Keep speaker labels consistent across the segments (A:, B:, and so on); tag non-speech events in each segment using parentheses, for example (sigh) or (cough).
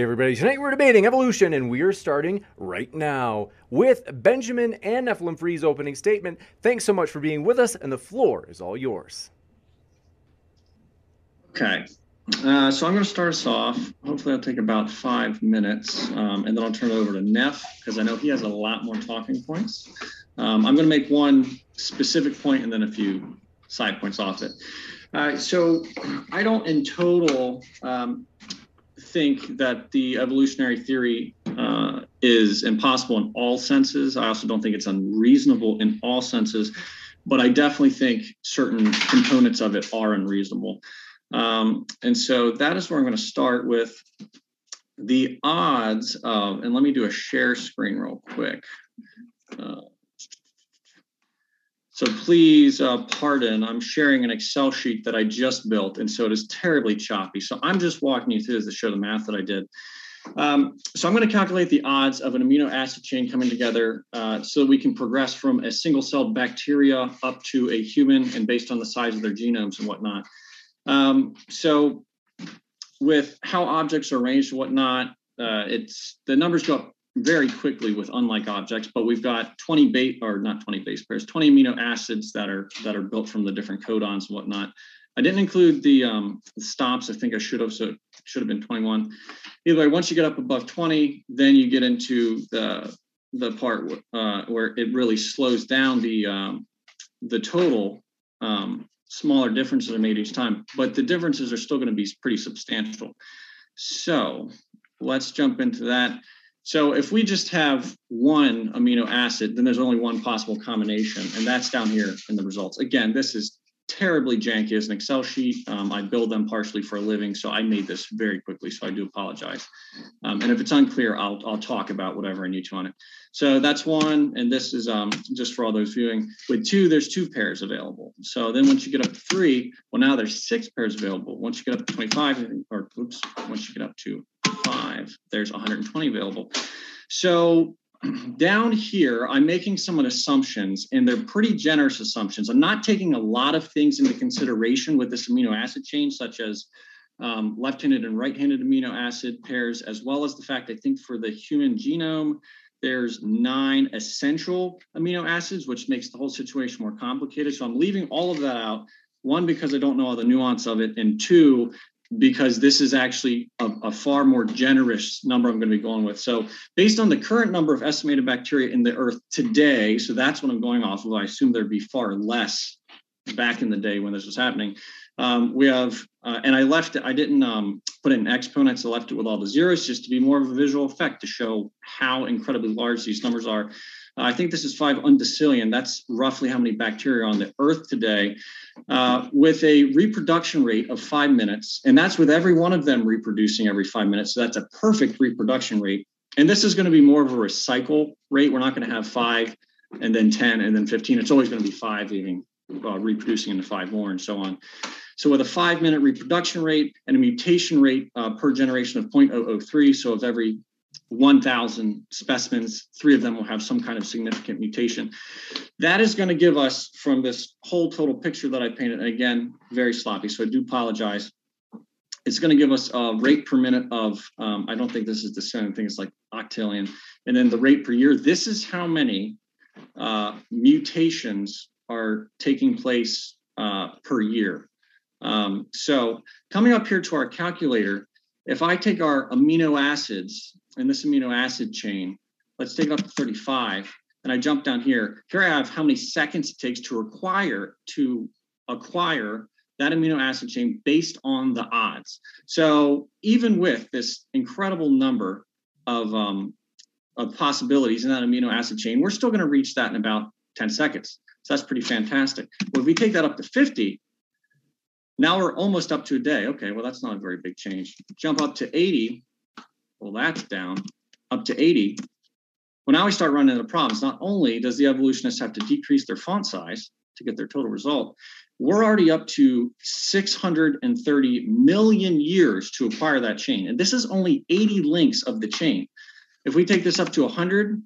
A: Hey everybody, tonight we're debating evolution and we are starting right now with Benjamin and Nephilim Free's opening statement. Thanks so much for being with us and the floor is all yours.
B: Okay, uh, so I'm going to start us off. Hopefully, I'll take about five minutes um, and then I'll turn it over to Neff because I know he has a lot more talking points. Um, I'm going to make one specific point and then a few side points off it. Uh, so I don't in total um, think that the evolutionary theory uh, is impossible in all senses. I also don't think it's unreasonable in all senses, but I definitely think certain components of it are unreasonable. Um, and so that is where I'm going to start with the odds of, and let me do a share screen real quick. Uh, so please uh, pardon, I'm sharing an Excel sheet that I just built, and so it is terribly choppy. So I'm just walking you through this to show the math that I did. Um, so I'm going to calculate the odds of an amino acid chain coming together uh, so that we can progress from a single-celled bacteria up to a human and based on the size of their genomes and whatnot. Um, so with how objects are arranged and whatnot, uh, it's the numbers go up very quickly with unlike objects, but we've got 20 base or not 20 base pairs, 20 amino acids that are that are built from the different codons and whatnot. I didn't include the, um, stops. I think I should have, so it should have been 21. Either way, once you get up above 20, then you get into the the part uh, where it really slows down the um, the total um, smaller differences are made each time, but the differences are still going to be pretty substantial. So let's jump into that. So if we just have one amino acid, then there's only one possible combination, and that's down here in the results. Again, this is terribly janky as an Excel sheet. Um, I build them partially for a living, so I made this very quickly, so I do apologize. Um, and if it's unclear, I'll, I'll talk about whatever I need to on it. So that's one, and this is um, just for all those viewing. With two, there's two pairs available. So then once you get up to three, well, now there's six pairs available. Once you get up to 25, or oops, once you get up to five, there's 120 available. So (clears throat) down here, I'm making some assumptions, and they're pretty generous assumptions. I'm not taking a lot of things into consideration with this amino acid change, such as um, left-handed and right-handed amino acid pairs, as well as the fact I think for the human genome, there's nine essential amino acids, which makes the whole situation more complicated. So I'm leaving all of that out. One, because I don't know all the nuance of it, and two, because this is actually a, a, far more generous number I'm going to be going with. So, based on the current number of estimated bacteria in the earth today, so that's what I'm going off of. I assume there'd be far less back in the day when this was happening. Um, we have, uh, and I left it, I didn't um, put in exponents, I left it with all the zeros just to be more of a visual effect to show how incredibly large these numbers are. I think this is five undecillion. That's roughly how many bacteria are on the earth today, uh, with a reproduction rate of five minutes. And that's with every one of them reproducing every five minutes. So that's a perfect reproduction rate. And this is going to be more of a recycle rate. We're not going to have five and then 10 and then 15. It's always going to be five leaving, uh, reproducing into five more and so on. So with a five minute reproduction rate and a mutation rate uh, per generation of 0.003, so of every 1,000 specimens, three of them will have some kind of significant mutation. That is going to give us, from this whole total picture that I painted, and again, very sloppy, so I do apologize. It's going to give us a rate per minute of, um, I don't think this is the same thing, it's like octillion. And then the rate per year, this is how many uh, mutations are taking place uh, per year. Um, so coming up here to our calculator, if I take our amino acids and this amino acid chain, let's take it up to 35, and I jump down here. Here I have how many seconds it takes to require to acquire that amino acid chain based on the odds. So even with this incredible number of um, of possibilities in that amino acid chain, we're still going to reach that in about 10 seconds. So that's pretty fantastic. Well, if we take that up to 50, now we're almost up to a day. Okay, well, that's not a very big change. Jump up to 80. Well, that's down up to 80. Well, now we start running into problems. Not only does the evolutionist have to decrease their font size to get their total result, we're already up to 630 million years to acquire that chain. And this is only 80 links of the chain. If we take this up to 100,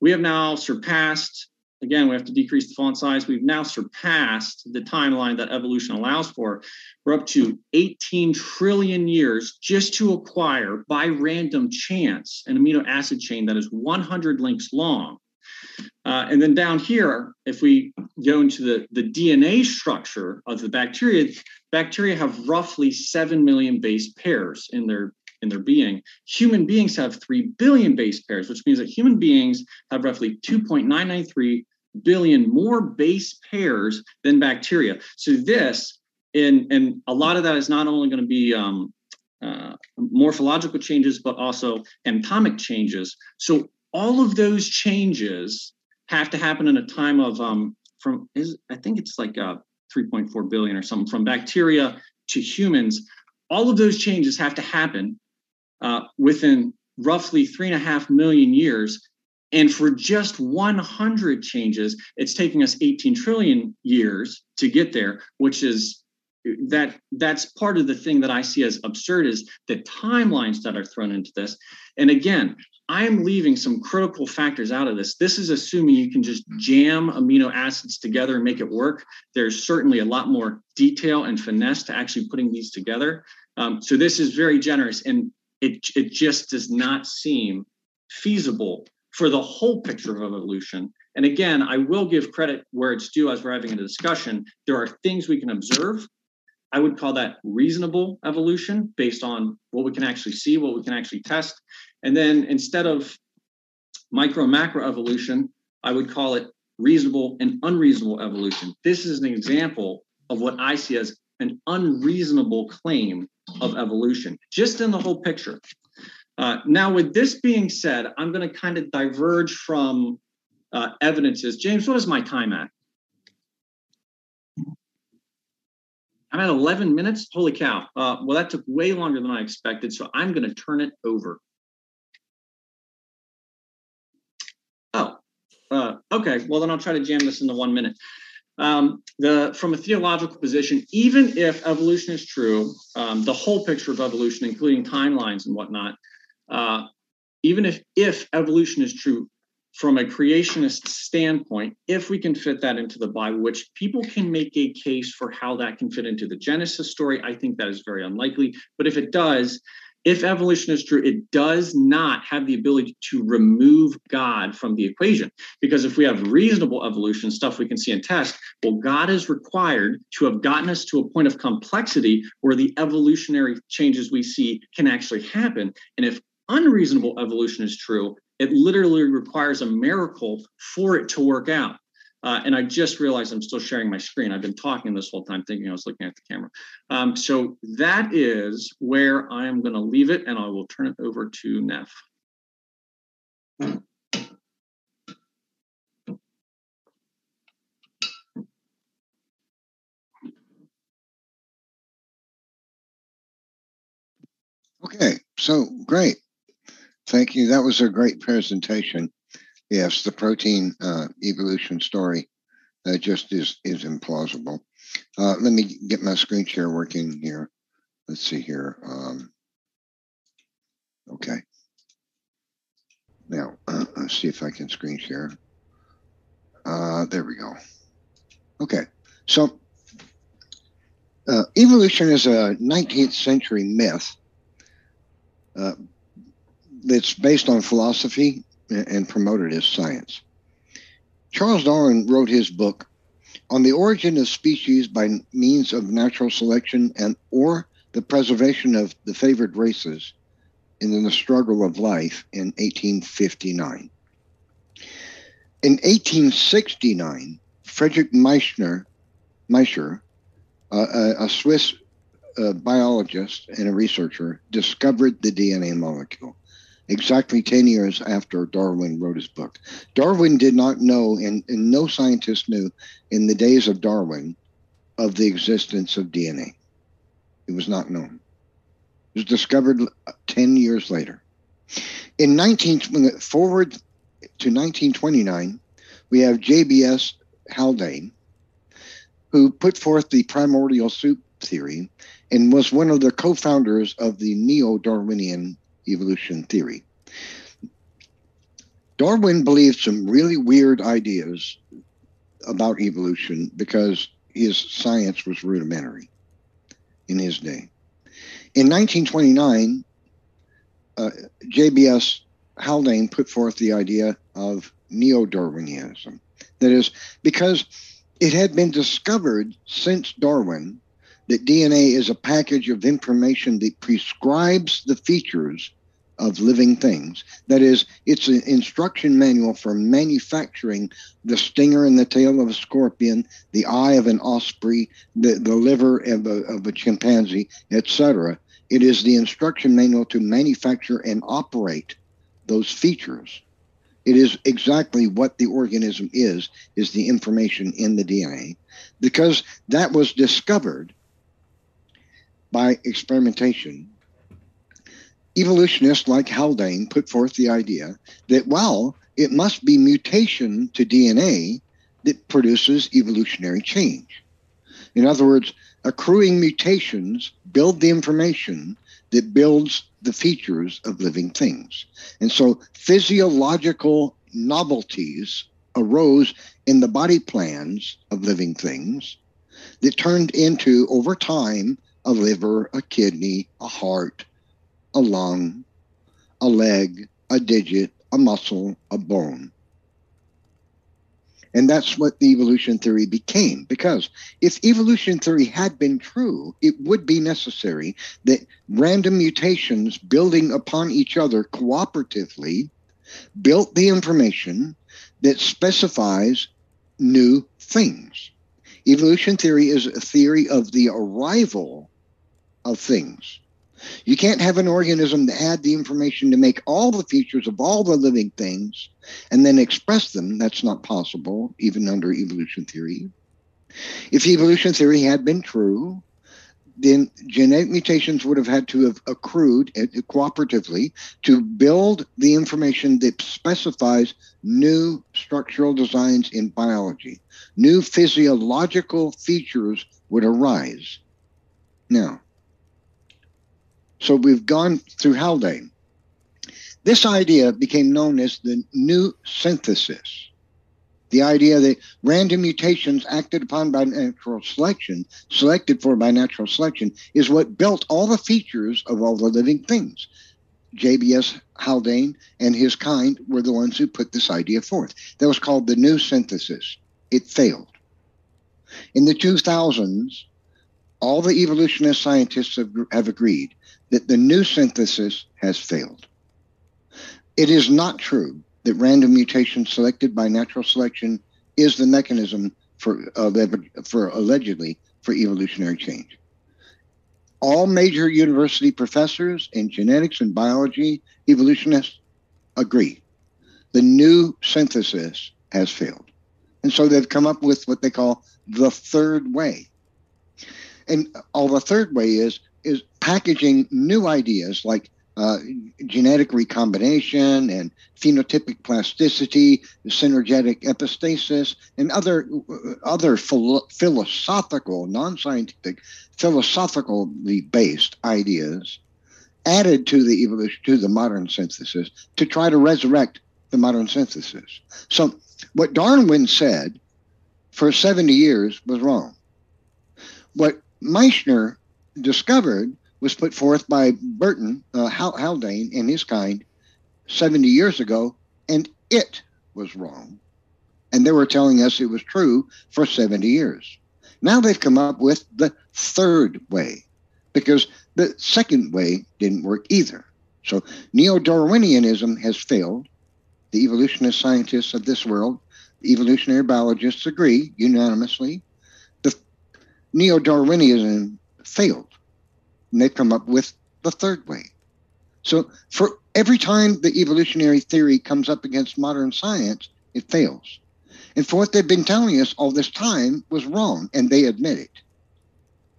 B: we have now surpassed, again, we have to decrease the font size. We've now surpassed the timeline that evolution allows for. We're up to 18 trillion years just to acquire by random chance an amino acid chain that is 100 links long. Uh, and then down here, if we go into the, the DNA structure of the bacteria, bacteria have roughly 7 million base pairs in their in their being. Human beings have 3 billion base pairs, which means that human beings have roughly 2.993 billion more base pairs than bacteria. So this, and, and a lot of that is not only going to be um, uh, morphological changes, but also anatomic changes. So all of those changes have to happen in a time of um, from is I think it's like uh, 3.4 billion or something from bacteria to humans. All of those changes have to happen uh, within roughly three and a half million years. And for just 100 changes, it's taking us 18 trillion years to get there, which is that that's part of the thing that I see as absurd is the timelines that are thrown into this. And again, I'm leaving some critical factors out of this. This is assuming you can just jam amino acids together and make it work. There's certainly a lot more detail and finesse to actually putting these together. Um, so this is very generous. And it, it just does not seem feasible for the whole picture of evolution. And again, I will give credit where it's due as we're having a discussion. There are things we can observe. I would call that reasonable evolution based on what we can actually see, what we can actually test. And then instead of micro macro evolution, I would call it reasonable and unreasonable evolution. This is an example of what I see as an unreasonable claim of evolution, just in the whole picture. Uh, now, with this being said, I'm going to kind of diverge from uh, evidences. James, what is my time at? I'm at 11 minutes. Holy cow. Uh, well, that took way longer than I expected. So I'm going to turn it over. Oh, uh, okay. Well, then I'll try to jam this into one minute um, the from a theological position, even if evolution is true, um, the whole picture of evolution, including timelines and whatnot, uh, even if if evolution is true from a creationist standpoint, if we can fit that into the Bible, which people can make a case for how that can fit into the Genesis story, I think that is very unlikely. But if it does, if evolution is true, it does not have the ability to remove God from the equation. Because if we have reasonable evolution, stuff we can see and test, well, God is required to have gotten us to a point of complexity where the evolutionary changes we see can actually happen. And if unreasonable evolution is true, it literally requires a miracle for it to work out. Uh, and I just realized I'm still sharing my screen. I've been talking this whole time thinking I was looking at the camera. Um, so that is where I am going to leave it, and I will turn it over to Neff.
C: Okay, so great. Thank you. That was a great presentation. Yes, the protein uh, evolution story uh, just is is implausible. Uh, let me get my screen share working here. Let's see here. Um, okay. Now, uh, let's see if I can screen share. Uh, there we go. Okay. So, uh, evolution is a 19th century myth uh, that's based on philosophy and promoted as science. Charles Darwin wrote his book on the origin of species by means of natural selection and or the preservation of the favored races in the struggle of life in 1859. In 1869, Frederick Miescher, Miescher uh, a, a, Swiss uh, biologist and a researcher, discovered the DNA molecule exactly 10 years after Darwin wrote his book. Darwin did not know, and, and no scientist knew in the days of Darwin, of the existence of DNA. It was not known. It was discovered 10 years later. In 19, forward to 1929, we have JBS Haldane, who put forth the primordial soup theory and was one of the co founders of the neo Darwinian evolution theory. Darwin believed some really weird ideas about evolution because his science was rudimentary in his day. In 1929, uh, JBS Haldane put forth the idea of neo Darwinism. That is, because it had been discovered since Darwin that DNA is a package of information that prescribes the features of living things. That is, it's an instruction manual for manufacturing the stinger in the tail of a scorpion, the eye of an osprey, the, the liver of a, of a chimpanzee, etc. It is the instruction manual to manufacture and operate those features. It is exactly what the organism is, is the information in the DNA, because that was discovered by experimentation evolutionists like Haldane put forth the idea that, well, it must be mutation to DNA that produces evolutionary change. In other words, accruing mutations build the information that builds the features of living things. And so physiological novelties arose in the body plans of living things that turned into, over time, a liver, a kidney, a heart, a lung, a leg, a digit, a muscle, a bone. And that's what the evolution theory became. Because if evolution theory had been true, it would be necessary that random mutations building upon each other cooperatively built the information that specifies new things. Evolution theory is a theory of the arrival of things. You can't have an organism that had the information to make all the features of all the living things and then express them. That's not possible, even under evolution theory. If evolution theory had been true, then genetic mutations would have had to have accrued eh, cooperatively to build the information that specifies new structural designs in biology. New physiological features would arise. Now, so we've gone through Haldane. This idea became known as the new synthesis. The idea that random mutations acted upon by natural selection, selected for by natural selection, is what built all the features of all the living things. JBS Haldane and his kind were the ones who put this idea forth. That was called the new synthesis. It failed. In the 2000s, all the evolutionist scientists have, have agreed that the new synthesis has failed. It is not true that random mutation selected by natural selection is the mechanism for, for allegedly for evolutionary change. All major university professors in genetics and biology, evolutionists, agree. The new synthesis has failed. And so they've come up with what they call the third way. And all the third way is is packaging new ideas like uh, genetic recombination and phenotypic plasticity, synergetic epistasis, and other other philo- philosophical, non-scientific, philosophically based ideas added to the evolution to the modern synthesis to try to resurrect the modern synthesis. So, what Darwin said for 70 years was wrong. What Miescher discovered was put forth by Burdon uh, Haldane and his kind 70 years ago, and it was wrong. And they were telling us it was true for 70 years. Now they've come up with the third way because the second way didn't work either. So neo Darwinianism has failed. The evolutionist scientists of this world, evolutionary biologists agree unanimously. Neo Darwinism failed. And they've come up with the third way. So for every time the evolutionary theory comes up against modern science, it fails. And for what they've been telling us all this time was wrong, and they admit it.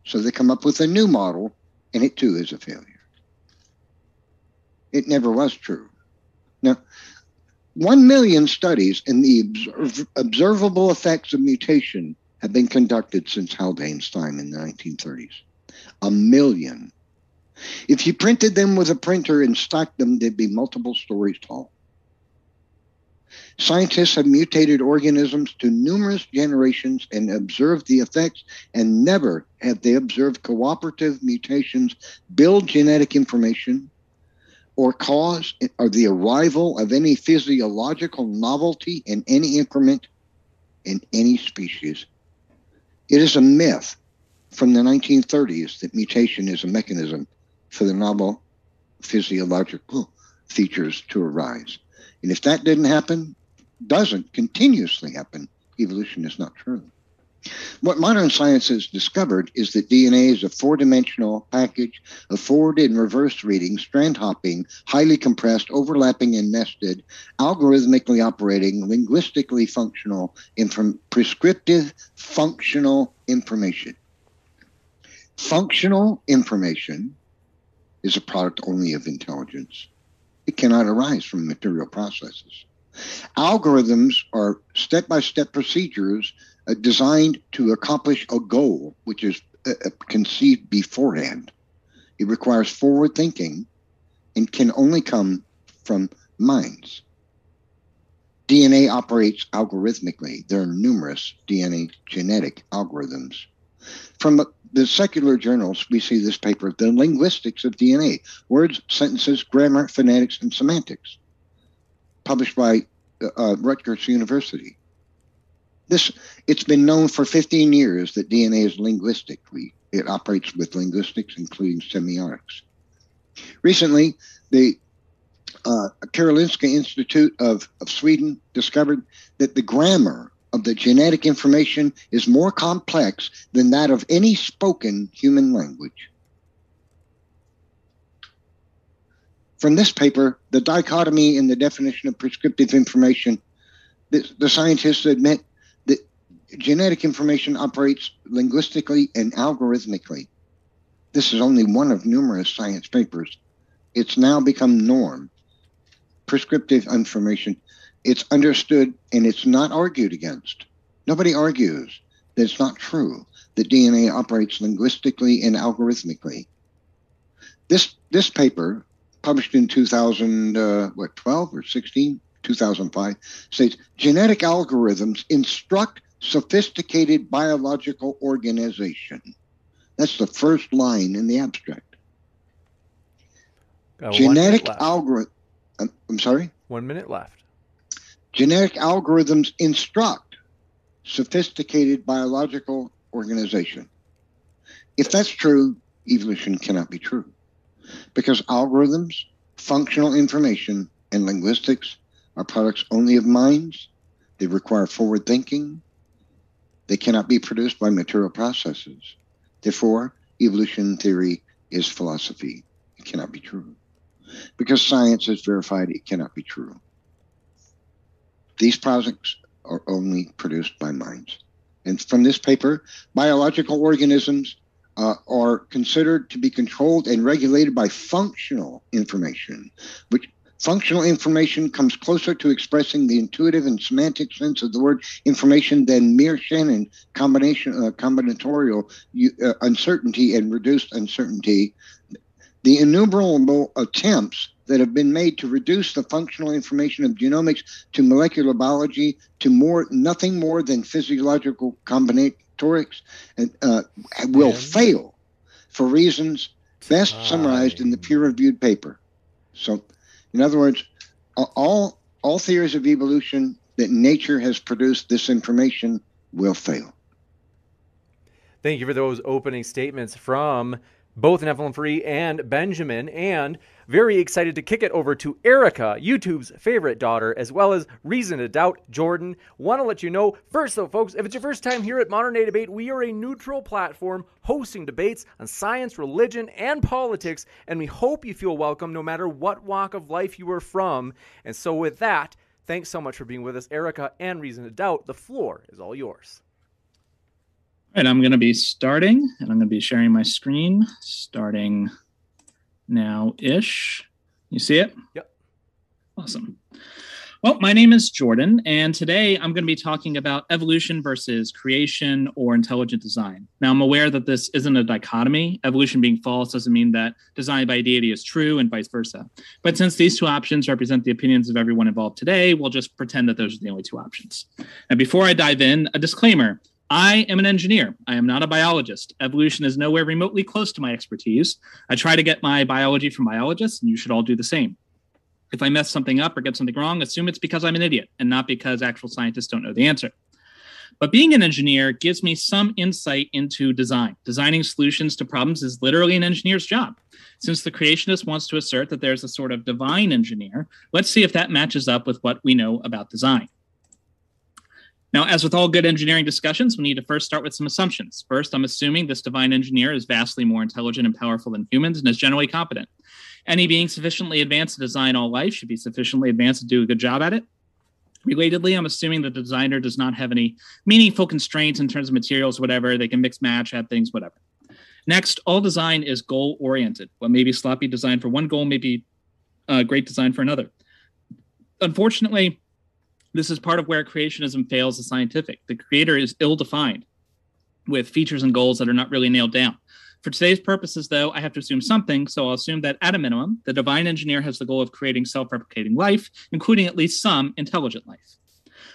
C: So they come up with a new model, and it too is a failure. It never was true. Now, one million studies in the observ- observable effects of mutation have been conducted since Haldane's time in the 1930s. A million. If you printed them with a printer and stacked them, they'd be multiple stories tall. Scientists have mutated organisms to numerous generations and observed the effects, and never have they observed cooperative mutations build genetic information or cause or the arrival of any physiological novelty in any increment in any species. It is a myth from the 1930s that mutation is a mechanism for the novel physiological features to arise. And if that didn't happen, doesn't continuously happen, evolution is not true. What modern science has discovered is that DNA is a four dimensional package of forward and reverse reading, strand hopping, highly compressed, overlapping, and nested, algorithmically operating, linguistically functional, inform- prescriptive functional information. Functional information is a product only of intelligence. It cannot arise from material processes. Algorithms are step by step procedures designed to accomplish a goal, which is uh, uh, conceived beforehand. It requires forward thinking and can only come from minds. DNA operates algorithmically. There are numerous DNA genetic algorithms. From the secular journals, we see this paper, The Linguistics of DNA Words, Sentences, Grammar, Phonetics, and Semantics, published by uh, Rutgers University. This it's been known for 15 years that DNA is linguistic. We, it operates with linguistics, including semiotics. Recently, the uh, Karolinska Institute of, of Sweden discovered that the grammar of the genetic information is more complex than that of any spoken human language. From this paper, the dichotomy in the definition of prescriptive information, the, the scientists admit genetic information operates linguistically and algorithmically. This is only one of numerous science papers. It's now become norm. Prescriptive information it's understood and it's not argued against. Nobody argues that it's not true that DNA operates linguistically and algorithmically. This this paper, published in 2000, uh, what 12 or 16, 2005, states genetic algorithms instruct sophisticated biological organization. That's the first line in the abstract. Uh, genetic algorithm. I'm sorry.
A: One minute left.
C: Genetic algorithms instruct sophisticated biological organization. If that's true, evolution cannot be true because algorithms, functional information, and linguistics are products only of minds. They require forward thinking. They cannot be produced by material processes. Therefore, evolution theory is philosophy. It cannot be true. Because science has verified it cannot be true. These products are only produced by minds. And from this paper, biological organisms uh, are considered to be controlled and regulated by functional information, which functional information comes closer to expressing the intuitive and semantic sense of the word information than mere Shannon combination uh, combinatorial uh, uncertainty and reduced uncertainty. The innumerable attempts that have been made to reduce the functional information of genomics to molecular biology to more nothing more than physiological combinatorics and uh, will fail for reasons best summarized in the peer-reviewed paper. So, in other words, all all theories of evolution that nature has produced this information will fail.
A: Thank you for those opening statements from both Nephilim Free and Benjamin, and very excited to kick it over to Erica, YouTube's favorite daughter, as well as Reason to Doubt Jordan. Want to let you know, first though, folks, if it's your first time here at Modern Day Debate, we are a neutral platform hosting debates on science, religion, and politics, and we hope you feel welcome no matter what walk of life you are from. And so, with that, thanks so much for being with us, Erica and Reason to Doubt. The floor is all yours.
D: All right, I'm going to be starting, and I'm going to be sharing my screen starting now ish. You see it?
A: Yep.
D: Awesome. Well, my name is Jordan, and today I'm going to be talking about evolution versus creation or intelligent design. Now, I'm aware that this isn't a dichotomy. Evolution being false doesn't mean that design by deity is true, and vice versa. But since these two options represent the opinions of everyone involved today, we'll just pretend that those are the only two options. And before I dive in, a disclaimer I am an engineer. I am not a biologist. Evolution is nowhere remotely close to my expertise. I try to get my biology from biologists, and you should all do the same. If I mess something up or get something wrong, assume it's because I'm an idiot and not because actual scientists don't know the answer. But being an engineer gives me some insight into design. Designing solutions to problems is literally an engineer's job. Since the creationist wants to assert that there's a sort of divine engineer, let's see if that matches up with what we know about design. Now, as with all good engineering discussions, we need to first start with some assumptions. First, I'm assuming this divine engineer is vastly more intelligent and powerful than humans and is generally competent. Any being sufficiently advanced to design all life should be sufficiently advanced to do a good job at it. Relatedly, I'm assuming the designer does not have any meaningful constraints in terms of materials, whatever. They can mix, match, add things, whatever. Next, all design is goal oriented. What may be sloppy design for one goal may be uh, great design for another. Unfortunately, this is part of where creationism fails as scientific. The creator is ill defined with features and goals that are not really nailed down. For today's purposes, though, I have to assume something, so I'll assume that at a minimum, the divine engineer has the goal of creating self replicating life, including at least some intelligent life.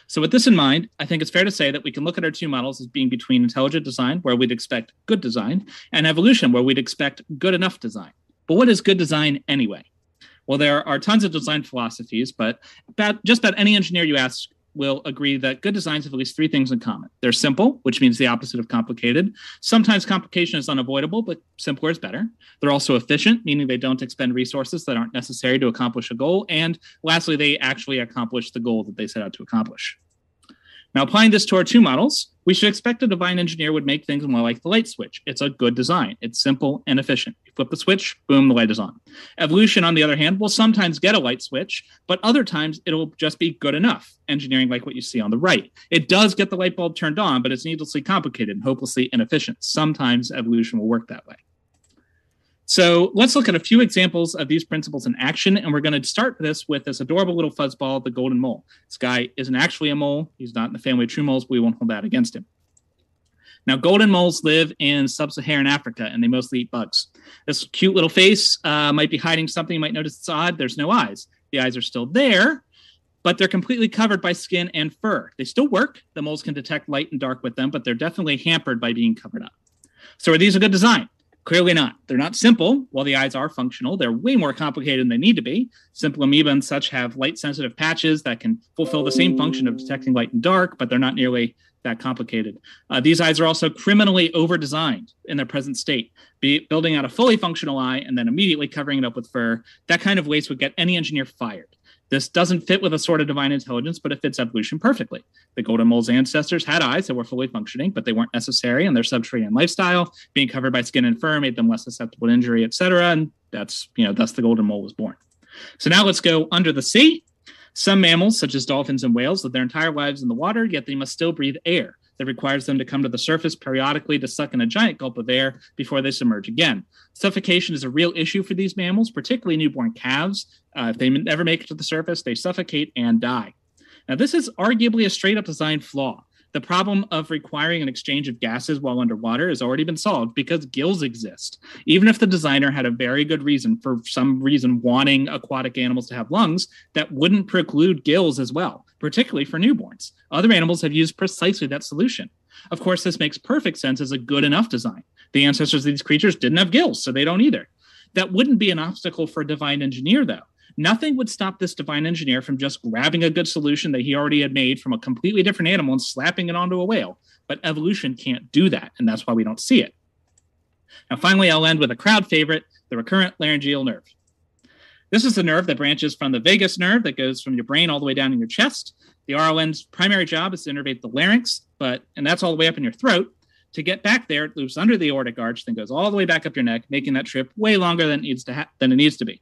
D: So, with this in mind, I think it's fair to say that we can look at our two models as being between intelligent design, where we'd expect good design, and evolution, where we'd expect good enough design. But what is good design anyway? Well, there are tons of design philosophies, but about, just about any engineer you ask will agree that good designs have at least three things in common. They're simple, which means the opposite of complicated. Sometimes complication is unavoidable, but simpler is better. They're also efficient, meaning they don't expend resources that aren't necessary to accomplish a goal. And lastly, they actually accomplish the goal that they set out to accomplish. Now, applying this to our two models, we should expect a divine engineer would make things more like the light switch. It's a good design. It's simple and efficient. You flip the switch, boom, the light is on. Evolution, on the other hand, will sometimes get a light switch, but other times it'll just be good enough. Engineering, like what you see on the right. It does get the light bulb turned on, but it's needlessly complicated and hopelessly inefficient. Sometimes evolution will work that way. So let's look at a few examples of these principles in action. And we're going to start this with this adorable little fuzzball, the golden mole. This guy isn't actually a mole. He's not in the family of true moles, but we won't hold that against him. Now, golden moles live in sub Saharan Africa and they mostly eat bugs. This cute little face uh, might be hiding something. You might notice it's odd. There's no eyes. The eyes are still there, but they're completely covered by skin and fur. They still work. The moles can detect light and dark with them, but they're definitely hampered by being covered up. So, are these a good design? Clearly not. They're not simple. While the eyes are functional, they're way more complicated than they need to be. Simple amoeba and such have light sensitive patches that can fulfill the same function of detecting light and dark, but they're not nearly that complicated. Uh, these eyes are also criminally over designed in their present state. Be building out a fully functional eye and then immediately covering it up with fur, that kind of waste would get any engineer fired. This doesn't fit with a sort of divine intelligence, but it fits evolution perfectly. The golden mole's ancestors had eyes that were fully functioning, but they weren't necessary in their subterranean lifestyle. Being covered by skin and fur made them less susceptible to injury, etc. And that's, you know, thus the golden mole was born. So now let's go under the sea. Some mammals, such as dolphins and whales, live their entire lives in the water, yet they must still breathe air that requires them to come to the surface periodically to suck in a giant gulp of air before they submerge again. Suffocation is a real issue for these mammals, particularly newborn calves. Uh, if they never make it to the surface, they suffocate and die. Now, this is arguably a straight up design flaw. The problem of requiring an exchange of gases while underwater has already been solved because gills exist. Even if the designer had a very good reason for some reason wanting aquatic animals to have lungs, that wouldn't preclude gills as well, particularly for newborns. Other animals have used precisely that solution. Of course, this makes perfect sense as a good enough design. The ancestors of these creatures didn't have gills, so they don't either. That wouldn't be an obstacle for a divine engineer, though. Nothing would stop this divine engineer from just grabbing a good solution that he already had made from a completely different animal and slapping it onto a whale. But evolution can't do that, and that's why we don't see it. Now, finally, I'll end with a crowd favorite the recurrent laryngeal nerve. This is the nerve that branches from the vagus nerve that goes from your brain all the way down in your chest. The RLN's primary job is to innervate the larynx, but and that's all the way up in your throat. To get back there, it loops under the aortic arch, then goes all the way back up your neck, making that trip way longer than it needs to ha- than it needs to be.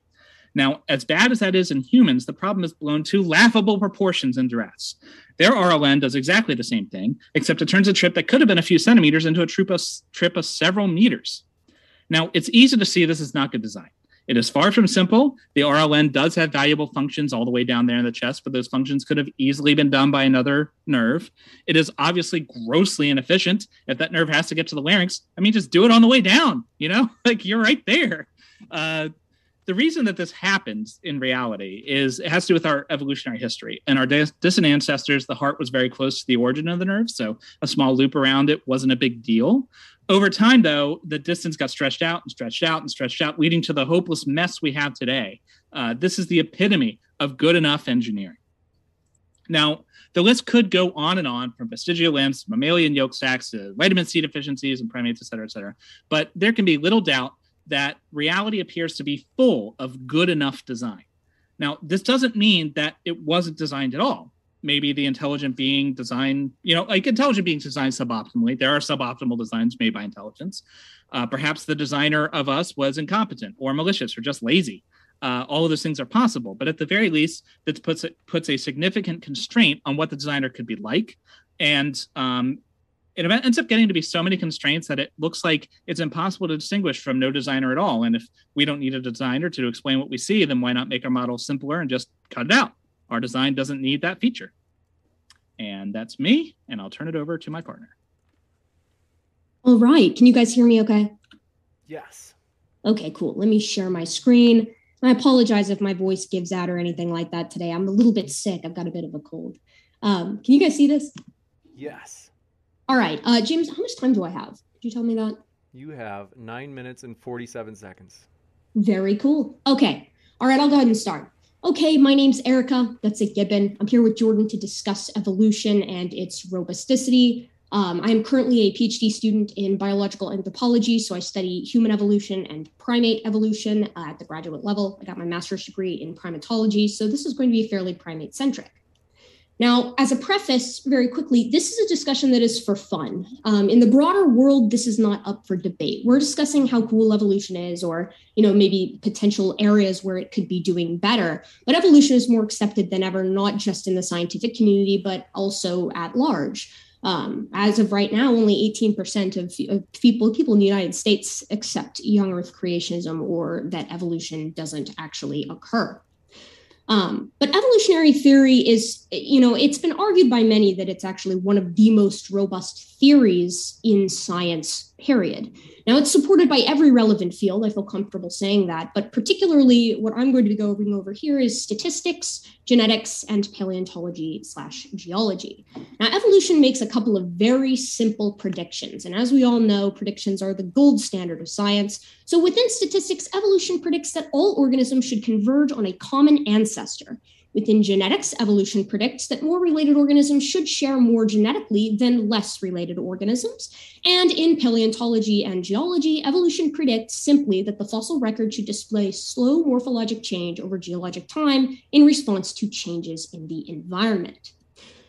D: Now, as bad as that is in humans, the problem is blown to laughable proportions in giraffes. Their RLN does exactly the same thing, except it turns a trip that could have been a few centimeters into a trip of, trip of several meters. Now, it's easy to see this is not good design. It is far from simple. The RLN does have valuable functions all the way down there in the chest, but those functions could have easily been done by another nerve. It is obviously grossly inefficient. If that nerve has to get to the larynx, I mean, just do it on the way down, you know, (laughs) like you're right there. Uh, the reason that this happens in reality is it has to do with our evolutionary history. And our distant ancestors, the heart was very close to the origin of the nerve. So a small loop around it wasn't a big deal. Over time, though, the distance got stretched out and stretched out and stretched out, leading to the hopeless mess we have today. Uh, this is the epitome of good enough engineering. Now, the list could go on and on from vestigial limbs, mammalian yolk sacs to vitamin C deficiencies and primates, et cetera, et cetera. But there can be little doubt that reality appears to be full of good enough design. Now, this doesn't mean that it wasn't designed at all. Maybe the intelligent being designed, you know, like intelligent beings designed suboptimally. There are suboptimal designs made by intelligence. Uh, perhaps the designer of us was incompetent or malicious or just lazy. Uh, all of those things are possible, but at the very least, this puts it puts a significant constraint on what the designer could be like, and um, it ends up getting to be so many constraints that it looks like it's impossible to distinguish from no designer at all. And if we don't need a designer to explain what we see, then why not make our model simpler and just cut it out? Our design doesn't need that feature. And that's me, and I'll turn it over to my partner.
E: All right. Can you guys hear me okay?
A: Yes.
E: Okay, cool. Let me share my screen. I apologize if my voice gives out or anything like that today. I'm a little bit sick. I've got a bit of a cold. Um, can you guys see this?
A: Yes.
E: All right, uh, James, how much time do I have? Could you tell me that?
A: You have nine minutes and 47 seconds.
E: Very cool. Okay. All right, I'll go ahead and start. Okay, my name's Erica. That's a Gibbon. I'm here with Jordan to discuss evolution and its robusticity. Um, I am currently a PhD student in biological anthropology, so I study human evolution and primate evolution at the graduate level. I got my master's degree in primatology, so this is going to be fairly primate centric. Now, as a preface, very quickly, this is a discussion that is for fun. Um, in the broader world, this is not up for debate. We're discussing how cool evolution is, or you know, maybe potential areas where it could be doing better. But evolution is more accepted than ever, not just in the scientific community, but also at large. Um, as of right now, only 18% of, of, people people in the United States accept young Earth creationism or that evolution doesn't actually occur. Um, but evolutionary theory is, you know, it's been argued by many that it's actually one of the most robust theories in science, period. Now, it's supported by every relevant field. I feel comfortable saying that. But particularly, what I'm going to be going over here is statistics, genetics, and paleontology slash geology. Now, evolution makes a couple of very simple predictions. And as we all know, predictions are the gold standard of science. So within statistics, evolution predicts that all organisms should converge on a common ancestor. Within genetics, evolution predicts that more related organisms should share more genetically than less related organisms. And in paleontology and geology, evolution predicts simply that the fossil record should display slow morphologic change over geologic time in response to changes in the environment.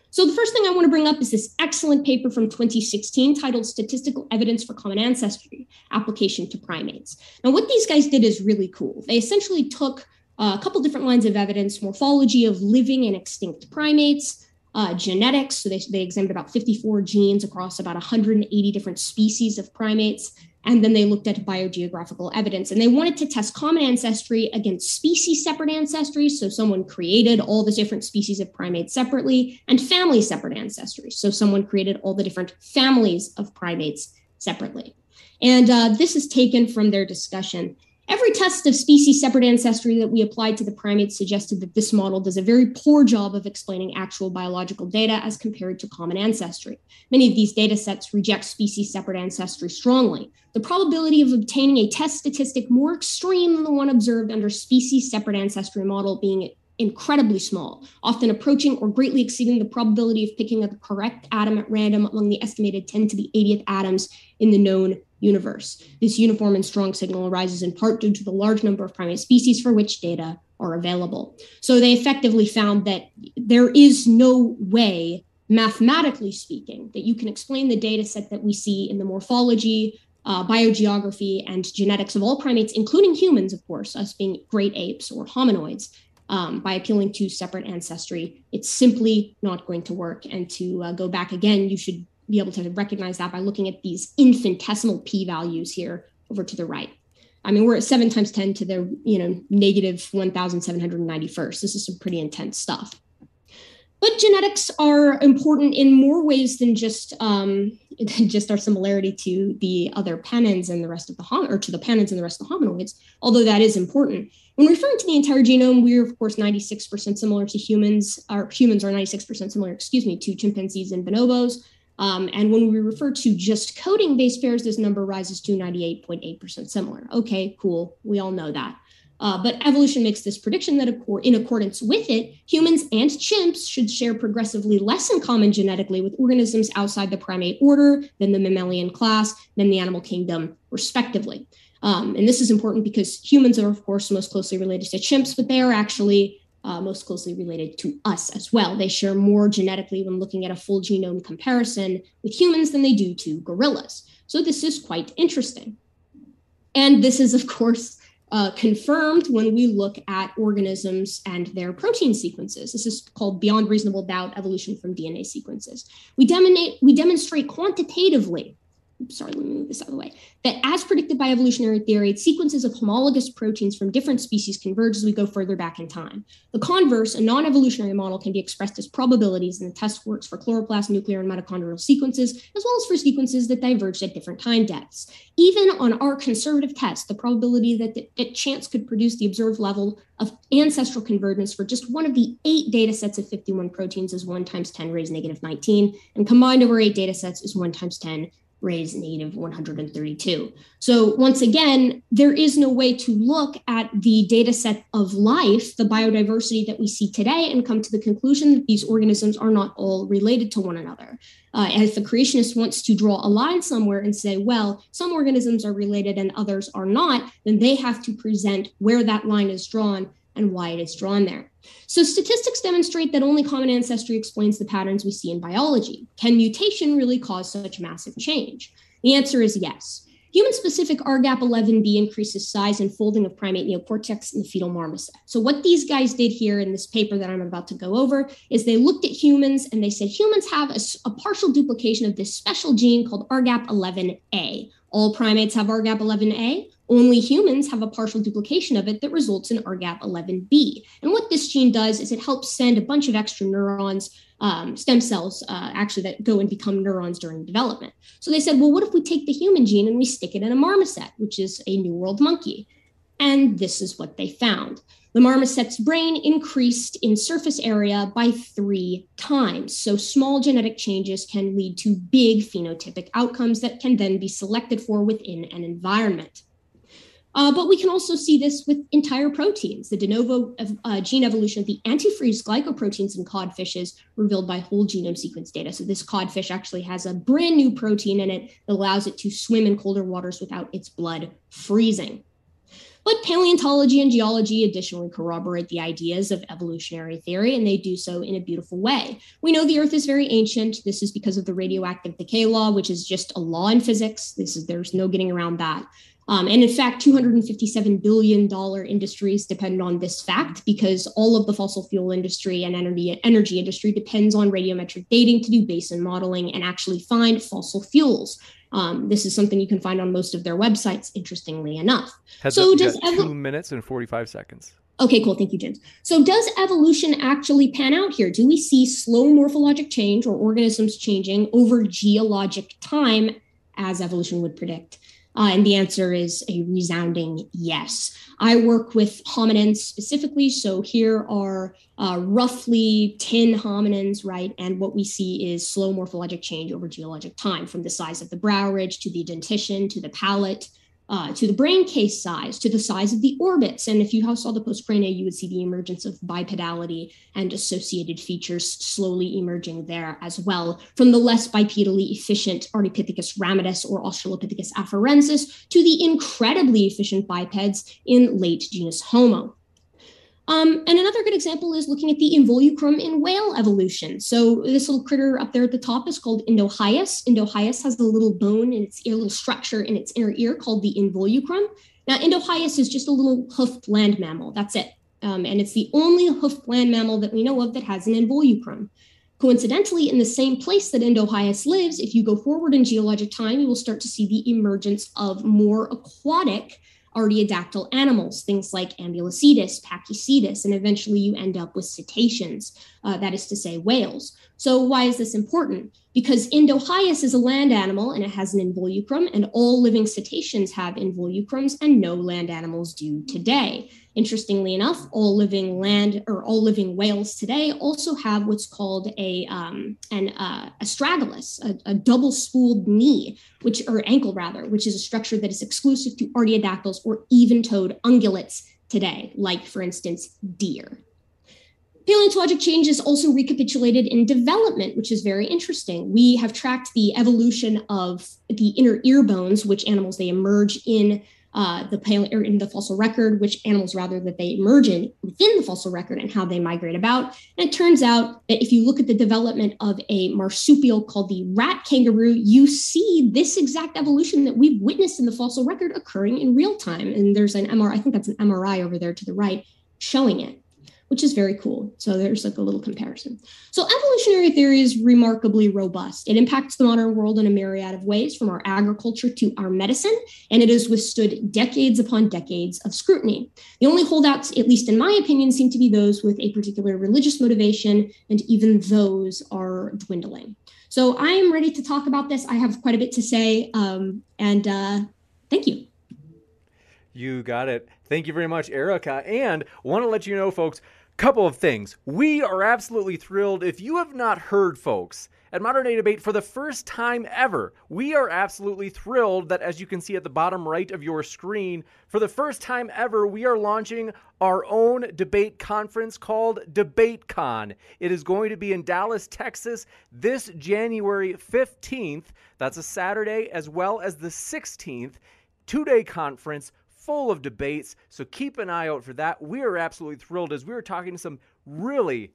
E: So, the first thing I want to bring up is this excellent paper from 2016 titled Statistical Evidence for Common Ancestry Application to Primates. Now, what these guys did is really cool. They essentially took a couple different lines of evidence morphology of living and extinct primates, uh, genetics. So they, they examined about 54 genes across about 180 different species of primates. And then they looked at biogeographical evidence and they wanted to test common ancestry against species separate ancestry. So someone created all the different species of primates separately and family separate ancestry. So someone created all the different families of primates separately. And uh, this is taken from their discussion Every test of species separate ancestry that we applied to the primates suggested that this model does a very poor job of explaining actual biological data as compared to common ancestry. Many of these data sets reject species separate ancestry strongly. The probability of obtaining a test statistic more extreme than the one observed under species separate ancestry model being incredibly small, often approaching or greatly exceeding the probability of picking a correct atom at random among the estimated 10 to the 80th atoms in the known universe. This uniform and strong signal arises in part due to the large number of primate species for which data are available. So they effectively found that there is no way, mathematically speaking, that you can explain the data set that we see in the morphology, uh, biogeography, and genetics of all primates, including humans, of course, us being great apes or hominoids, um, by appealing to separate ancestry. It's simply not going to work. And to uh, go back again, you should be able to recognize that by looking at these infinitesimal p values here over to the right. I mean, we're at seven times 10 to the, you know, negative 1,791st. This is some pretty intense stuff. But genetics are important in more ways than just um, (laughs) just our similarity to the other panins and the rest of the hom- or to the panins and the rest of the hominoids. Although that is important. When referring to the entire genome, we're of course 96% similar to humans. Our humans are 96% similar, excuse me, to chimpanzees and bonobos. Um, and when we refer to just coding base pairs, this number rises to 98.8% similar. Okay, cool. We all know that. Uh, but evolution makes this prediction that in accordance with it, humans and chimps should share progressively less in common genetically with organisms outside the primate order than the mammalian class, than the animal kingdom, respectively. Um, and this is important because humans are, of course, most closely related to chimps, but they are actually uh, most closely related to us as well. They share more genetically when looking at a full genome comparison with humans than they do to gorillas. So this is quite interesting. And this is, of course, uh, confirmed when we look at organisms and their protein sequences. This is called beyond reasonable doubt evolution from DNA sequences. We, demonstrate, we demonstrate quantitatively sorry, let me move this out of the way, that as predicted by evolutionary theory, sequences of homologous proteins from different species converge as we go further back in time. The converse, a non evolutionary model, can be expressed as probabilities, and the test works for chloroplast, nuclear, and mitochondrial sequences, as well as for sequences that diverged at different time depths. Even on our conservative test, the probability that, the, that chance could produce the observed level of ancestral convergence for just one of the eight data sets of 51 proteins is 1 times 10 raised negative 19, and combined over eight data sets is 1 times 10 raised negative 132. So once again, there is no way to look at the data set of life, the biodiversity that we see today, and come to the conclusion that these organisms are not all related to one another. Uh, and if a creationist wants to draw a line somewhere and say, well, some organisms are related and others are not, then they have to present where that line is drawn and why it is drawn there. So, statistics demonstrate that only common ancestry explains the patterns we see in biology. Can mutation really cause such massive change? The answer is yes. Human specific RGAP11B increases size and folding of primate neocortex in the fetal marmoset. So, what these guys did here in this paper that I'm about to go over is they looked at humans and they said humans have a, a partial duplication of this special gene called RGAP11A. All primates have RGAP11A. Only humans have a partial duplication of it that results in RGAP11B. And what this gene does is it helps send a bunch of extra neurons, um, stem cells, uh, actually, that go and become neurons during development. So they said, well, what if we take the human gene and we stick it in a marmoset, which is a New World monkey? And this is what they found. The marmoset's brain increased in surface area by three times. So, small genetic changes can lead to big phenotypic outcomes that can then be selected for within an environment. Uh, but we can also see this with entire proteins. The de novo uh, gene evolution of the antifreeze glycoproteins in codfishes revealed by whole genome sequence data. So this codfish actually has a brand new protein in it that allows it to swim in colder waters without its blood freezing. But paleontology and geology additionally corroborate the ideas of evolutionary theory, and they do so in a beautiful way. We know the Earth is very ancient. This is because of the radioactive decay law, which is just a law in physics. This is there's no getting around that. Um, and in fact, $257 billion industries depend on this fact because all of the fossil fuel industry and energy, energy industry depends on radiometric dating to do basin modeling and actually find fossil fuels. Um, this is something you can find on most of their websites, interestingly enough.
A: Heads so up, does evo- two minutes and 45 seconds.
E: Okay, cool. Thank you, James. So, does evolution actually pan out here? Do we see slow morphologic change or organisms changing over geologic time as evolution would predict? Uh, and the answer is a resounding yes. I work with hominins specifically. So here are uh, roughly 10 hominins, right? And what we see is slow morphologic change over geologic time from the size of the brow ridge to the dentition to the palate. Uh, to the brain case size, to the size of the orbits. And if you saw the postcrania, you would see the emergence of bipedality and associated features slowly emerging there as well, from the less bipedally efficient Ardipithecus ramidus or Australopithecus afarensis to the incredibly efficient bipeds in late genus Homo. Um, and another good example is looking at the involucrum in whale evolution. So this little critter up there at the top is called Indohyus. Indohyus has a little bone in its ear, little structure in its inner ear called the involucrum. Now, Indohyus is just a little hoofed land mammal. That's it. Um, and it's the only hoofed land mammal that we know of that has an involucrum. Coincidentally, in the same place that Indohyus lives, if you go forward in geologic time, you will start to see the emergence of more aquatic artiodactyl animals, things like Ambulocetus, Pakicetus, and eventually you end up with cetaceans, uh, that is to say, whales. So, why is this important? Because Indohyus is a land animal and it has an involucrum, and all living cetaceans have involucrums, and no land animals do today. Interestingly enough, all living land or all living whales today also have what's called a um, an uh, astragalus, a, a double spooled knee, which or ankle rather, which is a structure that is exclusive to artiodactyls or even-toed ungulates today, like for instance deer. Paleontologic change is also recapitulated in development, which is very interesting. We have tracked the evolution of the inner ear bones, which animals they emerge in uh, the paleo or in the fossil record, which animals rather that they emerge in within the fossil record and how they migrate about. And it turns out that if you look at the development of a marsupial called the rat kangaroo, you see this exact evolution that we've witnessed in the fossil record occurring in real time. And there's an MRI, I think that's an MRI over there to the right showing it which is very cool. So there's like a little comparison. So evolutionary theory is remarkably robust. It impacts the modern world in a myriad of ways, from our agriculture to our medicine, and it has withstood decades upon decades of scrutiny. The only holdouts, at least in my opinion, seem to be those with a particular religious motivation, and even those are dwindling. So I am ready to talk about this. I have quite a bit to say, um, and uh, thank you.
A: You got it. Thank you very much, Erica. And want to let you know, folks, couple of things. We are absolutely thrilled. If you have not heard, folks, at Modern Day Debate for the first time ever, we are absolutely thrilled that, as you can see at the bottom right of your screen, for the first time ever, we are launching our own debate conference called DebateCon. It is going to be in Dallas, Texas this January 15th. That's a Saturday, as well as the 16th. Two day conference full of debates. So keep an eye out for that. We are absolutely thrilled as we were talking to some really,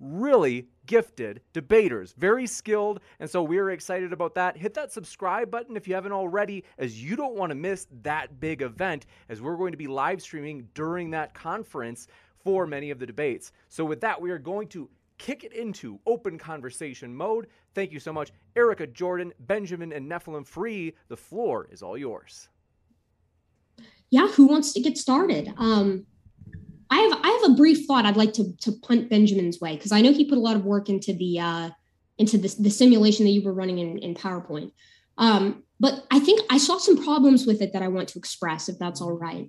A: really gifted debaters, very skilled. And so we are excited about that. Hit that subscribe button if you haven't already, as you don't want to miss that big event, as we're going to be live streaming during that conference for many of the debates. So with that, we are going to kick it into open conversation mode. Thank you so much, Erica Jordan, Benjamin, and Nephilim Free. The floor is all yours
E: yeah, who wants to get started? Um, I have I have a brief thought I'd like to to punt Benjamin's way because I know he put a lot of work into the uh, into the, the simulation that you were running in, in PowerPoint. Um, but I think I saw some problems with it that I want to express, if that's all right.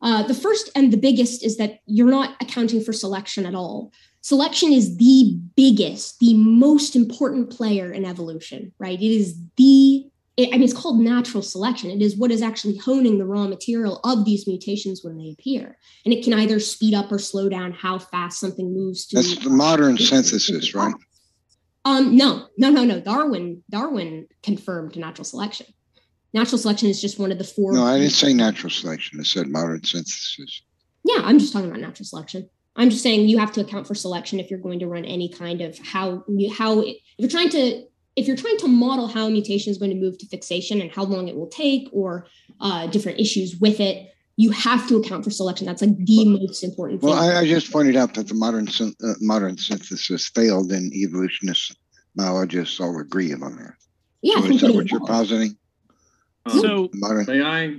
E: Uh, the first and the biggest is that you're not accounting for selection at all. Selection is the biggest, the most important player in evolution, right? It is the it, I mean, it's called natural selection. It is what is actually honing the raw material of these mutations when they appear. And it can either speed up or slow down how fast something moves to.
C: That's the modern synthesis, right?
E: Um, no, no, no, no. Darwin, Darwin confirmed natural selection. Natural selection is just one of the four.
C: No, I didn't say natural selection. I said modern synthesis.
E: Yeah, I'm just talking about natural selection. I'm just saying you have to account for selection if you're going to run any kind of how how if you're trying to if you're trying to model how a mutation is going to move to fixation and how long it will take or uh, different issues with it, you have to account for selection. That's like the most important
C: thing. Well, I, I just pointed out that the modern uh, modern synthesis failed, and evolutionists, biologists all agree on that.
E: Yeah,
C: so is that what you're positing?
D: Um, so,
B: modern? may I?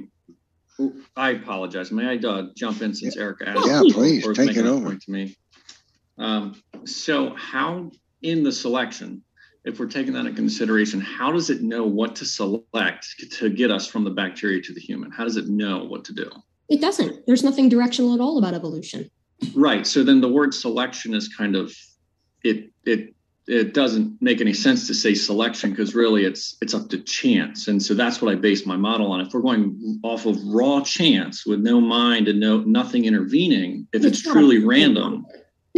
B: I apologize. May I uh, jump in since
C: yeah.
B: Erica asked?
C: Yeah, please take it over.
B: To me. Um, so, how in the selection if we're taking that into consideration, how does it know what to select to get us from the bacteria to the human? How does it know what to do?
E: It doesn't. There's nothing directional at all about evolution.
B: Right. So then the word selection is kind of it it it doesn't make any sense to say selection because really it's it's up to chance and so that's what i base my model on if we're going off of raw chance with no mind and no nothing intervening if it's, it's truly random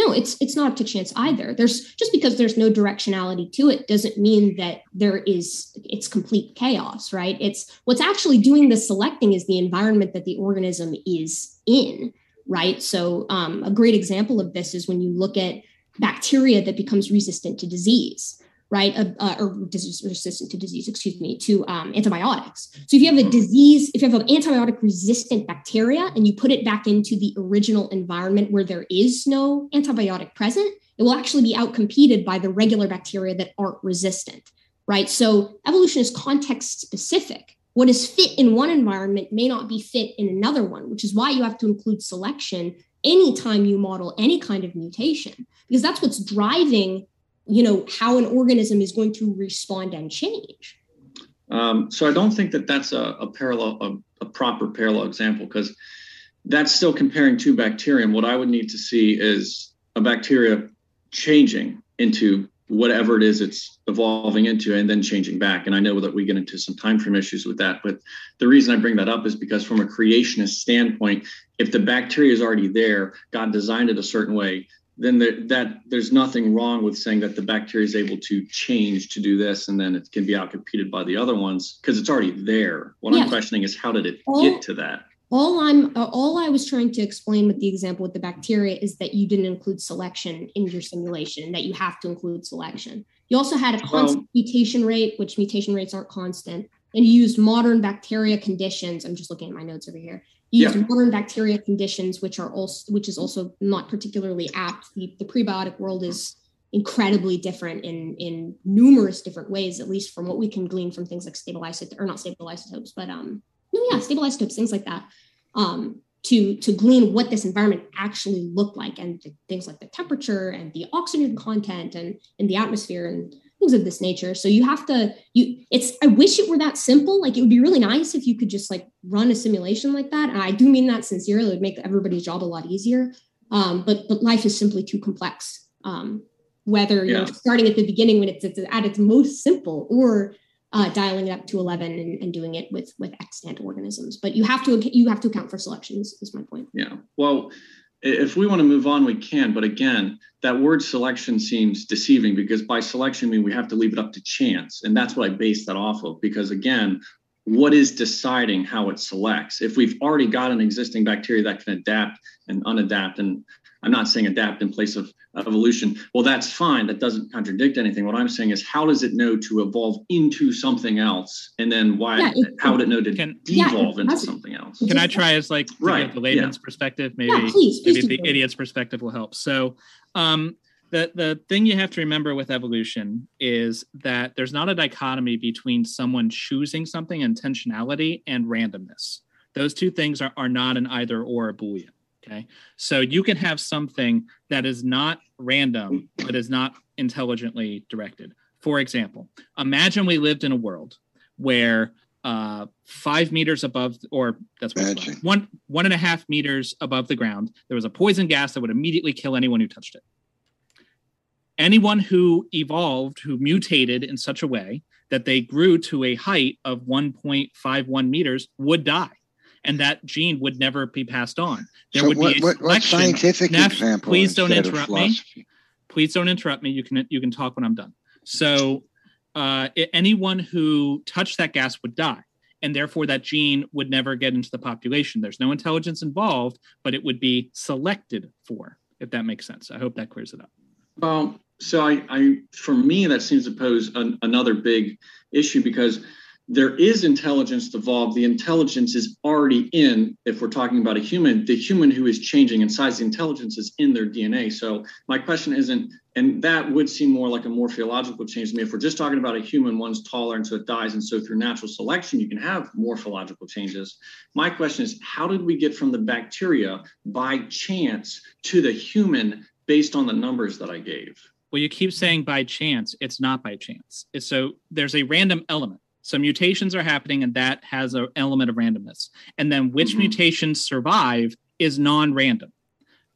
E: no it's it's not up to chance either. There's just because there's no directionality to it doesn't mean that there is it's complete chaos right? It's what's actually doing the selecting is the environment that the organism is in right? So um, a great example of this is when you look at bacteria that becomes resistant to disease, right? Uh, uh, or resistant to disease, excuse me, to um, antibiotics. So if you have a disease, if you have an antibiotic resistant bacteria and you put it back into the original environment where there is no antibiotic present, it will actually be outcompeted by the regular bacteria that aren't resistant, right? So evolution is context specific. What is fit in one environment may not be fit in another one, which is why you have to include selection anytime you model any kind of mutation because that's what's driving you know how an organism is going to respond and change.
B: Um, so i don't think that that's a, a parallel a, a, proper parallel example because that's still comparing two bacteria. What i would need to see is a bacteria changing into whatever it is it's evolving into and then changing back. And i know that we get into some time frame issues with that but the reason i bring that up is because from a creationist standpoint if the bacteria is already there god designed it a certain way then there, that there's nothing wrong with saying that the bacteria is able to change to do this and then it can be outcompeted by the other ones because it's already there. What i'm questioning is how did it get to that?
E: All i'm uh, all i was trying to explain with the example with the bacteria is that you didn't include selection in your simulation that you have to include selection. You also had a constant well, mutation rate which mutation rates aren't constant and you used modern bacteria conditions. I'm just looking at my notes over here you yeah. modern bacteria conditions which are also which is also not particularly apt the, the prebiotic world is incredibly different in in numerous different ways at least from what we can glean from things like stable isotopes or not stable isotopes but um no, yeah, stable isotopes, things like that, um, to to glean what this environment actually looked like, and things like the temperature and the oxygen content and in the atmosphere and things of this nature. So you have to you. It's I wish it were that simple. Like it would be really nice if you could just like run a simulation like that. And I do mean that sincerely. It would make everybody's job a lot easier. Um, but but life is simply too complex. Um, whether yeah. you're starting at the beginning when it's, it's at its most simple or uh, dialing it up to 11 and, and, doing it with with extant organisms but you have to you have to account for selections is my point
B: yeah well if we want to move on we can but again that word selection seems deceiving because by selection I mean we have to leave it up to chance and that's what i base that off of because again what is deciding how it selects? If we've already got an existing bacteria that can adapt and unadapt and i'm not saying adapt in place of evolution. Well, that's fine. That doesn't contradict anything. What I'm saying is, how does it know to evolve into something else, and then why? Yeah, it, how would it know to can, devolve yeah, into something else?
D: Can I try as like right. the layman's yeah. perspective? Maybe please, please maybe the idiot's perspective will help. So, um, the the thing you have to remember with evolution is that there's not a dichotomy between someone choosing something intentionality and randomness. Those two things are, are not an either or a boolean. Okay. So you can have something that is not random, but is not intelligently directed. For example, imagine we lived in a world where uh, five meters above, or that's what one one and a half meters above the ground, there was a poison gas that would immediately kill anyone who touched it. Anyone who evolved, who mutated in such a way that they grew to a height of 1.51 meters, would die and that gene would never be passed on.
C: There so would what, be a what, what scientific Neff, example?
D: Please don't interrupt me. Please don't interrupt me. You can you can talk when I'm done. So uh, anyone who touched that gas would die, and therefore that gene would never get into the population. There's no intelligence involved, but it would be selected for. If that makes sense, I hope that clears it up.
B: Well, so I, I for me that seems to pose an, another big issue because there is intelligence evolved. The intelligence is already in, if we're talking about a human, the human who is changing in size, the intelligence is in their DNA. So my question isn't, and that would seem more like a morphological change to me. If we're just talking about a human, one's taller and so it dies. And so through natural selection, you can have morphological changes. My question is, how did we get from the bacteria by chance to the human based on the numbers that I gave?
D: Well, you keep saying by chance. It's not by chance. It's so there's a random element so mutations are happening, and that has an element of randomness. And then which mm-hmm. mutations survive is non random.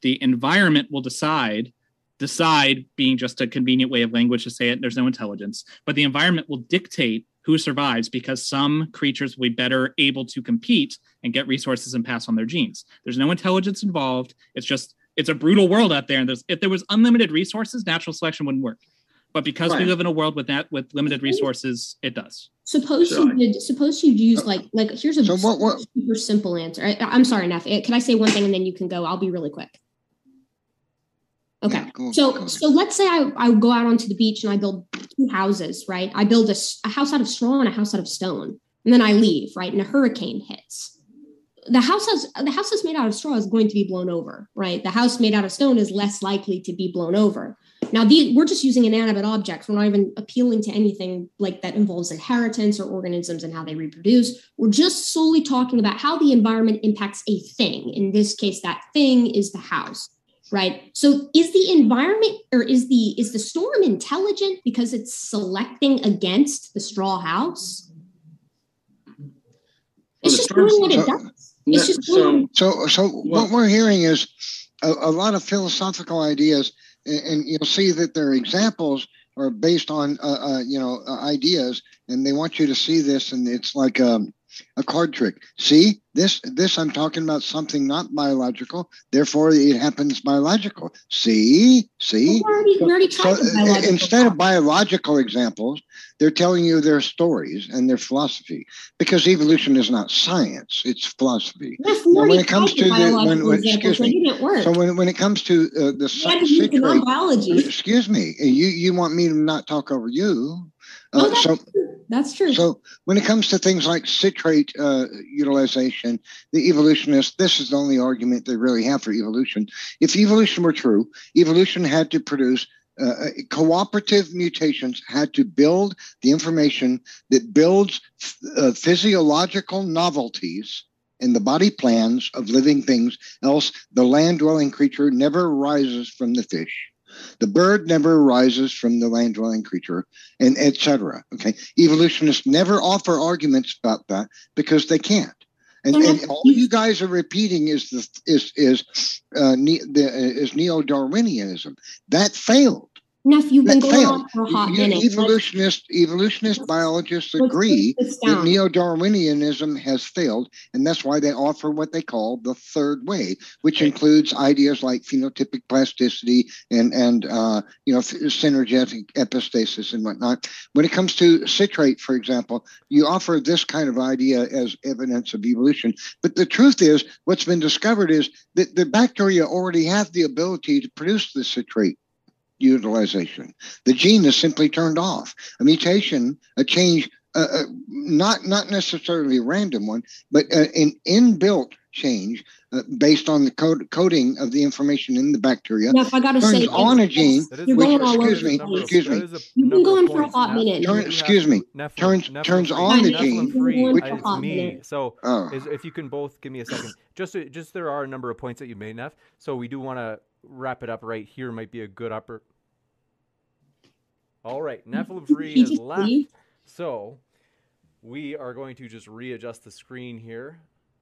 D: The environment will decide decide being just a convenient way of language to say it there's no intelligence but the environment will dictate who survives because some creatures will be better able to compete and get resources and pass on their genes there's no intelligence involved it's just it's a brutal world out there and there's if there was unlimited resources natural selection wouldn't work but because right. we live in a world with that with limited resources it does
E: suppose you did suppose you use like like here's a so what, what? super simple answer I, am sorry Neff. can i say one thing and then you can go i'll be really quick Okay. Yeah, cool, so cool. so let's say I, I go out onto the beach and I build two houses, right? I build a, a house out of straw and a house out of stone. And then I leave, right? And a hurricane hits. The house has the house that's made out of straw is going to be blown over, right? The house made out of stone is less likely to be blown over. Now, the, we're just using inanimate objects. We're not even appealing to anything like that involves inheritance or organisms and how they reproduce. We're just solely talking about how the environment impacts a thing. In this case, that thing is the house right so is the environment or is the is the storm intelligent because it's selecting against the straw house it's just doing what it does it's just
C: so, so so what we're hearing is a, a lot of philosophical ideas and, you'll see that their examples are based on uh, uh, you know uh, ideas and they want you to see this and it's like um, a card trick. See, this this I'm talking about something not biological, therefore it happens biological. See, see.
E: Well, we already, so,
C: uh, instead of biological examples, they're telling you their stories and their philosophy because evolution is not science; it's philosophy.
E: Yes, when it comes to the when, when excuse me,
C: so when, when it comes to uh, the citrate,
E: biology,
C: excuse me, you you want me to not talk over you?
E: Uh, that's so, true. That's true.
C: So when it comes to things like citrate uh, utilization, the evolutionists, this is the only argument they really have for evolution. If evolution were true, evolution had to produce uh, uh cooperative mutations had to build the information that builds uh, physiological novelties in the body plans of living things else the land dwelling creature never rises from the fish the bird never arises from the land dwelling creature, and etc. Okay, evolutionists never offer arguments about that because they can't. And, and all you guys are repeating is the is is uh, ne- the, is neo Darwinianism that failed.
E: Neff, you've been going on for a hot minute.
C: Evolutionist, evolutionist biologists agree that neo-Darwinianism has failed, and that's why they offer what they call the third way, which includes ideas like phenotypic plasticity and and uh, you know synergetic epistasis and whatnot. When it comes to citrate, for example, you offer this kind of idea as evidence of evolution, but the truth is, what's been discovered is that the bacteria already have the ability to produce the citrate utilization. The gene is simply turned off. A mutation, a change, uh, uh, not not necessarily a random one, but uh, an inbuilt change uh, based on the code, coding of the information in the bacteria.
E: Now, if I got to say,
C: on a gene,
E: you're
C: which,
E: going all
C: excuse me,
E: over
C: excuse me,
E: you've been going for a hot minute.
C: Turn, excuse me, turns turns on the gene.
A: Which, it's me. So, oh. is, if you can both give me a second, just just there are a number of points that you made, Neff. So we do want to wrap it up right here. Might be a good upper all right, Nephilim Free has left. So we are going to just readjust the screen here.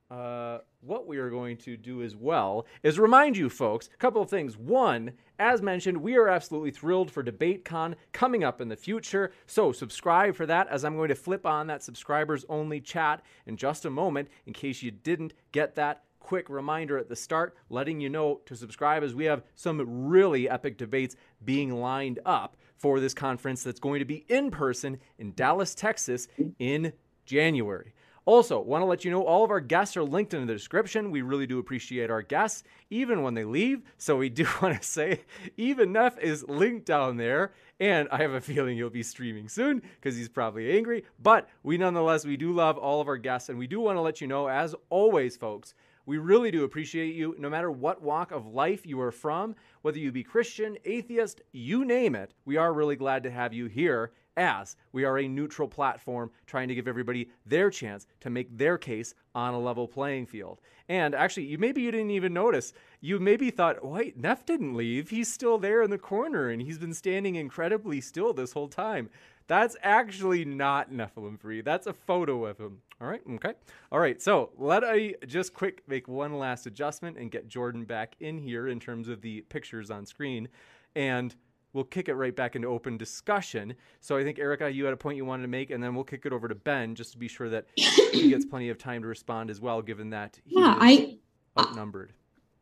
A: Uh, what we are going to do as well is remind you folks a couple of things. One, as mentioned, we are absolutely thrilled for DebateCon coming up in the future. So subscribe for that as I'm going to flip on that subscribers only chat in just a moment in case you didn't get that quick reminder at the start, letting you know to subscribe as we have some really epic debates being lined up for this conference that's going to be in person in Dallas, Texas in January. Also, want to let you know all of our guests are linked in the description. We really do appreciate our guests, even when they leave. So we do (laughs) want to say, even Neff is linked down there. And I have a feeling he'll be streaming soon because he's probably angry. But we nonetheless, we do love all of our guests. And we do want to let you know, as always, folks, we really do appreciate you, no matter what walk of life you are from, whether you be Christian, atheist, you name it. We are really glad to have you here as we are a neutral platform trying to give everybody their chance to make their case on a level playing field. And actually, you maybe you didn't even notice. You maybe thought, wait, Neff didn't leave. He's still there in the corner and he's been standing incredibly still this whole time. That's actually not Nephilim free. That's a photo of him. All right. Okay. All right. So let I just quick make one last adjustment and get Jordan back in here in terms of the pictures on screen. and we'll kick it right back into open discussion. So I think Erica, you had a point you wanted to make, and then we'll kick it over to Ben just to be sure that he (coughs) gets plenty of time to respond as well, given that
E: Yeah, I uh,
A: outnumbered.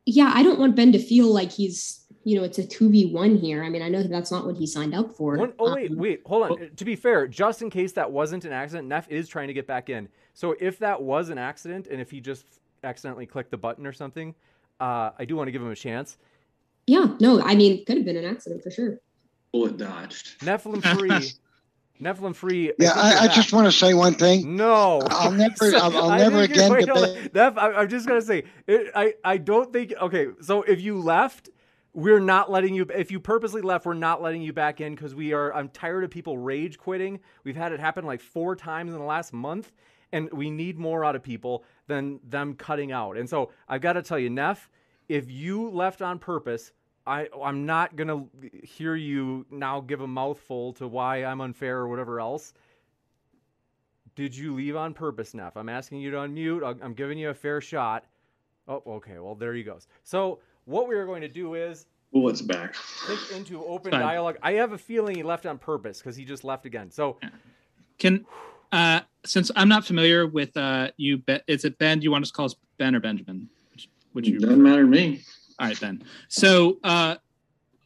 E: yeah, I don't want Ben to feel like he's you know it's a two v one here. I mean, I know that that's not what he signed up for.
A: One, oh wait,
E: Um,
A: wait, hold on. to be fair, just in case that wasn't an accident, Neff is trying to get back in. So if that was an accident, and if he just accidentally clicked the button or something, uh, I do want to give him a chance.
E: Yeah, no, I mean, it could have been an accident for sure.
B: Bullet dodged.
A: Nephilim free, (laughs) Nephilim free.
C: Yeah, I, I just want to say one thing.
A: No,
C: I'll (laughs) never- I'll- I'll
A: I
C: never
A: think you're-
C: again
A: wait, hold on.
C: debate-
A: Neff, I, I'm just gonna say, it, I I don't think. Okay, so if you left, we're not letting you. If you purposely left, we're not letting you back in because we are. I'm tired of people rage quitting. We've had it happen like four times in the last month, and we need more out of people than them cutting out. And so I've got to tell you, Neff, if you left on purpose. I, I'm not gonna hear you now give a mouthful to why I'm unfair or whatever else. Did you leave on purpose, Neff? I'm asking you to unmute. I'm- giving you a fair shot. Oh, okay. Well, there he goes. So, what we are going to do is
B: Bullet's back.
A: click into (laughs) open
D: Fine.
A: dialogue. I have a feeling he left on purpose because he just left again. So,
D: Can uh since I'm not familiar with uh you Ben is it Ben? Do you want us to call us Ben or Benjamin? Which would you
B: Doesn't matter to me.
D: all right Ben. So uh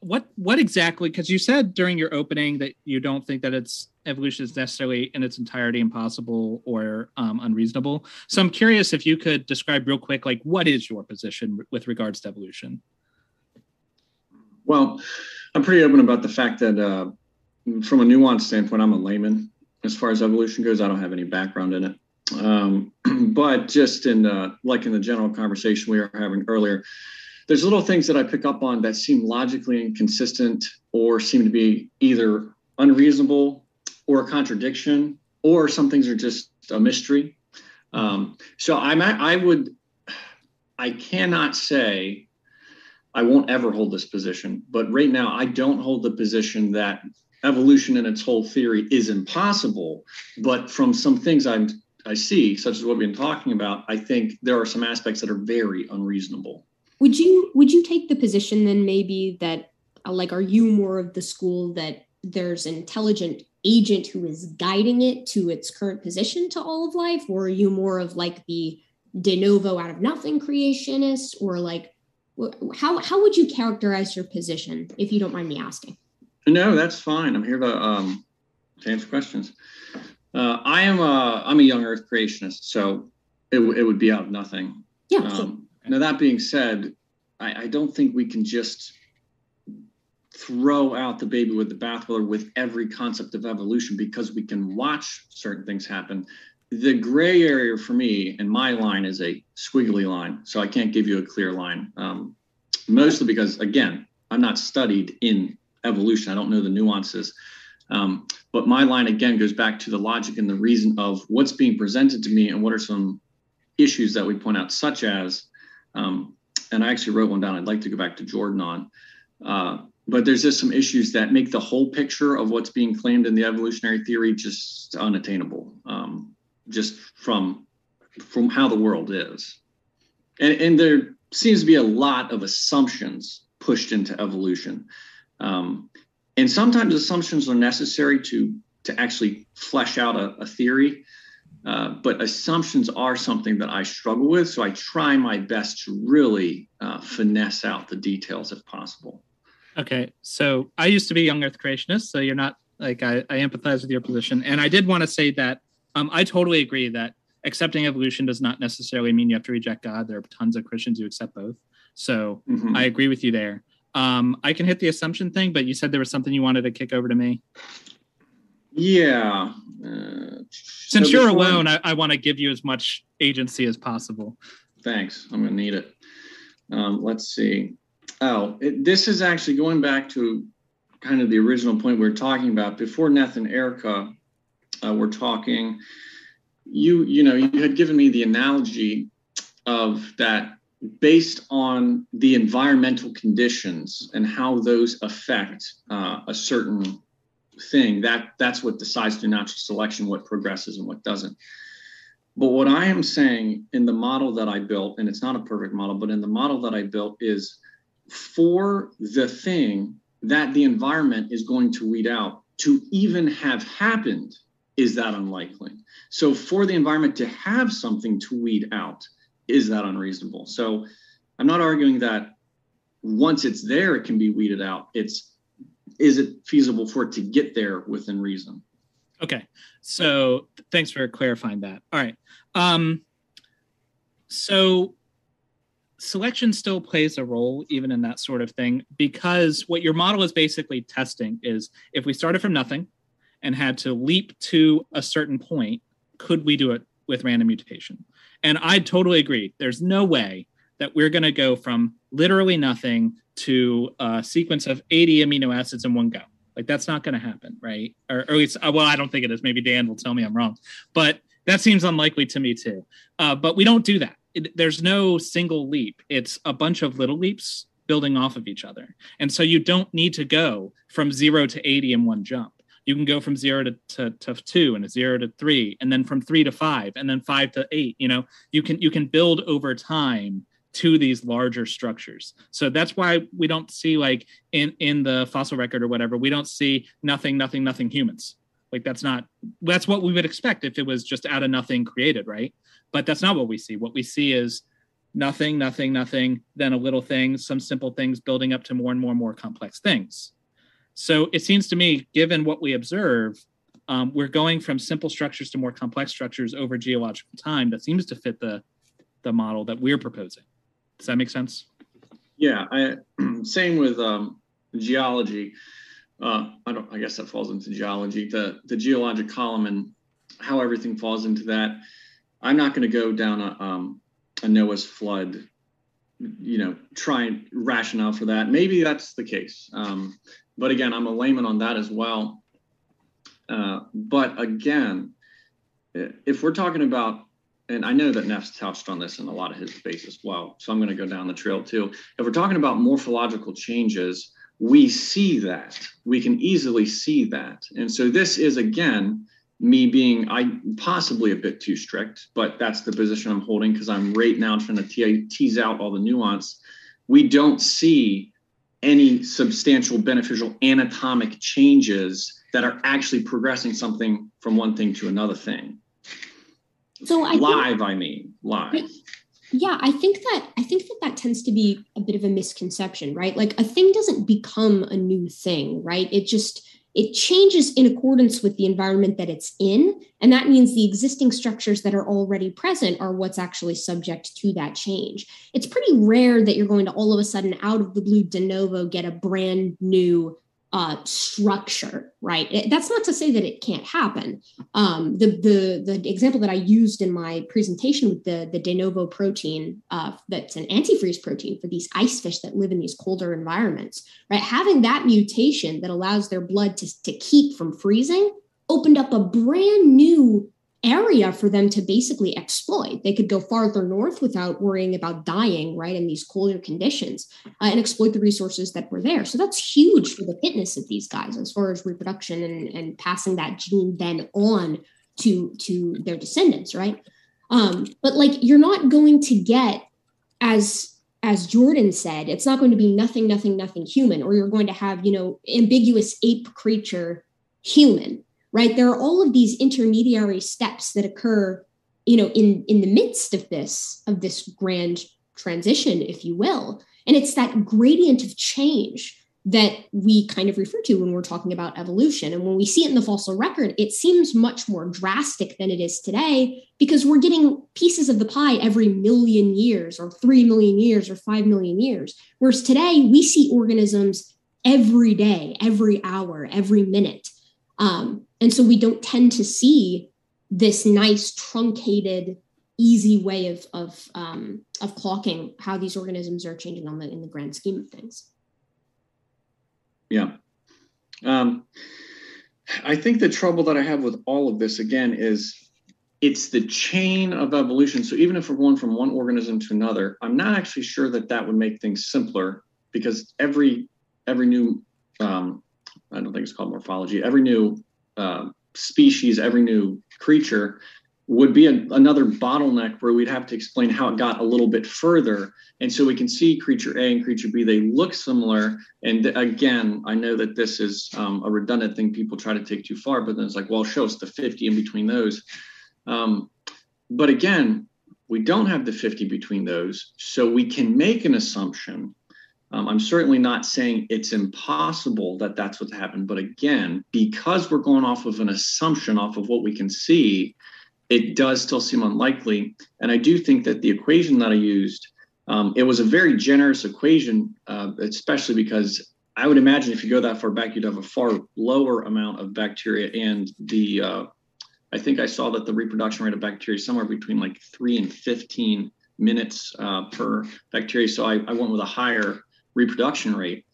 D: what what exactly because you said during your opening that you don't think that it's evolution is necessarily in its entirety impossible or um, unreasonable. So I'm curious if you could describe real quick like what is your position with regards to evolution?
B: Well, I'm pretty open about the fact that, uh, from a nuanced standpoint, I'm a layman as far as evolution goes. I don't have any background in it. Um, (clears throat) but just in uh, like in the general conversation we were having earlier, there's little things that I pick up on that seem logically inconsistent or seem to be either unreasonable or a contradiction, or some things are just a mystery. Um, so I'm I would I cannot say I won't ever hold this position, but right now I don't hold the position that evolution in its whole theory is impossible. But from some things I'm I see, such as what we've been talking about, I think there are some aspects that are very unreasonable.
E: Would you would you take the position then maybe that uh, like are you more of the school that there's an intelligent agent who is guiding it to its current position to all of life, or are you more of like the de novo out of nothing creationist, or like how how would you characterize your position if you don't mind me asking?
B: No, that's fine. I'm here to um, to answer questions. Uh, I am a I'm a young Earth creationist, so it, w- it would be out of nothing.
E: Yeah.
B: Um, now that being said, I, I don't think we can just throw out the baby with the bathwater with every concept of evolution because we can watch certain things happen. The gray area for me and my line is a squiggly line, so I can't give you a clear line. Um, mostly because, again, I'm not studied in evolution. I don't know the nuances. Um, but my line again goes back to the logic and the reason of what's being presented to me and what are some issues that we point out, such as, um, and I actually wrote one down. I'd like to go back to Jordan on. Uh, but there's just some issues that make the whole picture of what's being claimed in the evolutionary theory just unattainable, um, just from from how the world is. And, and there seems to be a lot of assumptions pushed into evolution. Um, and sometimes assumptions are necessary to to actually flesh out a, a theory. Uh, but assumptions are something that I struggle with, so I try my best to really uh, finesse out the details if possible.
D: Okay, so I used to be a young Earth creationist, so you're not like I, I empathize with your position, and I did want to say that um, I totally agree that accepting evolution does not necessarily mean you have to reject God. There are tons of Christians who accept both, so
B: Mhm.
D: I agree with you there. Um, I can hit the assumption thing, but you said there was something you wanted to kick over to me.
B: Yeah. Uh,
D: Since
B: so
D: you're
B: before-
D: alone, I, I want to give you as much agency as possible.
B: Thanks. I'm going to need it. Um, let's see. Oh, it, this is actually going back to kind of the original point we were talking about before. Neff and Erica uh, were talking. You, you know, you had given me the analogy of that based on the environmental conditions and how those affect uh, a certain thing. That that's what decides through natural selection what progresses and what doesn't. But what I am saying in the model that I built, and it's not a perfect model, but in the model that I built is for the thing that the environment is going to weed out to even have happened is that unlikely. So for the environment to have something to weed out, is that unreasonable? So I'm not arguing that once it's there, it can be weeded out. It's is it feasible for it to get there within reason?
D: Okay. So thanks for clarifying that. All right. Um, so selection still plays a role even in that sort of thing because what your model is basically testing is if we started from nothing and had to leap to a certain point, could we do it with random mutation? And I totally agree. There's no way that we're going to go from literally nothing to a sequence of 80 amino acids in one go. Like that's not going to happen, right? Or, or at least, uh, well, I don't think it is. Maybe Dan will tell me I'm wrong, but that seems unlikely to me too. Uh, but we don't do that. It, there's no single leap. It's a bunch of little leaps building off of each other. And so you don't need to go from zero to 80 in one jump. You can go from zero to, to, to two and a zero to three, and then from three to five, and then five to eight. You know, you can you can build over time to these larger structures. So that's why we don't see like in in the fossil record or whatever, we don't see nothing, nothing, nothing humans. Like that's not that's what we would expect if it was just out of nothing created, right? But that's not what we see. What we see is nothing, nothing, nothing, then a little thing, some simple things building up to more and more and more complex things. So it seems to me, given what we observe, um, we're going from simple structures to more complex structures over geological time. That seems to fit the the model that we're proposing. Does that make sense?
B: Yeah, I, (clears throat) same with um, geology. Uh, I don't. I guess that falls into geology. The the geologic column and how everything falls into that. I'm not going to go down a, um, a Noah's flood. You know, try and rationale for that. Maybe that's the case. Um, but again, I'm a layman on that as well. Uh, but again, if we're talking about and I know that Neff's touched on this in a lot of his debates as well. So I'm going to go down the trail too. If we're talking about morphological changes, we see that. We can easily see that. And so this is again me being I possibly a bit too strict, but that's the position I'm holding because I'm right now trying to te- tease out all the nuance. We don't see any substantial beneficial anatomic changes that are actually progressing something from one thing to another thing
E: so I
B: live,
E: think,
B: I mean, live.
E: Yeah, I think that I think that that tends to be a bit of a misconception, right? Like a thing doesn't become a new thing, right? It just it changes in accordance with the environment that it's in, and that means the existing structures that are already present are what's actually subject to that change. It's pretty rare that you're going to all of a sudden out of the blue de novo get a brand new uh, structure, right? It, that's not to say that it can't happen. Um, the the the example that I used in my presentation with the the de novo protein, uh, that's an antifreeze protein for these ice fish that live in these colder environments, right? Having that mutation that allows their blood to to keep from freezing opened up a brand new area for them to basically exploit. They could go farther north without worrying about dying, right, in these colder conditions uh, and exploit the resources that were there. So that's huge for the fitness of these guys as far as reproduction and, and passing that gene then on to, to their descendants, right? Um, but like you're not going to get as as Jordan said, it's not going to be nothing, nothing, nothing human, or you're going to have, you know, ambiguous ape creature human right? There are all of these intermediary steps that occur you know in in the midst of this of this grand transition if you will. And it's that gradient of change that we kind of refer to when we're talking about evolution. And when we see it in the fossil record it seems much more drastic than it is today because we're getting pieces of the pie every million years or 3 million years or 5 million years. Whereas today we see organisms every day every hour every minute. Um, and so we don't tend to see this nice truncated, easy way of of um, of clocking how these organisms are changing on the in the grand scheme of things.
B: Yeah. Um, I think the trouble that I have with all of this again is it's the chain of evolution. So even if we're going from one organism to another, I'm not actually sure that that would make things simpler because every every new um, I don't think it's called morphology. Every new uh, species, every new creature would be a, another bottleneck where we'd have to explain how it got a little bit further. And so we can see creature A and creature B, they look similar. And again, I know that this is um, a redundant thing people try to take too far, but then it's like, well, show us the 50 in between those. Um, but again, we don't have the 50 between those. So we can make an assumption. Um, I'm certainly not saying it's impossible that that's what happened. But again, because we're going off of an assumption, off of what we can see, it does still seem unlikely. And I do think that the equation that I used, um, it was a very generous equation, uh, especially because I would imagine if you go that far back, you'd have a far lower amount of bacteria. And the, uh, I think I saw that the reproduction rate of bacteria is somewhere between like three and 15 minutes uh, per bacteria. So I, I, went with a higher reproduction rate.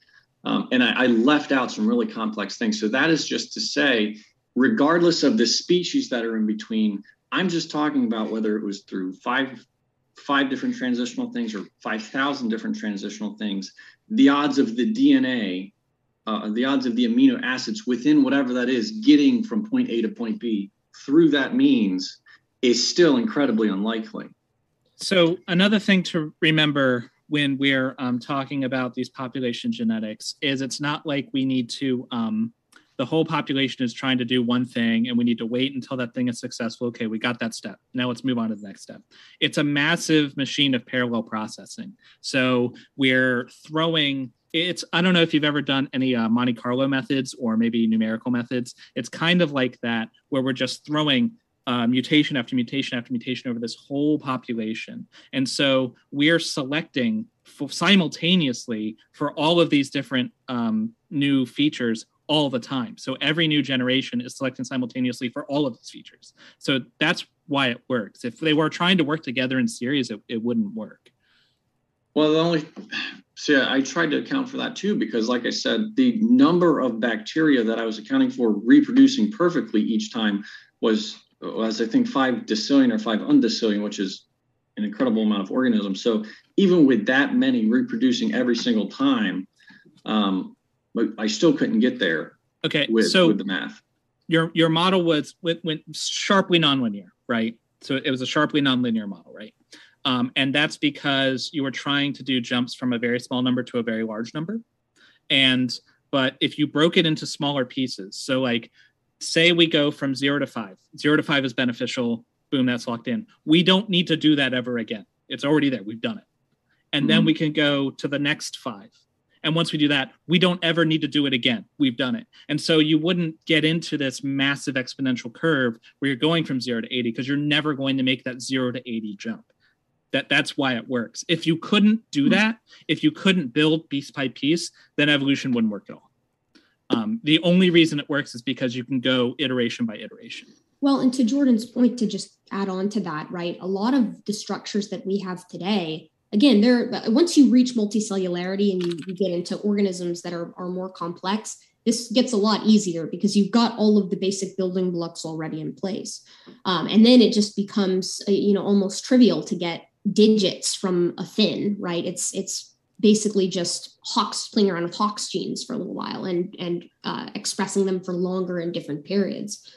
B: Um, and I, I left out some really complex things. So that is just to say, regardless of the species that are in between, I'm just talking about whether it was through five five different transitional things or 5,000 different transitional things. The odds of the DNA, uh, the odds of the amino acids within whatever that is getting from point A to point B through that means is still incredibly unlikely.
D: So, another thing to remember when we're um, talking about these population genetics is it's not like we need to um, the whole population is trying to do one thing and we need to wait until that thing is successful. Okay we got that step. Now let's move on to the next step. It's a massive machine of parallel processing. So we're throwing it's i don't know if you've ever done any uh, monte carlo methods or maybe numerical methods. It's kind of like that where we're just throwing uh, mutation after mutation after mutation over this whole population and so we're selecting simultaneously for all of these different um, new features all the time. So every new generation is selecting simultaneously for all of these features. So that's why it works. If they were trying to work together in series, it, it wouldn't work.
B: Well, the only see, I tried to account for that too, because like I said, the number of bacteria that I was accounting for reproducing perfectly each time was was I think five decillion or five undecillion, which is an incredible amount of organisms. So even with that many reproducing every single time, um, but I still couldn't get there.
D: Okay,
B: with,
D: so
B: with the math,
D: your your model was went, went sharply nonlinear, right? So it was a sharply nonlinear model, right? Um, and that's because you were trying to do jumps from a very small number to a very large number. And but if you broke it into smaller pieces, so like say we go from zero to five, zero to five is beneficial. Boom, that's locked in. We don't need to do that ever again. It's already there. We've done it. And mm-hmm. then we can go to the next five and once we do that, we don't ever need to do it again. We've done it. And so you wouldn't get into this massive exponential curve where you're going from zero to 80 because you're never going to make that zero to 80 jump. That that's why it works. If you couldn't do hmm. that, if you couldn't build piece by piece, then evolution wouldn't work at all. Um, the only reason it works is because you can go iteration by iteration.
E: Well, and to Jordan's point, to just add on to that, right? A lot of the structures that we have today again, there once you reach multicellularity and you, you get into organisms that are, are more complex, this gets a lot easier because you've got all of the basic building blocks already in place. Um, and then it just becomes, uh, you know, almost trivial to get digits from a fin, right? It's it's basically just Hox playing around with Hox genes for a little while and and uh, expressing them for longer in different periods.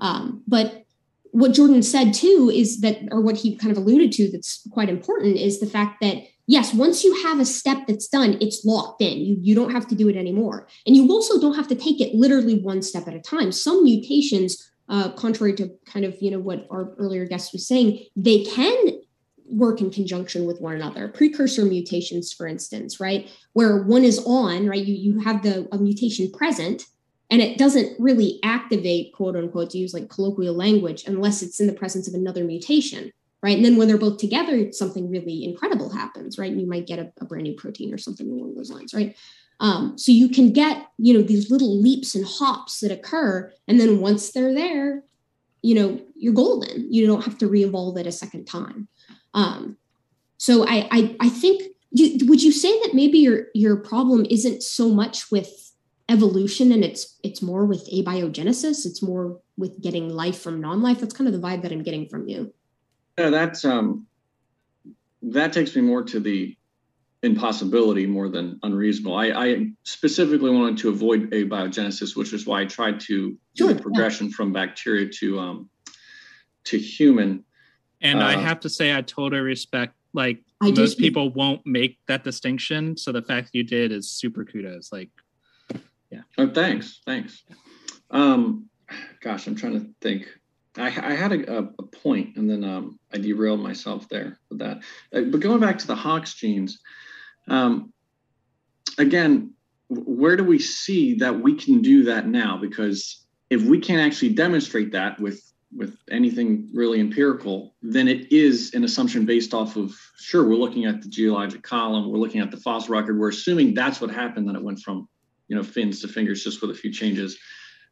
E: Um, but what Jordan said too is that, or what he kind of alluded to that's quite important is the fact that yes, once you have a step that's done, it's locked in. You, you don't have to do it anymore. And you also don't have to take it literally one step at a time. Some mutations, uh, contrary to kind of, you know, what our earlier guest was saying, they can work in conjunction with one another. Precursor mutations, for instance, right? Where one is on, right? You, you have the a mutation present and it doesn't really activate quote unquote to use like colloquial language unless it's in the presence of another mutation right and then when they're both together something really incredible happens right and you might get a, a brand new protein or something along those lines right um, so you can get you know these little leaps and hops that occur and then once they're there you know you're golden you don't have to re-evolve it a second time um, so I, I i think would you say that maybe your your problem isn't so much with evolution and it's it's more with abiogenesis it's more with getting life from non-life that's kind of the vibe that i'm getting from you
B: yeah that's um that takes me more to the impossibility more than unreasonable i i specifically wanted to avoid abiogenesis which is why i tried to sure, do the progression yeah. from bacteria to um to human.
D: And uh, I have to say, I totally respect. Like I most people won't make that distinction, so the fact you did is super kudos. Like, yeah.
B: Oh, thanks, thanks. Um, gosh, I'm trying to think. I, I had a, a, point, and then um, I derailed myself there with that. Uh, but going back to the Hox genes, um, again, where do we see that we can do that now? Because if we can't actually demonstrate that with with anything really empirical, then it is an assumption based off of sure we're looking at the geologic column, we're looking at the fossil record, we're assuming that's what happened, that it went from you know fins to fingers just with a few changes.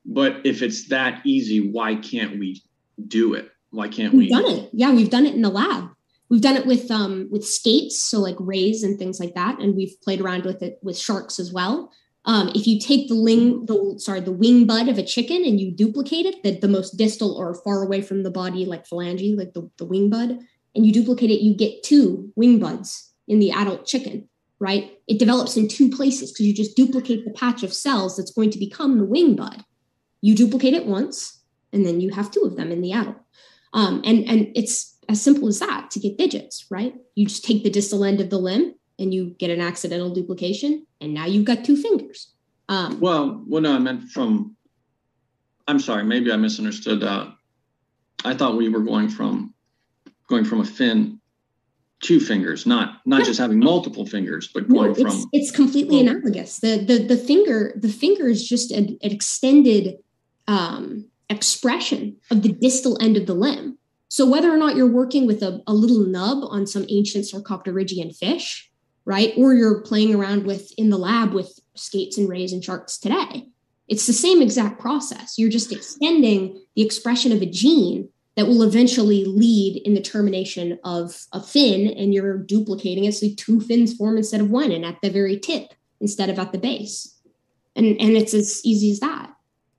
B: But if it's that easy, why can't we do it? Why can't
E: we've
B: we?
E: Done it. Yeah, we've done it in the lab. We've done it with um with skates, so like rays and things like that, and we've played around with it with sharks as well. Um, if you take the ling, the sorry, the wing bud of a chicken and you duplicate it, the, the most distal or far away from the body, like phalange, like the, the wing bud, and you duplicate it, you get two wing buds in the adult chicken, right? It develops in two places because you just duplicate the patch of cells that's going to become the wing bud. You duplicate it once, and then you have two of them in the adult. Um, and and it's as simple as that to get digits, right? You just take the distal end of the limb and you get an accidental duplication, and now you've got two fingers.
B: Um, well, well, no, I meant from. I'm sorry, maybe I misunderstood. Uh, I thought we were going from going from a fin two fingers, not not just having multiple fingers, but going
E: no, it's,
B: from.
E: It's completely well, analogous. The the the finger the finger is just an, an extended um, expression of the distal end of the limb. So whether or not you're working with a, a little nub on some ancient Sarcopterygian fish, right? Or you're playing around with in the lab with skates and rays and sharks today. It's the same exact process. You're just extending the expression of a gene that will eventually lead in the termination of a fin, and you're duplicating it so two fins form instead of one, and at the very tip instead of at the base. And and it's as easy as that.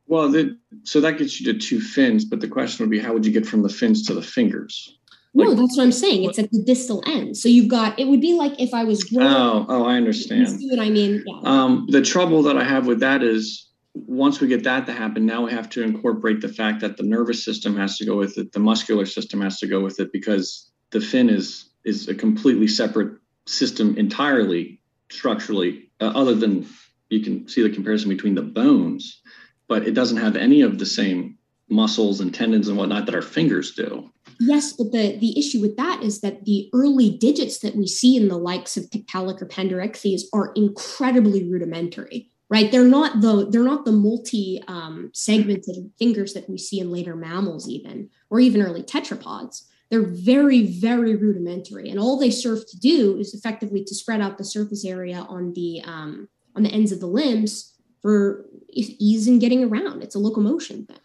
B: Well, the, so that gets you to two fins, but the question would be, how would you get from the fins to the fingers?
E: Like, no, that's what I'm saying. It's at the distal end. So you've got it would be like if I was
B: growing, Oh, oh, I understand.
E: see what I mean? Yeah.
B: Um, the trouble that I have with that is once we get that to happen, now we have to incorporate the fact that the nervous system has to go with it, the muscular system has to go with it because the fin is is a completely separate system entirely structurally, uh, other than you can see the comparison between the bones, but it doesn't have any of the same muscles and tendons and whatnot that our fingers do.
E: Yes, but the, the issue with that is that the early digits that we see in the likes of Tiktaalik or Panderichthys are incredibly rudimentary, right? They're not the they're not the multi um, segmented fingers that we see in later mammals, even or even early tetrapods. They're very very rudimentary, and all they serve to do is effectively to spread out the surface area on the um, on the ends of the limbs for ease in getting around. It's a locomotion thing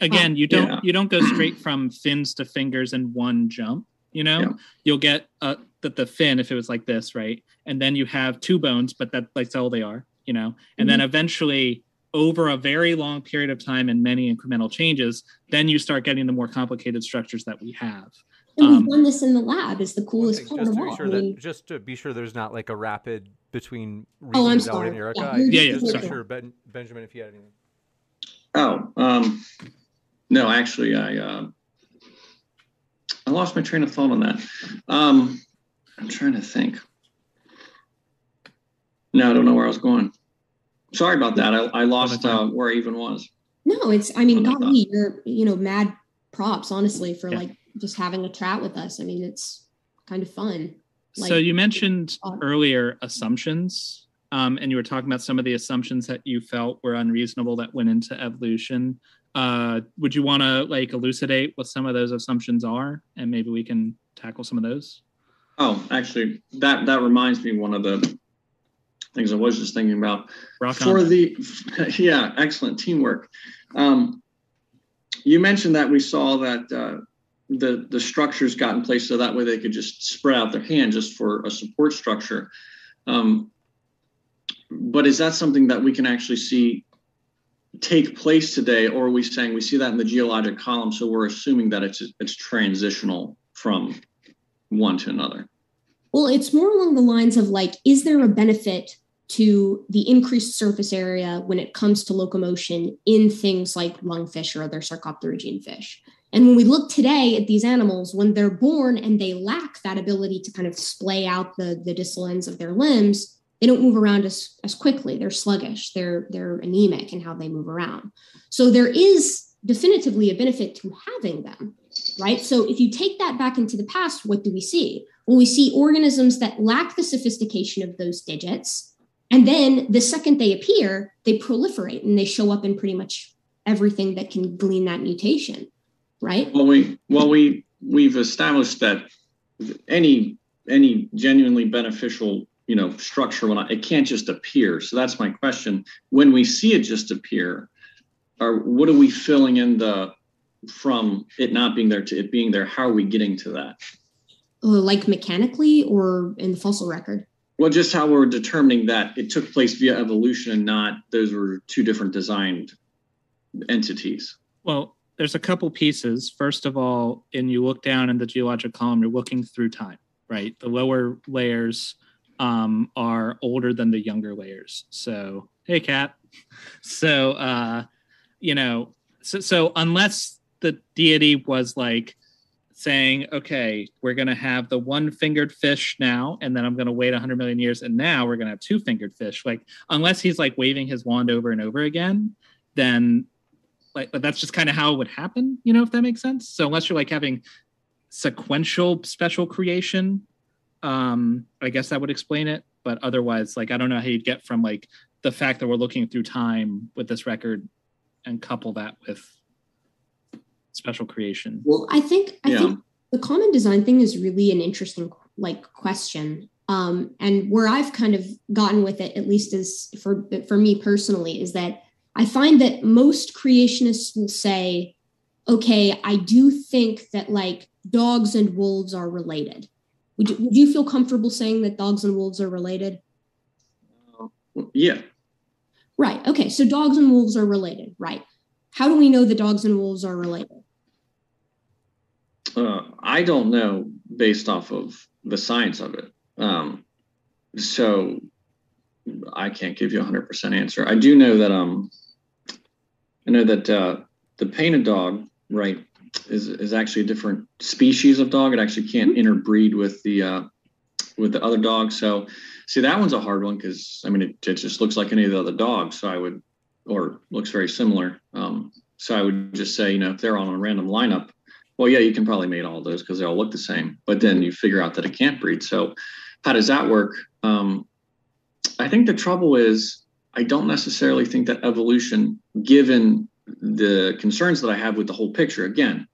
D: again you don't yeah. you don't go straight (clears throat) from fins to fingers in one jump you know yeah. you'll get uh that the fin if it was like this right and then you have two bones but that that's all they are you know and mm-hmm. then eventually over a very long period of time and many incremental changes then you start getting the more complicated structures that we have
E: and we've um, done this in the lab is the coolest part
A: of
E: all.
A: Sure
E: I mean,
A: just to be sure there's not like a rapid between
E: oh, I'm sorry.
A: and Erica.
D: Yeah, yeah,
A: yeah, yeah sure. Ben, Benjamin, if you had anything.
B: Oh, um, no, actually, I uh, I lost my train of thought on that. Um, I'm trying to think. No, I don't know where I was going. Sorry about that. I, I lost uh, where I even was.
E: No, it's. I mean, golly, you're you know mad props honestly for yeah. like just having a chat with us. I mean, it's kind of fun.
D: Like, so you mentioned earlier assumptions um, and you were talking about some of the assumptions that you felt were unreasonable that went into evolution. Uh, would you want to like elucidate what some of those assumptions are, and maybe we can tackle some of those?
B: Oh, actually, that that reminds me one of the things I was just thinking about
D: Rock
B: for the (laughs) yeah, excellent teamwork. Um, you mentioned that we saw that uh, the the structures got in place so that way they could just spread out their hand just for a support structure. Um, but is that something that we can actually see take place today, or are we saying we see that in the geologic column, so we're assuming that it's it's transitional from one to another?
E: Well, it's more along the lines of like, is there a benefit to the increased surface area when it comes to locomotion in things like lungfish or other sarcopterygian fish? And when we look today at these animals, when they're born and they lack that ability to kind of splay out the, the distal ends of their limbs, they don't move around as, as quickly. They're sluggish, they're, they're anemic in how they move around. So there is definitively a benefit to having them, right? So if you take that back into the past, what do we see? Well, we see organisms that lack the sophistication of those digits. And then the second they appear, they proliferate and they show up in pretty much everything that can glean that mutation, right?
B: Well, we well we we've established that any any genuinely beneficial you know structure when I, it can't just appear. So that's my question. When we see it just appear, or what are we filling in the from it not being there to it being there? How are we getting to that?
E: Uh, like mechanically or in the fossil record?
B: Well, just how we're determining that it took place via evolution and not those were two different designed entities.
D: Well, there's a couple pieces. First of all, and you look down in the geologic column, you're looking through time, right? The lower layers um, are older than the younger layers. So, hey, cat. So, uh, you know, so, so unless the deity was like saying, okay, we're going to have the one fingered fish now, and then I'm going to wait 100 million years, and now we're going to have two fingered fish. Like, unless he's like waving his wand over and over again, then like, but that's just kind of how it would happen, you know, if that makes sense. So, unless you're like having sequential special creation, um, I guess that would explain it. But otherwise, like, I don't know how you'd get from like the fact that we're looking through time with this record and couple that with special creation?
E: Well, I think I yeah. think the common design thing is really an interesting like question. Um, and where I've kind of gotten with it, at least as for for me personally, is that I find that most creationists will say, "Okay, I do think that like dogs and wolves are related." Would you, would you feel comfortable saying that dogs and wolves are related?
B: Uh, yeah,
E: Right. Okay. So dogs and wolves are related. Right. How do we know the dogs and wolves are related?
B: Uh, I don't know based off of the science of it. Um, so I can't give you a hundred percent answer. I do know that um, I know that uh, the painted dog, right, is is actually a different species of dog. It actually can't mm-hmm. interbreed with the uh, with the other dogs. So See, that one's a hard one because I mean, it, it, just looks like any of the other dogs. So I would, or looks very similar. Um, so I would just say, you know, if they're on a random lineup, well, yeah, you can probably mate all those because they all look the same. But then you figure out that it can't breed. So how does that work? Um, I think the trouble is, I don't necessarily think that evolution, given the concerns that I have with the whole picture, again,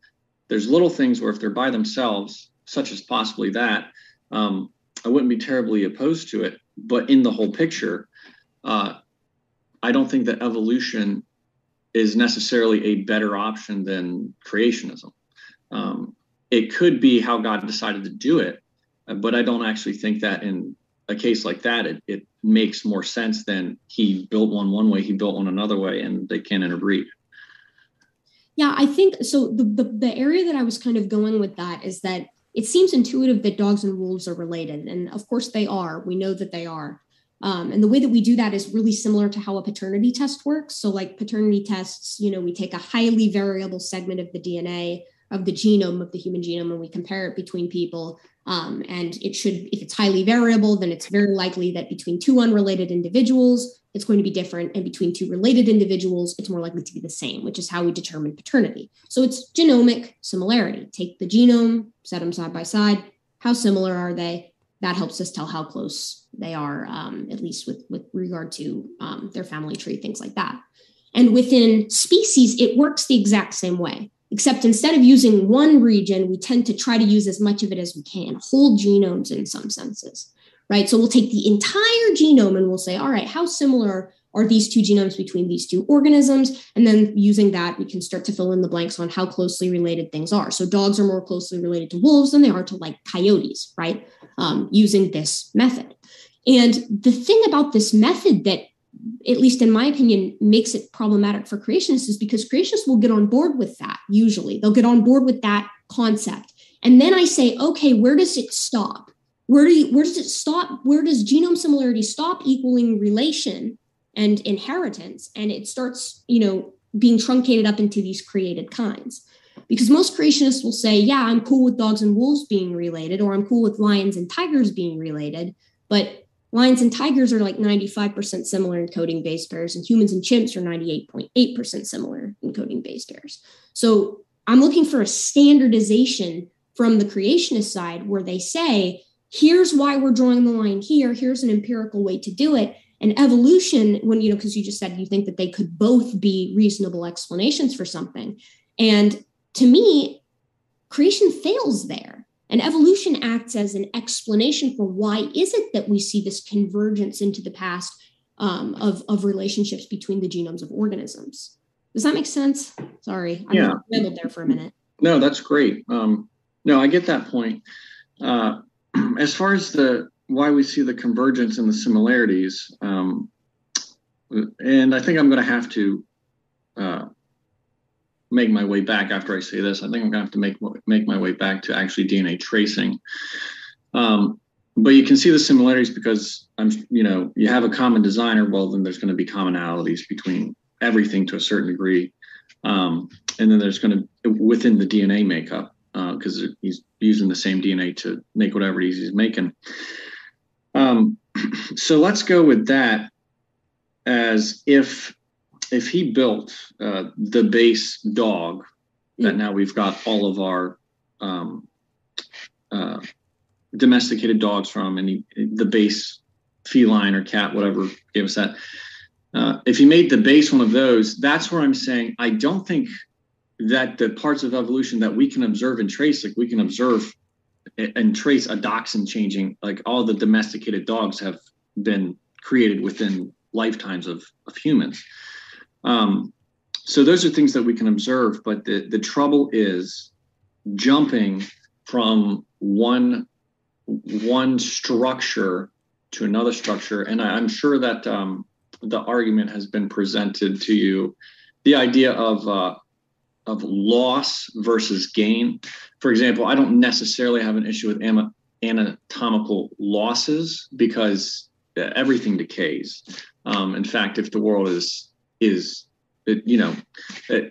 B: there's little things where if they're by themselves, such as possibly that, um, I wouldn't be terribly opposed to it. But in the whole picture, uh, I don't think that evolution is necessarily a better option than creationism. Um, it could be how God decided to do it, but I don't actually think that in a case like that, it, it makes more sense than he built one one way, he built one another way, and they can't interbreed.
E: Yeah, I think so. The, the, the area that I was kind of going with that is that it seems intuitive that dogs and wolves are related. And of course they are. We know that they are. Um, and the way that we do that is really similar to how a paternity test works. So, like paternity tests, you know, we take a highly variable segment of the DNA of the genome of the human genome and we compare it between people. Um, and it should, if it's highly variable, then it's very likely that between two unrelated individuals, it's going to be different. And between two related individuals, it's more likely to be the same, which is how we determine paternity. So it's genomic similarity. Take the genome, set them side by side. How similar are they? That helps us tell how close they are, um, at least with, with regard to um, their family tree, things like that. And within species, it works the exact same way except instead of using one region, we tend to try to use as much of it as we can, whole genomes in some senses, right? So we'll take the entire genome and we'll say, all right, how similar are these two genomes between these two organisms? And then using that, we can start to fill in the blanks on how closely related things are. So dogs are more closely related to wolves than they are to like coyotes, right? Um, using this method. And the thing about this method that at least in my opinion, makes it problematic for creationists is because creationists will get on board with that usually. They'll get on board with that concept. And then I say, okay, where does it stop? Where do you, where does it stop? Where does genome similarity stop equaling relation and inheritance? And it starts, you know, being truncated up into these created kinds. Because most creationists will say, yeah, I'm cool with dogs and wolves being related, or I'm cool with lions and tigers being related. But lions and tigers are like 95% similar in coding base pairs, and humans and chimps are 98.8% similar in coding base pairs. So I'm looking for a standardization from the creationist side where they say, here's why we're drawing the line here, here's an empirical way to do it. And evolution, when you know, because you just said you think that they could both be reasonable explanations for something. And to me, creation fails there. And evolution acts as an explanation for why is it that we see this convergence into the past um, of, of relationships between the genomes of organisms. Does that make sense? Sorry, I
B: yeah.
E: rambled there for a minute.
B: No, that's great. Um, no, I get that point. Uh, (clears throat) as far as the why we see the convergence and the similarities, um, and I think I'm going to have to uh, make my way back after I say this. I think I'm to have to make make my way back to actually DNA tracing. Um, but you can see the similarities because I'm, you know, you have a common designer. Well, then there's going to be commonalities between everything to a certain degree, um, and then there's going to within the DNA makeup because uh, he's using the same DNA to make whatever it is he's making. Um, (clears throat) so let's go with that as if if he built uh, the base dog that now we've got all of our um, uh, domesticated dogs from, and he, the base feline or cat, whatever gave us that. Uh, if he made the base one of those, that's where I'm saying I don't think that the parts of evolution that we can observe and trace, like we can observe and trace a dachshund changing, like all the domesticated dogs have been created within lifetimes of, of humans. Um, so those are things that we can observe, but the, the trouble is jumping from one one structure to another structure. And I, am sure that um, the argument has been presented to you, the idea of uh, of loss versus gain. For example, I don't necessarily have an issue with anatomical losses because everything decays. Um, in fact, if the world is is it, you know,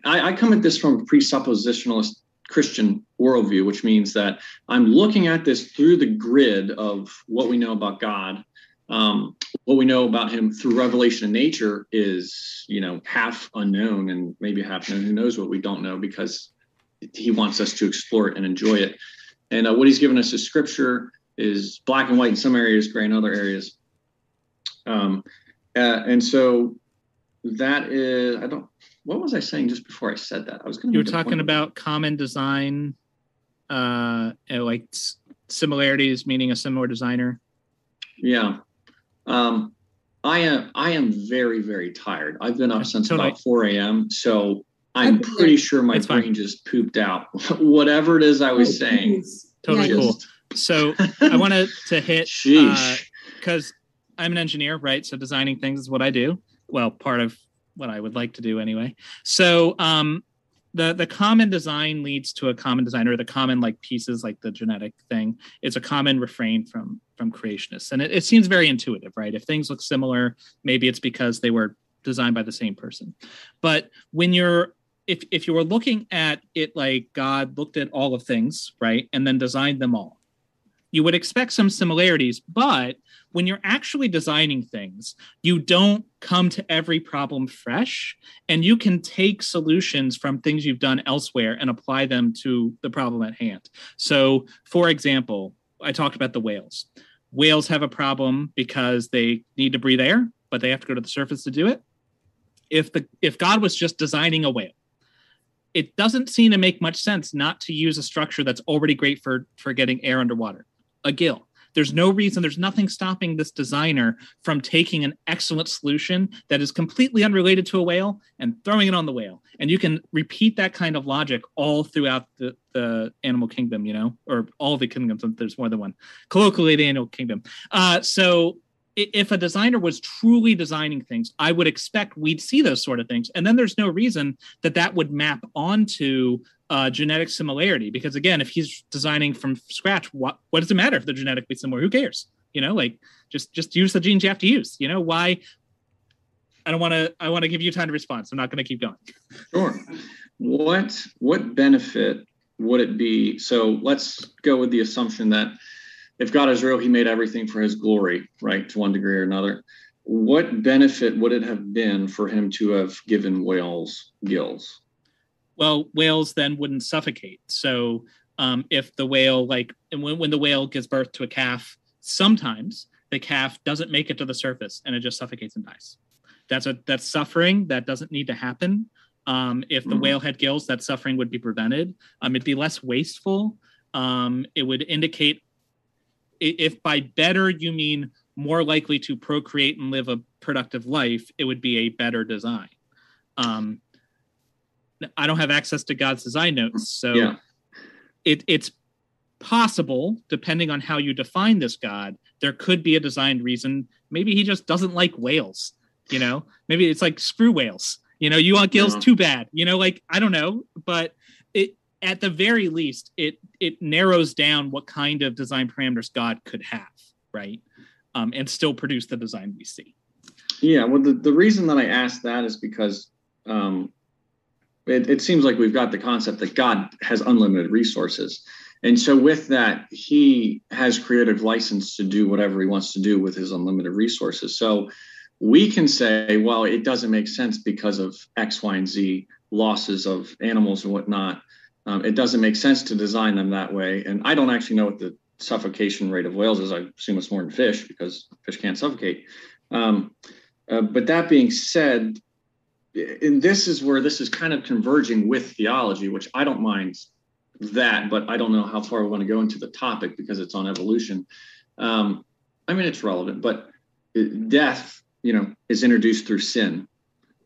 B: I, I come at this from a presuppositionalist Christian worldview, which means that I'm looking at this through the grid of what we know about God. Um, what we know about him through revelation of nature is you know half unknown and maybe half known. Who knows what we don't know because he wants us to explore it and enjoy it. And uh, what he's given us is scripture is black and white in some areas gray in other areas. Um, uh, and so that is i don't what was i saying just before i said that i was going
D: to you were talking about common design uh like similarities meaning a similar designer
B: yeah um, I am I am very very tired. I've been up since totally. about 4 a.m. So I'm pretty sure my it's brain fine. just pooped out (laughs) whatever it is I was oh, saying.
D: Totally just... cool. So I wanted (laughs) to hit because uh, I'm an engineer, right? So designing things is what I do. Well, part of what I would like to do anyway. So um, the the common design leads to a common design or the common like pieces like the genetic thing. It's a common refrain from from creationists. And it, it seems very intuitive right? If things look similar maybe it's because they were designed by the same person. But when you're if if you were looking at it like god looked at all of things right and then designed them all you would expect some similarities but when you're actually designing things, you don't come to every problem fresh and you can take solutions from things you've done elsewhere and apply them to the problem at hand. So, for example, I talked about the whales. Whales have a problem because they need to breathe air, but they have to go to the surface to do it. If the if God was just designing a whale, it doesn't seem to make much sense not to use a structure that's already great for for getting air underwater. A gill there's no reason, there's nothing stopping this designer from taking an excellent solution that is completely unrelated to a whale and throwing it on the whale. And you can repeat that kind of logic all throughout the, the animal kingdom, you know, or all the kingdoms. There's more than one. Colloquially, the animal kingdom. Uh, so if a designer was truly designing things, I would expect we'd see those sort of things. And then there's no reason that that would map onto uh, genetic similarity because again if he's designing from scratch what what does it matter if they're genetically similar? Who cares? You know like just just use the genes you have to use. You know why? I don't want to i want to give you time to respond so i'm not going to keep going.
B: Sure. What what benefit would it be? So let's go with the assumption that if God is real, He made everything for His glory, right, to one degree or another. What benefit would it have been for Him to have given whales gills?
D: Well, whales then wouldn't suffocate. So um, if the whale, like when, when the whale gives birth to a calf, sometimes the calf doesn't make it to the surface and it just suffocates and dies. That's a that's suffering that doesn't need to happen. Um, if the mm-hmm. whale had gills, that suffering would be prevented. Um, it'd be less wasteful. Um, it would indicate if by better you mean more likely to procreate and live a productive life, it would be a better design. Um, I don't have access to God's design notes, so yeah. it, it's possible, depending on how you define this God, there could be a designed reason. Maybe he just doesn't like whales. You know, maybe it's like screw whales. You know, you want gills, yeah. too bad. You know, like I don't know, but it at the very least, it it narrows down what kind of design parameters God could have, right? Um, and still produce the design we see.
B: Yeah, well, the, the reason that I asked that is because um, it, it seems like we've got the concept that God has unlimited resources. And so, with that, he has creative license to do whatever he wants to do with his unlimited resources. So, we can say, well, it doesn't make sense because of X, Y, and Z losses of animals and whatnot. Um, it doesn't make sense to design them that way. And I don't actually know what the suffocation rate of whales is. I assume it's more than fish because fish can't suffocate. Um, uh, but that being said, and this is where this is kind of converging with theology, which I don't mind that, but I don't know how far we want to go into the topic because it's on evolution. Um, I mean, it's relevant, but death, you know, is introduced through sin.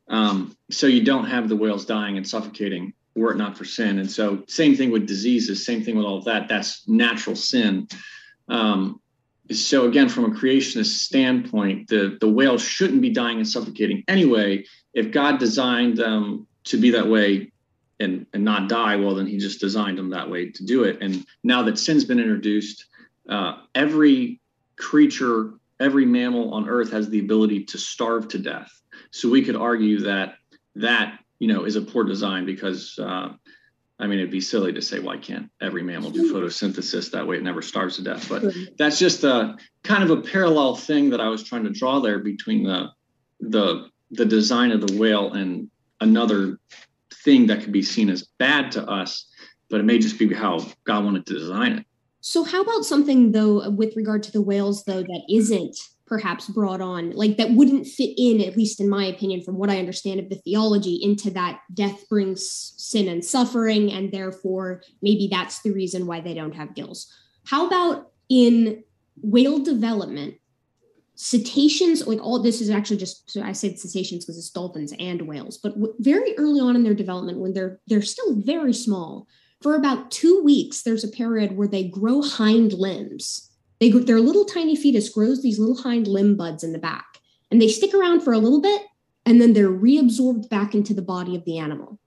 B: Um, so you don't have the whales dying and suffocating were it not for sin. And so, same thing with diseases, same thing with all of that. That's natural sin. Um, so again, from a creationist standpoint, the the whales shouldn't be dying and suffocating anyway. If God designed them to be that way and and not die, well, then He just designed them that way to do it. And now that sin's been introduced, uh, every creature, every mammal on Earth has the ability to starve to death. So we could argue that that you know, is a poor design because, uh, I mean, it'd be silly to say, why can't every mammal do photosynthesis? That way it never starves to death. But that's just a kind of a parallel thing that I was trying to draw there between the, the, the design of the whale and another thing that could be seen as bad to us, but it may just be how God wanted to design it.
E: So, how about something though, with regard to the whales, though, that isn't perhaps brought on like that wouldn't fit in at least in my opinion from what i understand of the theology into that death brings sin and suffering and therefore maybe that's the reason why they don't have gills. How about in whale development cetaceans like all this is actually just so i said cetaceans because it's dolphins and whales but w- very early on in their development when they're they're still very small for about two weeks there's a period where they grow hind limbs they, their little tiny fetus grows these little hind limb buds in the back, and they stick around for a little bit, and then they're reabsorbed back into the body of the animal.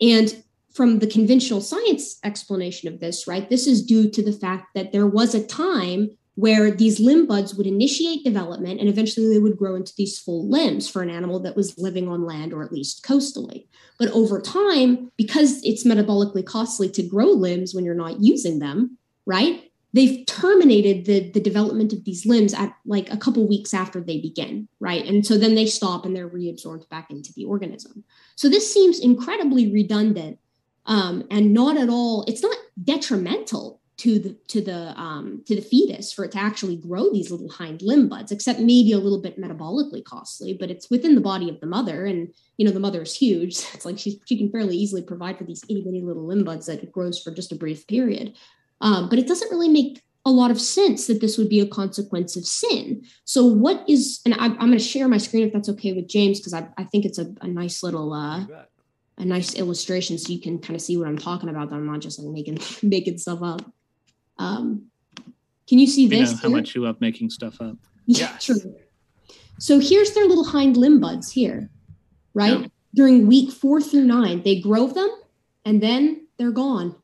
E: And from the conventional science explanation of this, right, this is due to the fact that there was a time where these limb buds would initiate development and eventually they would grow into these full limbs for an animal that was living on land or at least coastally. But over time, because it's metabolically costly to grow limbs when you're not using them, right? They've terminated the the development of these limbs at like a couple weeks after they begin right? And so then they stop and they're reabsorbed back into the organism. So this seems incredibly redundant um, and not at all it's not detrimental to the to the um, to the fetus for it to actually grow these little hind limb buds except maybe a little bit metabolically costly but it's within the body of the mother and you know the mother is huge. (laughs) It's like she's she can fairly easily provide for these itty bitty little limb buds that it grows for just a brief period um, but it doesn't really make a lot of sense that this would be a consequence of sin. So, what is, and I, am going to share my screen if that's okay with James, because I, I think it's a, a nice little, uh, a nice illustration so you can kind of see what I'm talking about. That I'm not just like making (laughs) making stuff up. Um, can you see
D: we
E: this?
D: Know how here? much you love making stuff up? (laughs)
E: Yeah, yes. true. So here's their little hind limb buds here, right? Yeah. During week four through nine, they grow them and then they're gone.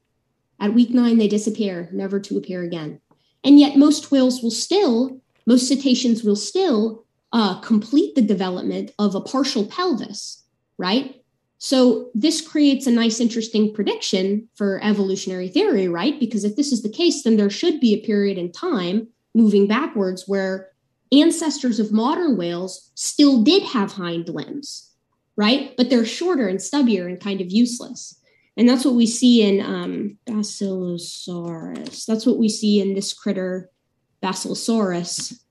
E: At week nine, they disappear, never to appear again. And yet, most whales will still, most cetaceans will still uh, complete the development of a partial pelvis, right? So this creates a nice, interesting prediction for evolutionary theory, right? Because if this is the case, then there should be a period in time moving backwards where ancestors of modern whales still did have hind limbs, right? But they're shorter and stubbier and kind of useless. And that's what we see in um, Basilosaurus. That's what we see in this critter, Basilosaurus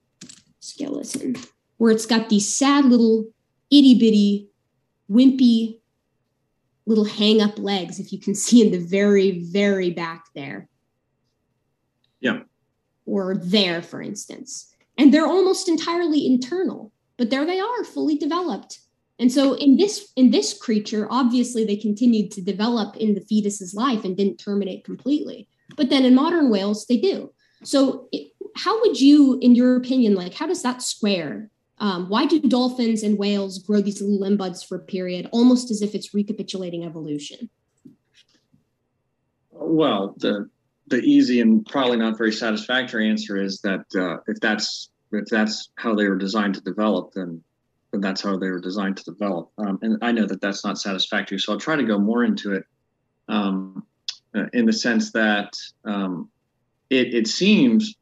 E: skeleton, where it's got these sad little itty bitty, wimpy little hang up legs, if you can see in the very, very back there.
B: Yeah.
E: Or there, for instance. And they're almost entirely internal, but there they are, fully developed. And so in this in this creature, obviously they continued to develop in the fetus's life and didn't terminate completely. But then in modern whales, they do. So it, how would you, in your opinion, like how does that square um, why do dolphins and whales grow these little limb buds for a period, almost as if it's recapitulating evolution?
B: Well, the the easy and probably not very satisfactory answer is that uh, if that's if that's how they were designed to develop, then then that's how they were designed to develop. Um, and I know that that's not satisfactory, so I'll try to go more into it um, uh, in the sense that um, it it seems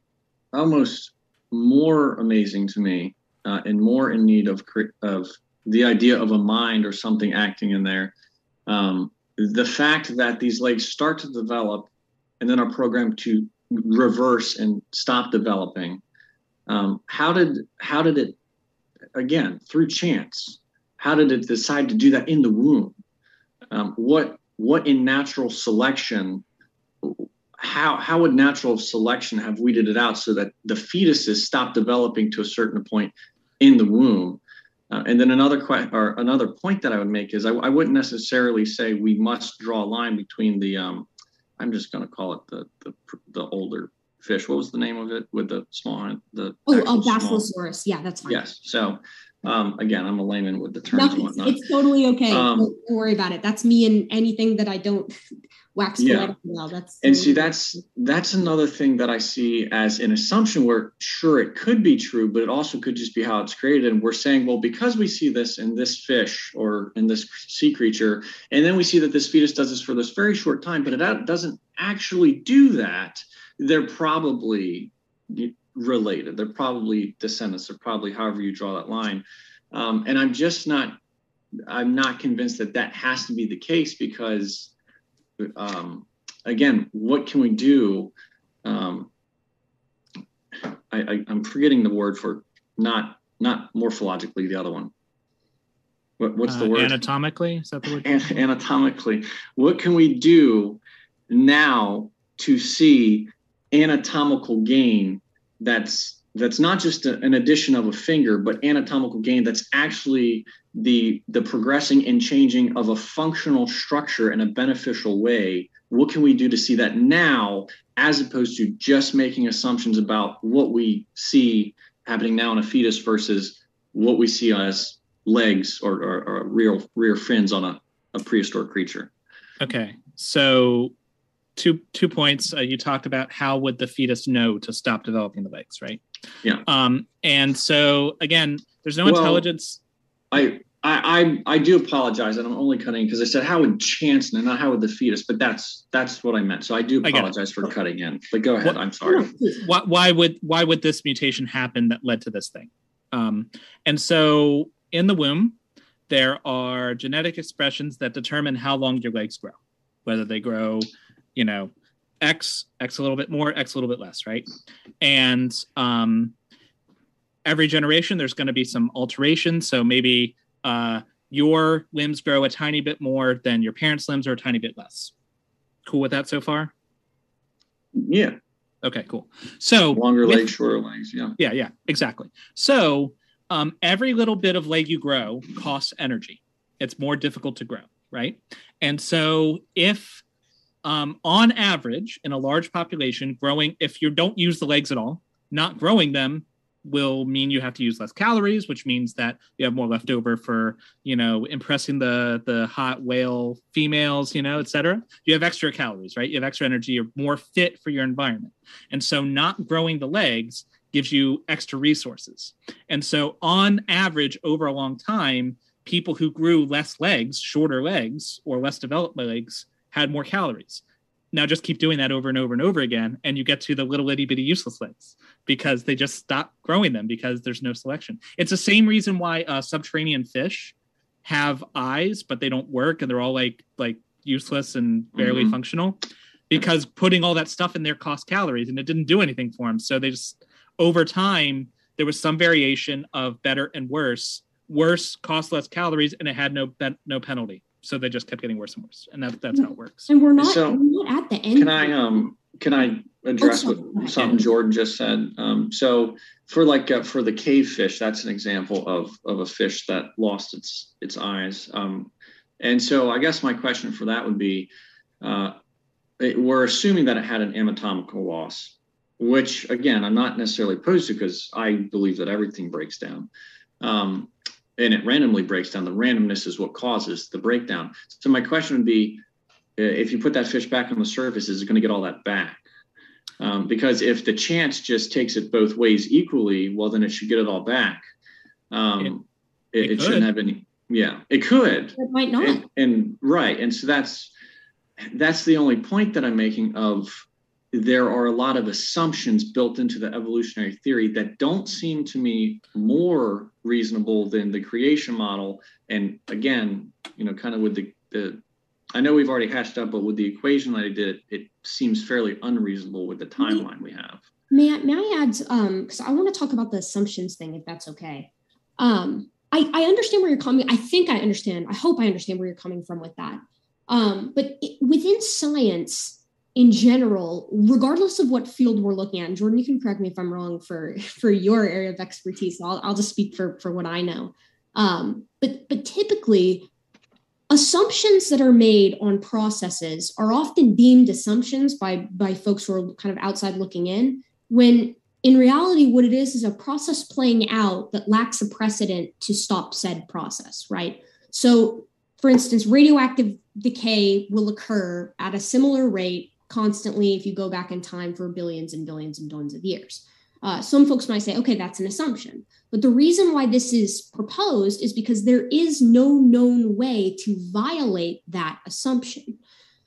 B: almost more amazing to me uh, and more in need of of the idea of a mind or something acting in there. Um, the fact that these legs start to develop and then are programmed to reverse and stop developing. Um, how did how did it again through chance? How did it decide to do that in the womb? Um, what what in natural selection how how would natural selection have weeded it out so that the fetuses stop developing to a certain point in the womb. Uh, and then another que- or another point that I would make is I, I, wouldn't necessarily say we must draw a line between the um, I'm just going to call it the, the the older fish. What was the name of it with the small the
E: oh, oh Basilosaurus. Yeah, that's fine.
B: Yes. So um, again, I'm a layman with the terms no, and whatnot.
E: It's, totally okay. Um, don't, don't, worry about it. That's me and anything that I don't (laughs) wax yeah. well. That's
B: and see that's that's another thing that I see as an assumption where sure it could be true, but it also could just be how it's created. And we're saying, well, because we see this in this fish or in this sea creature, and then we see that this fetus does this for this very short time, but it doesn't actually do that, they're probably related. They're probably descendants. They're probably however you draw that line. Um, and I'm just not I'm not convinced that that has to be the case because um, again, what can we do? Um, I, am forgetting the word for not not morphologically the other one. What, what's uh, the word?
D: Anatomically, is that the word?
B: An- anatomically, what can we do now to see anatomical gain that's that's not just a, an addition of a finger, but anatomical gain that's actually the the progressing and changing of a functional structure in a beneficial way. What can we do to see that now, as opposed to just making assumptions about what we see happening now in a fetus versus what we see as legs or, or, or real rear fins on a, a prehistoric creature?
D: Okay, so two two points. Uh, you talked about how would the fetus know to stop developing the legs, right?
B: Yeah.
D: Um, and so again, there's no well, intelligence.
B: I, I I I do apologize, and I'm only cutting because I said how would chance and not how would the fetus, but that's that's what I meant. So I do apologize I for cutting in. But go ahead. What, I'm sorry. (laughs)
D: Why, why would why would this mutation happen that led to this thing? Um, and so in the womb, there are genetic expressions that determine how long your legs grow, whether they grow you know, X, X a little bit more, X a little bit less, right? And um, every generation, there's going to be some alteration. So maybe uh, your limbs grow a tiny bit more than your parents' limbs are a tiny bit less. Cool with that so far?
B: Yeah.
D: Okay, cool. So
B: longer with, legs, shorter legs. Yeah.
D: Yeah, yeah, exactly. So um, every little bit of leg you grow costs energy. It's more difficult to grow, right? And so if um, on average, in a large population, growing, if you don't use the legs at all, not growing them will mean you have to use less calories, which means that you have more left over for, you know, impressing the the hot whale females, you know, etc. You have extra calories, right? You have extra energy, you're more fit for your environment. And so not growing the legs gives you extra resources. And so on average over a long time, people who grew less legs, shorter legs, or less developed legs had more calories. Now just keep doing that over and over and over again, and you get to the little itty bitty useless legs because they just stop growing them because there's no selection. It's the same reason why uh, subterranean fish have eyes, but they don't work, and they're all like like useless and barely
B: Mhm.
D: functional because putting all that stuff in there cost calories, and it didn't do anything for them. So they just over time there was some variation of better and worse. Worse cost less calories, and it had no no penalty. So they just kept getting worse and worse, and that, that's how it works.
E: And we're not,
B: So,
E: we're not at the end.
B: Can I um can I address
E: sorry.
B: what something Jordan just said? Um, so for like uh, for the cave fish, that's an example of of a fish that lost its its eyes. Um, and so I guess my question for that would be, uh, it- we're assuming that it had an anatomical loss, which again I'm not necessarily opposed to because I believe that everything breaks down. Um, and it randomly breaks down. The randomness is what causes the breakdown. So my question would be, uh, if you put that fish back on the surface, is it going to get all that back? Um, because if the chance just takes it both ways equally, well, then it should get it all back. Um, it,
D: it
B: it, shouldn't have any. Yeah, it could.
E: It might not.
B: And, and right, and so that's that's the only point that I'm making. Of there are a lot of assumptions built into the evolutionary theory that don't seem to me more reasonable than the creation model. And again, you know, kind of with the the I know we've already hashed up, but with the equation that I did, it seems fairly unreasonable with the timeline we have.
E: May I, may I add, um, because I want to talk about the assumptions thing, if that's okay. Um, I, I understand where you're coming. I think I understand. I hope I understand where you're coming from with that. Um, but it, within science in general, regardless of what field we're looking at, Jordan, you can correct me if I'm wrong for (laughs) for your area of expertise. I'll, I'll just speak for for what I know. Um, but but typically, assumptions that are made on processes are often deemed assumptions by by folks who are kind of outside looking in when in reality what it is is a process playing out that lacks a precedent to stop said process right so for instance radioactive decay will occur at a similar rate constantly if you go back in time for billions and billions and billions of years uh, some folks might say okay that's an assumption but the reason why this is proposed is because there is no known way to violate that assumption.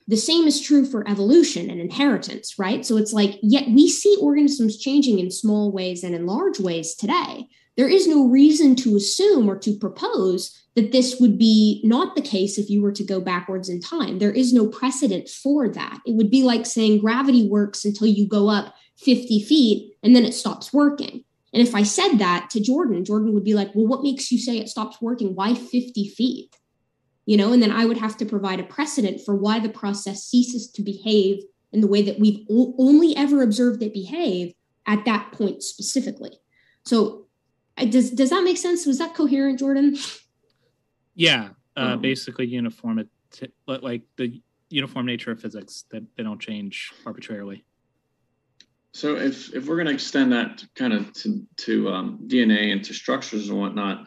E: The same is true for evolution and inheritance, right? So it's like, yet we see organisms changing in small ways and in large ways today. There is no reason to assume or to propose that this would be not the case if you were to go backwards in time. There is no precedent for that. It would be like saying gravity works until you go up 50 feet and then it stops working. And if I said that to Jordan, Jordan would be like, well, what makes you say it stops working? Why 50 feet? You know, and then I would have to provide a precedent for why the process ceases to behave in the way that we've only ever observed it behave at that point specifically. So, I- does does that make sense? Was that coherent, Jordan?
D: Yeah, uh,
B: Um,
D: basically uniform, like the uniform nature of physics that they don't change arbitrarily.
B: So if if we're going to extend that kind of to to um, DNA and to structures and whatnot,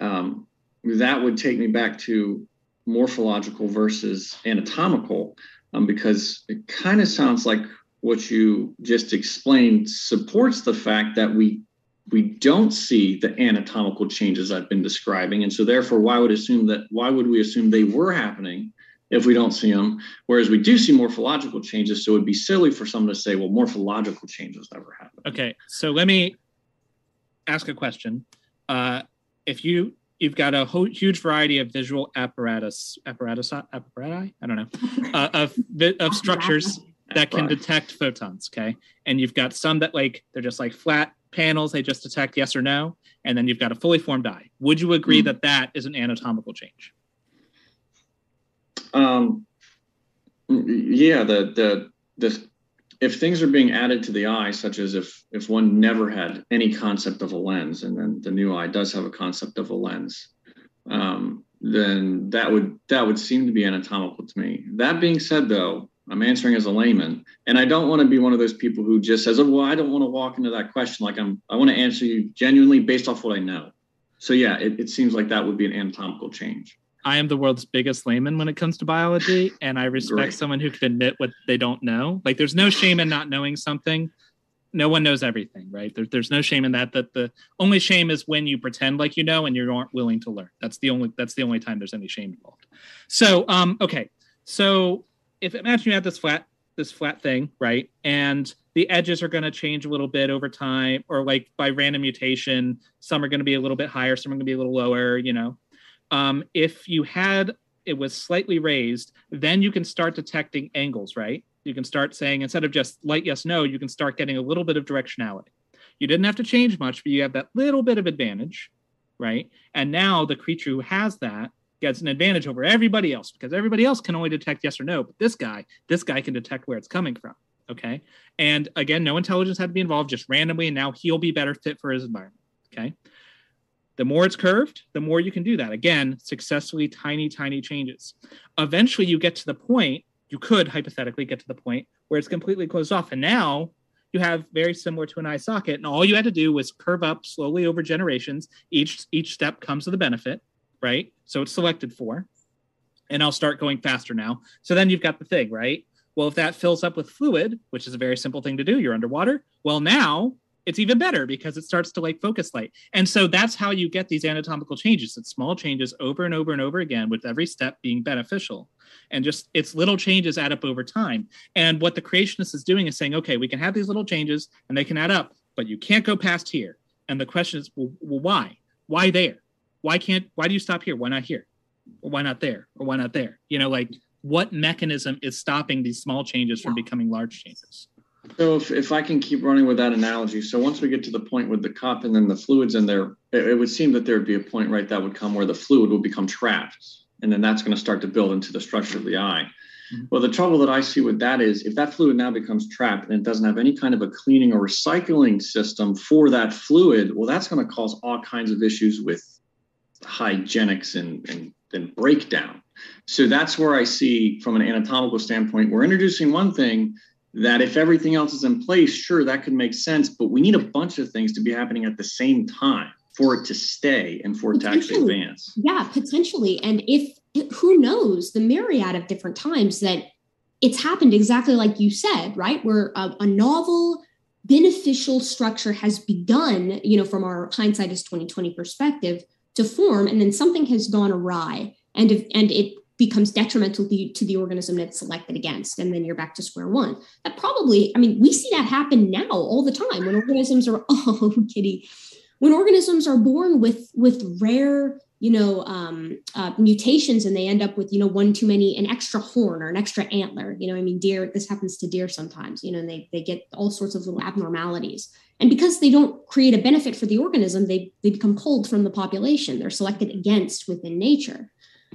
B: um, that would take me back to morphological versus anatomical, um, because it kind of sounds like what you just explained supports the fact that we we don't see the anatomical changes I've been describing, and so therefore, why would assume that? Why would we assume they were happening if we don't see them? Whereas we do see morphological changes, so it'd be silly for someone to say, "Well, morphological changes never happen."
D: Okay, so let me ask a question. Uh, if you you've got a whole, huge variety of visual apparatus apparatus apparati I don't know uh, of of structures that can detect photons. Okay, and you've got some that like they're just like flat panels; they just detect yes or no, and then you've got a fully formed eye. Would you agree
B: Hmm.
D: that that is an anatomical change?
B: Um, yeah, the the the if things are being added to the eye, such as if if one never had any concept of a lens, and then the new eye does have a concept of a lens, um, then that would that would seem to be anatomical to me. That being said, though, I'm answering as a layman, and I don't want to be one of those people who just says, "Oh, well, I don't want to walk into that question." Like I'm, I want to answer you genuinely based off what I know. So yeah, it, it seems like that would be an anatomical change.
D: I am the world's biggest layman when it comes to biology, and I respect someone who can admit what they don't know. Like, there's no shame in not knowing something. no one knows everything, right? There, there's no shame in that. That the only shame is when you pretend like you know and you aren't willing to learn. That's the only that's the only time there's any shame involved. So, um, okay, so if imagine you have this flat this flat thing, right, and the edges are going to change a little bit over time, or like by random mutation, some are going to be a little bit higher, some are going to be a little lower. You know, um, if you had it was slightly raised, then you can start detecting angles, right? You can start saying instead of just light yes no, you can start getting a little bit of directionality. You didn't have to change much, but you have that little bit of advantage, right? And now the creature who has that gets an advantage over everybody else because everybody else can only detect yes or no, but this guy, this guy can detect where it's coming from. Okay. And again, no intelligence had to be involved, just randomly, and now he'll be better fit for his environment. Okay. The more it's curved, the more you can do that. Again, successfully tiny, tiny changes. Eventually, you get to the point, you could hypothetically get to the point where it's completely closed off. And now you have very similar to an eye socket. And all you had to do was curve up slowly over generations. Each each step comes with a benefit, right? So it's selected for. And I'll start going faster now. So then you've got the thing, right? Well, if that fills up with fluid, which is a very simple thing to do, you're underwater. Well, now it's even better because it starts to like focus light. And so that's how you get these anatomical changes. It's small changes over and over and over again, with every step being beneficial. And just it's little changes add up over time. And what the creationist is doing is saying, okay, we can have these little changes and they can add up, but you can't go past here. And the question is, well, why? Why there? Why can't, why do you stop here? Why not here? Or why not there? Or why not there? You know, like what mechanism is stopping these small changes from becoming large changes?
B: So if, if I can keep running with that analogy, so once we get to the point with the cup and then the fluids in there, it, it would seem that there would be a point right that would come where the fluid will become trapped, and then that's going to start to build into the structure of the eye. Mm-hmm. Well, the trouble that I see with that is if that fluid now becomes trapped and it doesn't have any kind of a cleaning or recycling system for that fluid, well, that's going to cause all kinds of issues with hygienics and, and, and breakdown. So that's where I see, from an anatomical standpoint, we're introducing one thing that if everything else is in place, sure, that could make sense, but we need a bunch of things to be happening at the same time for it to stay and for it to actually advance.
E: Yeah, potentially. And if who knows the myriad of different times that it's happened exactly like you said, right? Where a, a novel beneficial structure has begun, you know, from our hindsight is 2020 perspective to form, and then something has gone awry and if, and it becomes detrimental to the, to the organism that's selected against and then you're back to square one. That probably i mean we see that happen now all the time when organisms are (laughs) oh kitty. When organisms are born with with rare you know um, uh, mutations and they end up with you know one too many an extra horn or an extra antler you know i mean deer this happens to deer sometimes you know and they, they get all sorts of little abnormalities and because they don't create a benefit for the organism they they become culled from the population they're selected against within nature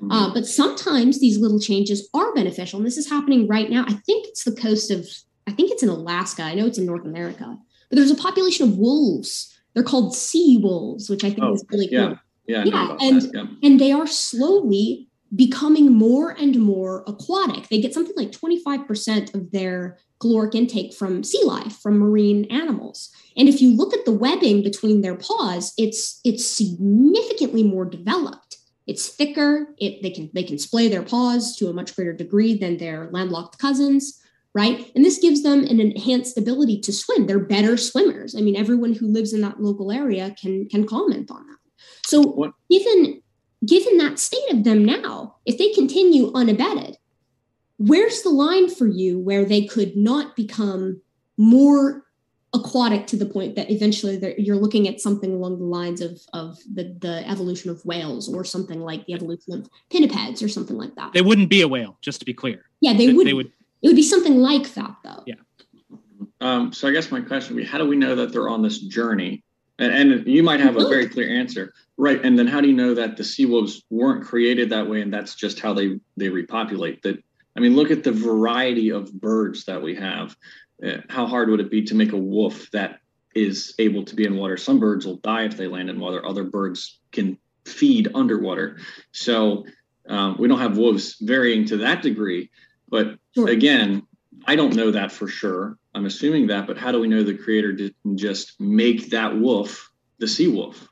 E: uh, but sometimes these little changes are beneficial. And this is happening right now. I think it's the coast of, I think it's in Alaska. I know it's in North America, but there's a population of wolves. They're called sea wolves, which I think oh, is really
B: yeah.
E: cool.
B: Yeah,
E: yeah, and that, yeah. and they are slowly becoming more and more aquatic. They get something like 25% of their caloric intake from sea life, from marine animals. And if you look at the webbing between their paws, it's it's significantly more developed. It's thicker. It they can they can splay their paws to a much greater degree than their landlocked cousins, right? And this gives them an enhanced ability to swim. They're better swimmers. I mean, everyone who lives in that local area can can comment on that. So what? given given that state of them now, if they continue unabated, where's the line for you where they could not become more aquatic to the point that eventually you're looking at something along the lines of of the, the evolution of whales or something like the evolution of pinnipeds or something like that.
D: They wouldn't be a whale, just to be clear.
E: Yeah, they, they would. They would. It would be something like that, though.
D: Yeah.
B: Um, so I guess my question would be, how do we know that they're on this journey? And, and you might have a very clear answer, right? And then how do you know that the sea wolves weren't created that way, and that's just how they they repopulate? That I mean, look at the variety of birds that we have. Uh, how hard would it be to make a wolf that is able to be in water? Some birds will die if they land in water. Other birds can feed underwater. So um, we don't have wolves varying to that degree. But sure. again, I don't know that for sure. I'm assuming that, but how do we know the creator didn't just make that wolf the sea wolf?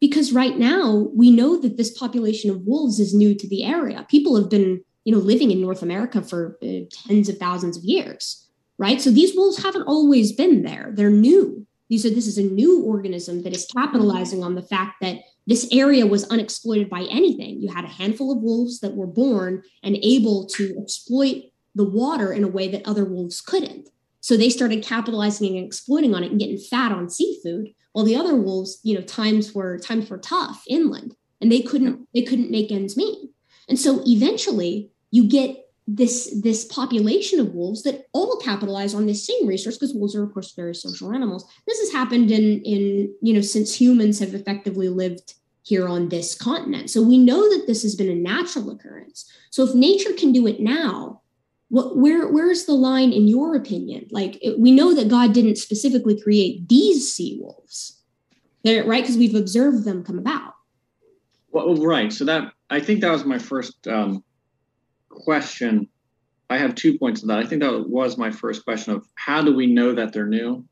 E: Because right now we know that this population of wolves is new to the area. People have been, you know, living in North America for uh, tens of thousands of years right? So these wolves haven't always been there. They're new. These are this is a new organism that is capitalizing on the fact that this area was unexploited by anything. You had a handful of wolves that were born and able to exploit the water in a way that other wolves couldn't. So they started capitalizing and exploiting on it and getting fat on seafood. While the other wolves, you know, times were times were tough inland and they couldn't they couldn't make ends meet. And so eventually you get this this population of wolves that all capitalize on this same resource because wolves are of course very social animals this has happened in in you know since humans have effectively lived here on this continent so we know that this has been a natural occurrence so if nature can do it now what where where's the line in your opinion like it, we know that god didn't specifically create these sea wolves They're, right because we've observed them come about
B: well right so that i think that was my first um question, I have two points of that. I think that was my first question of how do we know that they're new?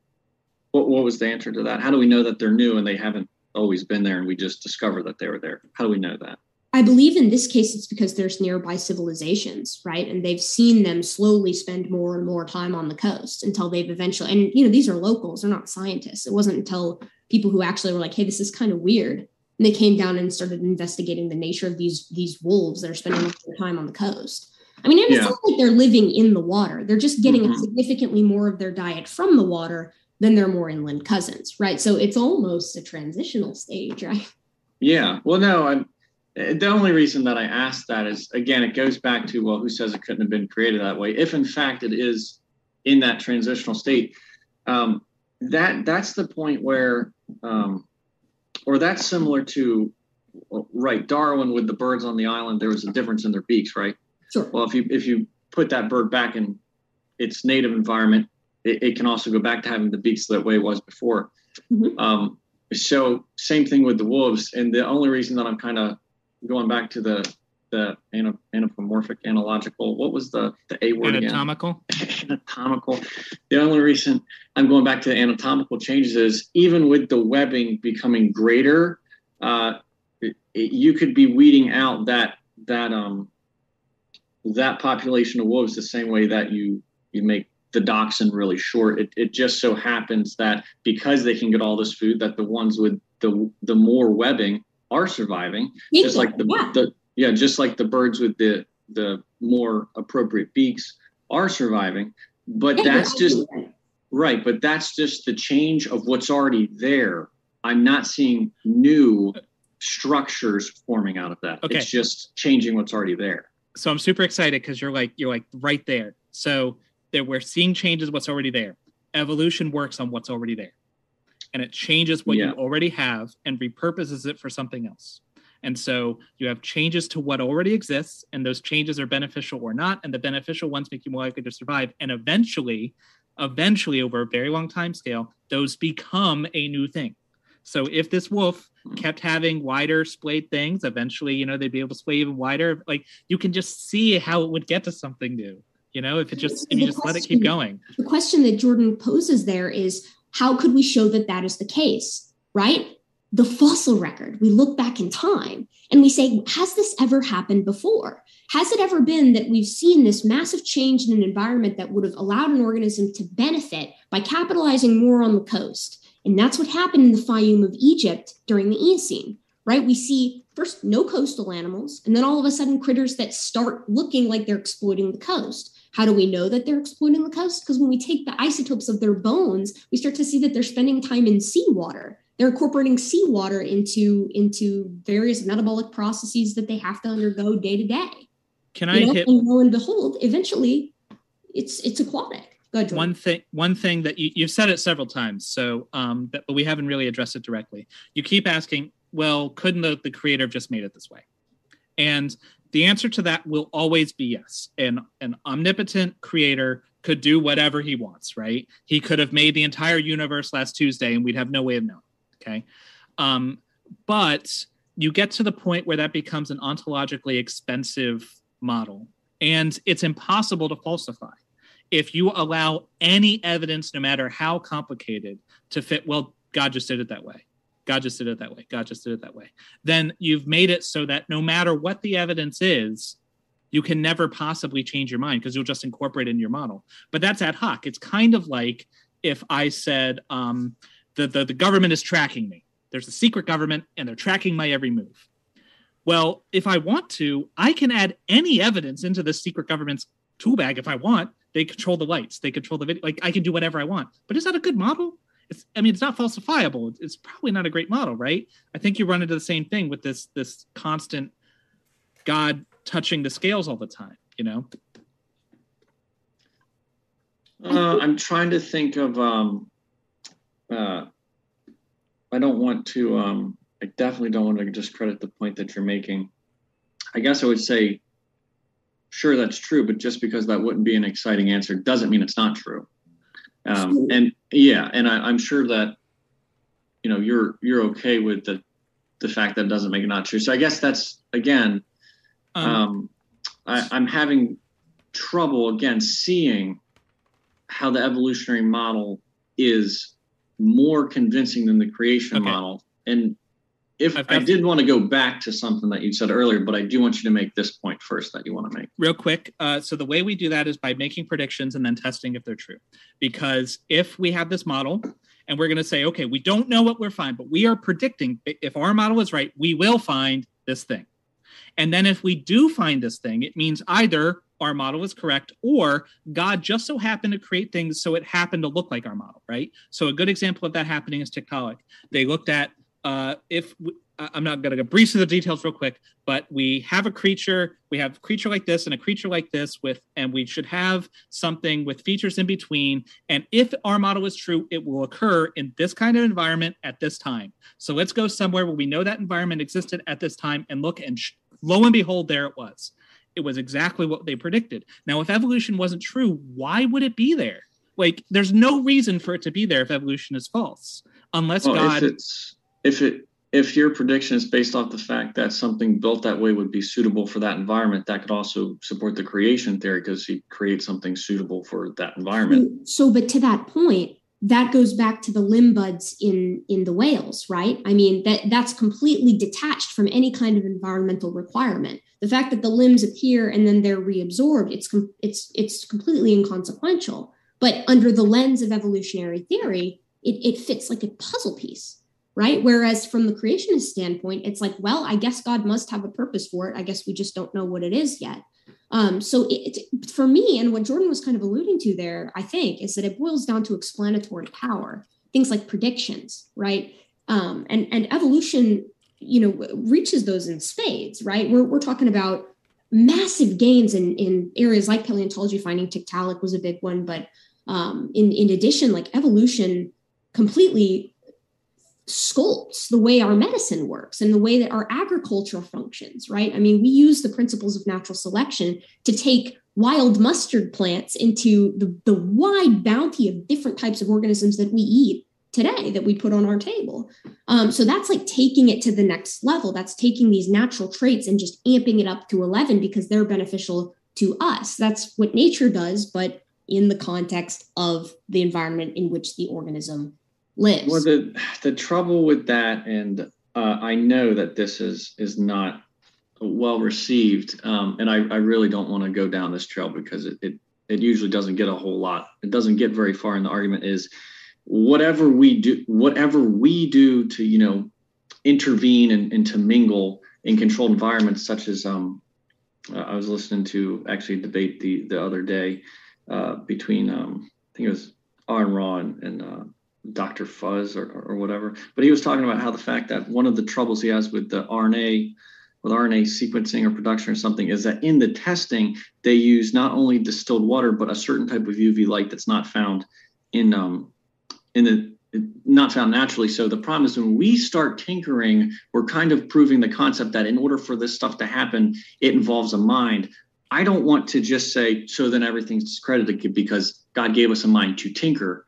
B: What, what was the answer to that? How do we know that they're new and they haven't always been there and we just discovered that they were there? How do we know that?
E: I believe in this case it's because there's nearby civilizations, right? And they've seen them slowly spend more and more time on the coast until they've eventually, and you know, these are locals, they're not scientists. It wasn't until people who actually were like, hey, this is kind of weird and they came down and started investigating the nature of these these wolves that are spending their time on the coast. I mean, it's yeah. not like they're living in the water; they're just getting mm-hmm. significantly more of their diet from the water than their more inland cousins, right? So it's almost a transitional stage, right?
B: Yeah. Well, no, I'm. The only reason that I asked that is again, it goes back to well, who says it couldn't have been created that way? If in fact it is in that transitional state, um, that that's the point where um, or that's similar to right darwin with the birds on the island there was a difference in their beaks right
E: sure
B: well if you if you put that bird back in its native environment it, it can also go back to having the beaks that way it was before mm-hmm. um, so same thing with the wolves and the only reason that i'm kind of going back to the the anthropomorphic analogical what was the the a word
D: anatomical?
B: Anatomical. The only reason i'm going back to the anatomical changes is even with the webbing becoming greater uh, it, it, you could be weeding out that that um that population of wolves the same way that you you make the dachshund really short. It, it just so happens that because they can get all this food that the ones with the the more webbing are surviving just like the, yeah. the yeah, just like the birds with the the more appropriate beaks are surviving, but that's just right. But that's just the change of what's already there. I'm not seeing new structures forming out of that. Okay. It's just changing what's already there.
D: So I'm super excited because you're like you're like right there. So that we're seeing changes what's already there. Evolution works on what's already there. And it changes what yeah. you already have and repurposes it for something else. And so you have changes to what already exists, and those changes are beneficial or not. And the beneficial ones make you more likely to survive. And eventually, eventually, over a very long time scale, those become a new thing. So if this wolf hmm. kept having wider splayed things, eventually, you know, they'd be able to splay even wider. Like you can just see how it would get to something new. You know, if it just if you just question, let it keep going.
E: The question that Jordan poses there is how could we show that that is the case, right? the fossil record. We look back in time and we say, has this ever happened before? Has it ever been that we've seen this massive change in an environment that would have allowed an organism to benefit by capitalizing more on the coast? And that's what happened in the Fayum of Egypt during the Eocene, right? We see first no coastal animals, and then all of a sudden critters that start looking like they're exploiting the coast. How do we know that they're exploiting the coast? Because when we take the isotopes of their bones, we start to see that they're spending time in seawater they're incorporating seawater into into various metabolic processes that they have to undergo day to day.
D: Can I know? hit?
E: And lo and behold, eventually, it's it's aquatic.
D: Ahead, one thing, one thing that you, have said it several times, so um, but, but we haven't really addressed it directly. You keep asking, well, couldn't the, the creator have just made it this way? And the answer to that will always be yes. And an omnipotent creator could do whatever he wants, right? He could have made the entire universe last Tuesday, and we'd have no way of knowing. Okay. Um, but you get to the point where that becomes an ontologically expensive model and it's impossible to falsify. If you allow any evidence, no matter how complicated, to fit, well, God just did it that way. God just did it that way. God just did it that way. Then you've made it so that no matter what the evidence is, You can never possibly change your mind because you'll just incorporate it in your model. But that's ad hoc. It's kind of like if I said um, the, the the government is tracking me. There's a secret government and they're tracking my every move. Well, if I want to, I can add any evidence into the secret government's tool bag if I want. They control the lights, they control the video. Like I can do whatever I want. But is that a good model? It's, I mean, it's not falsifiable. It's probably not a great model, right? I think you run into the same thing with this this constant God touching the scales all the time. You know.
B: Uh, I'm trying to think of. Um, uh, I don't want to. Um, I definitely don't want to discredit the point that you're making. I guess I would say, sure, that's true, but just because that wouldn't be an exciting answer doesn't mean it's not true. Um, and yeah, and I, I'm sure that you know you're you're okay with the the fact that it doesn't make it not true. So I guess that's again,
D: Um,
B: um, I, I'm having trouble again seeing how the evolutionary model is more convincing than the creation
D: Okay.
B: model. And if
D: I've
B: I did want to go back to something that you said earlier, but I do want you to make this point first that you want to make.
D: real quick. Uh, so the way we do that is by making predictions and then testing if they're true. Because if we have this model and we're going to say, okay, we don't know what we're finding, but we are predicting if our model is right, we will find this thing. And then if we do find this thing, it means either our model is correct or God just so happened to create things so it happened to look like our model, right? So a good example of that happening is Tiktaalik. They looked at uh, if we, I'm not going to go breeze through the details real quick, but we have a creature, we have a creature like this and a creature like this with, and we should have something with features in between. And if our model is true, it will occur in this kind of environment at this time. So let's go somewhere where we know that environment existed at this time and look, and sh- lo and behold, there it was. It was exactly what they predicted. Now, if evolution wasn't true, why would it be there? Like, there's no reason for it to be there if evolution is false, unless
B: Well,
D: God.
B: if it's if it if your prediction is based off the fact that something built that way would be suitable for that environment, that could also support the creation theory because he creates something suitable for that environment.
E: So, but to that point, that goes back to the limb buds in in the whales, right? I mean, that that's completely detached from any kind of environmental requirement. The fact that the limbs appear and then they're reabsorbed, it's com- it's it's completely inconsequential. But under the lens of evolutionary theory, it, it fits like a puzzle piece, right? Whereas from the creationist standpoint, it's like, well, I guess God must have a purpose for it. I guess we just don't know what it is yet. Um, so it, it- for me, and what Jordan was kind of alluding to there, I think, is that it boils down to explanatory power, things like predictions, right? Um, and and evolution, you know, reaches those in spades, right? We're we're talking about massive gains in in areas like paleontology. Finding Tiktaalik was a big one, but um, in in addition, like evolution completely sculpts the way our medicine works and the way that our agriculture functions, right? I mean, we use the principles of natural selection to take wild mustard plants into the, the wide bounty of different types of organisms that we eat today that we put on our table. Um, so that's like taking it to the next level. That's taking these natural traits and just amping it up to 11 because they're beneficial to us. That's what nature does, but in the context of the environment in which the organism lives.
B: Well, the the trouble with that, and uh, I know that this is is not well received, um, and I, I really don't want to go down this trail because it, it it usually doesn't get a whole lot. It doesn't get very far in the argument. Is whatever we do, whatever we do to you know intervene and, and to mingle in controlled environments, such as um, uh, I was listening to actually debate the the other day uh, between um, I think it was Aron Ra and, and uh, Dr. Fuz or, or whatever. But he was talking about how the fact that one of the troubles he has with the RNA, with RNA sequencing or production or something, is that in the testing they use not only distilled water but a certain type of UV light that's not found in um, in the not found naturally. So the problem is when we start tinkering, we're kind of proving the concept that in order for this stuff to happen, it involves a mind. I don't want to just say so then everything's discredited because God gave us a mind to tinker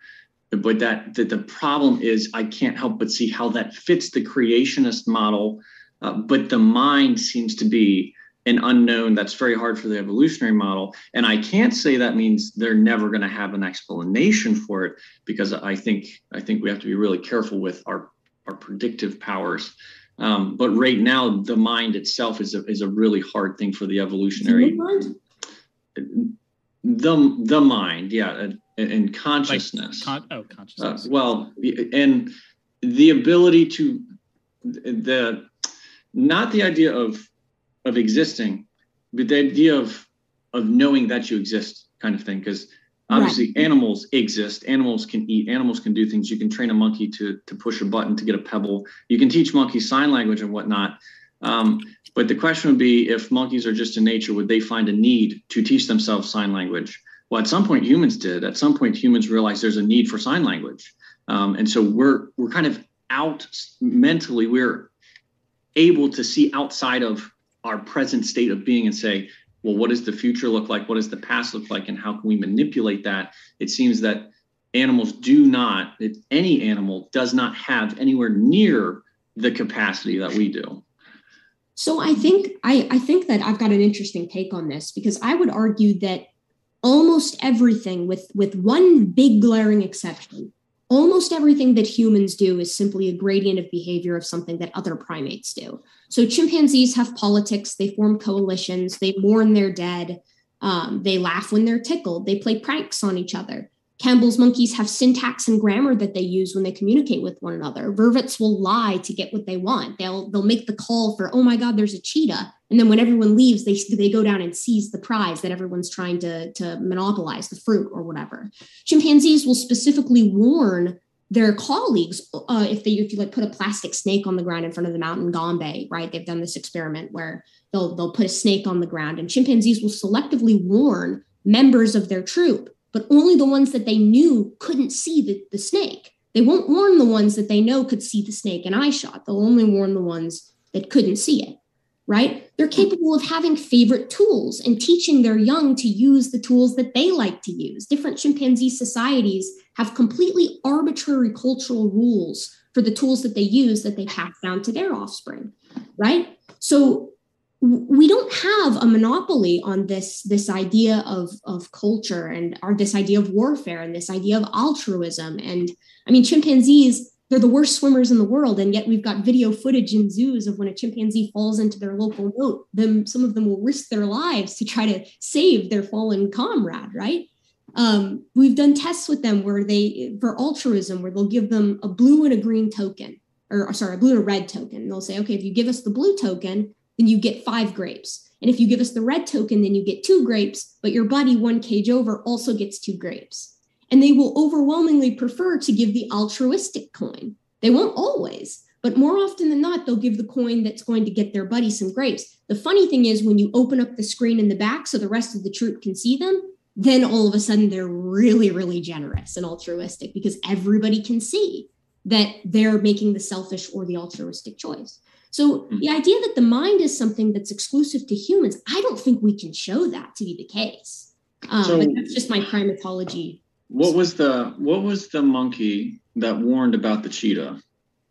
B: but that, that the problem is i can't help but see how that fits the creationist model uh, but the mind seems to be an unknown that's very hard for the evolutionary model. And i can't say that means they're never going to have an explanation for it because i think i think we have to be really careful with our our predictive powers. Um, but right now, the mind itself is a, is a really hard thing for the evolutionary. The, the mind, yeah, and, consciousness.
D: Like con- oh, consciousness.
B: Uh, well, and the ability to the not the idea of of existing, but the idea of of knowing that you exist, kind of thing. Because obviously, right. animals exist. Animals can eat. Animals can do things. You can train a monkey to to push a button to get a pebble. You can teach monkeys sign language and whatnot. Um, but the question would be, if monkeys are just in nature, would they find a need to teach themselves sign language? Well, at some point, humans did. At some point, humans realized there's a need for sign language, um, and so we're we're kind of out mentally. We're able to see outside of our present state of being and say, well, what does the future look like? What does the past look like? And how can we manipulate that? It seems that animals do not, any animal does not have anywhere near the capacity that we do.
E: So I think I, I think that I've got an interesting take on this because I would argue that almost everything, with with one big glaring exception, almost everything that humans do is simply a gradient of behavior of something that other primates do. So chimpanzees have politics, they form coalitions, they mourn their dead, um, they laugh when they're tickled, they play pranks on each other. Campbell's monkeys have syntax and grammar that they use when they communicate with one another. Vervets will lie to get what they want. They'll they'll make the call for, oh my God, there's a cheetah. And then when everyone leaves, they, they go down and seize the prize that everyone's trying to, to monopolize, the fruit or whatever. Chimpanzees will specifically warn their colleagues uh, if they if you like put a plastic snake on the ground in front of the mountain Gombe, right? They've done this experiment where they'll they'll put a snake on the ground and chimpanzees will selectively warn members of their troop but only the ones that they knew couldn't see the, the snake. They won't warn the ones that they know could see the snake and eye shot. They'll only warn the ones that couldn't see it, right? They're hmm. capable of having favorite tools and teaching their young to use the tools that they like to use. Different chimpanzee societies have completely arbitrary cultural rules for the tools that they use that they pass down to their offspring, right? So we don't have a monopoly on this this idea of of culture and or this idea of warfare and this idea of altruism. And i mean chimpanzees they're the worst swimmers in the world. And yet we've got video footage in zoos of when a chimpanzee falls into their local moat them some of them will risk their lives to try to save their fallen comrade right? Um, we've done tests with them where they for altruism where they'll give them a blue and a green token or sorry a blue and a red token. They'll say okay if you give us the blue token then you get five grapes. And if you give us the red token, then you get two grapes, but your buddy one cage over also gets two grapes. And they will overwhelmingly prefer to give the altruistic coin. They won't always, but more often than not, they'll give the coin that's going to get their buddy some grapes. The funny thing is, when you open up the screen in the back so the rest of the troop can see them, then all of a sudden they're really, really generous and altruistic because everybody can see that they're making the selfish or the altruistic choice. So hmm. the idea that the mind is something that's exclusive to humans, I don't think we can show that to be the case. Um, so, but that's just my primatology.
B: What was the what was the monkey that warned about the cheetah?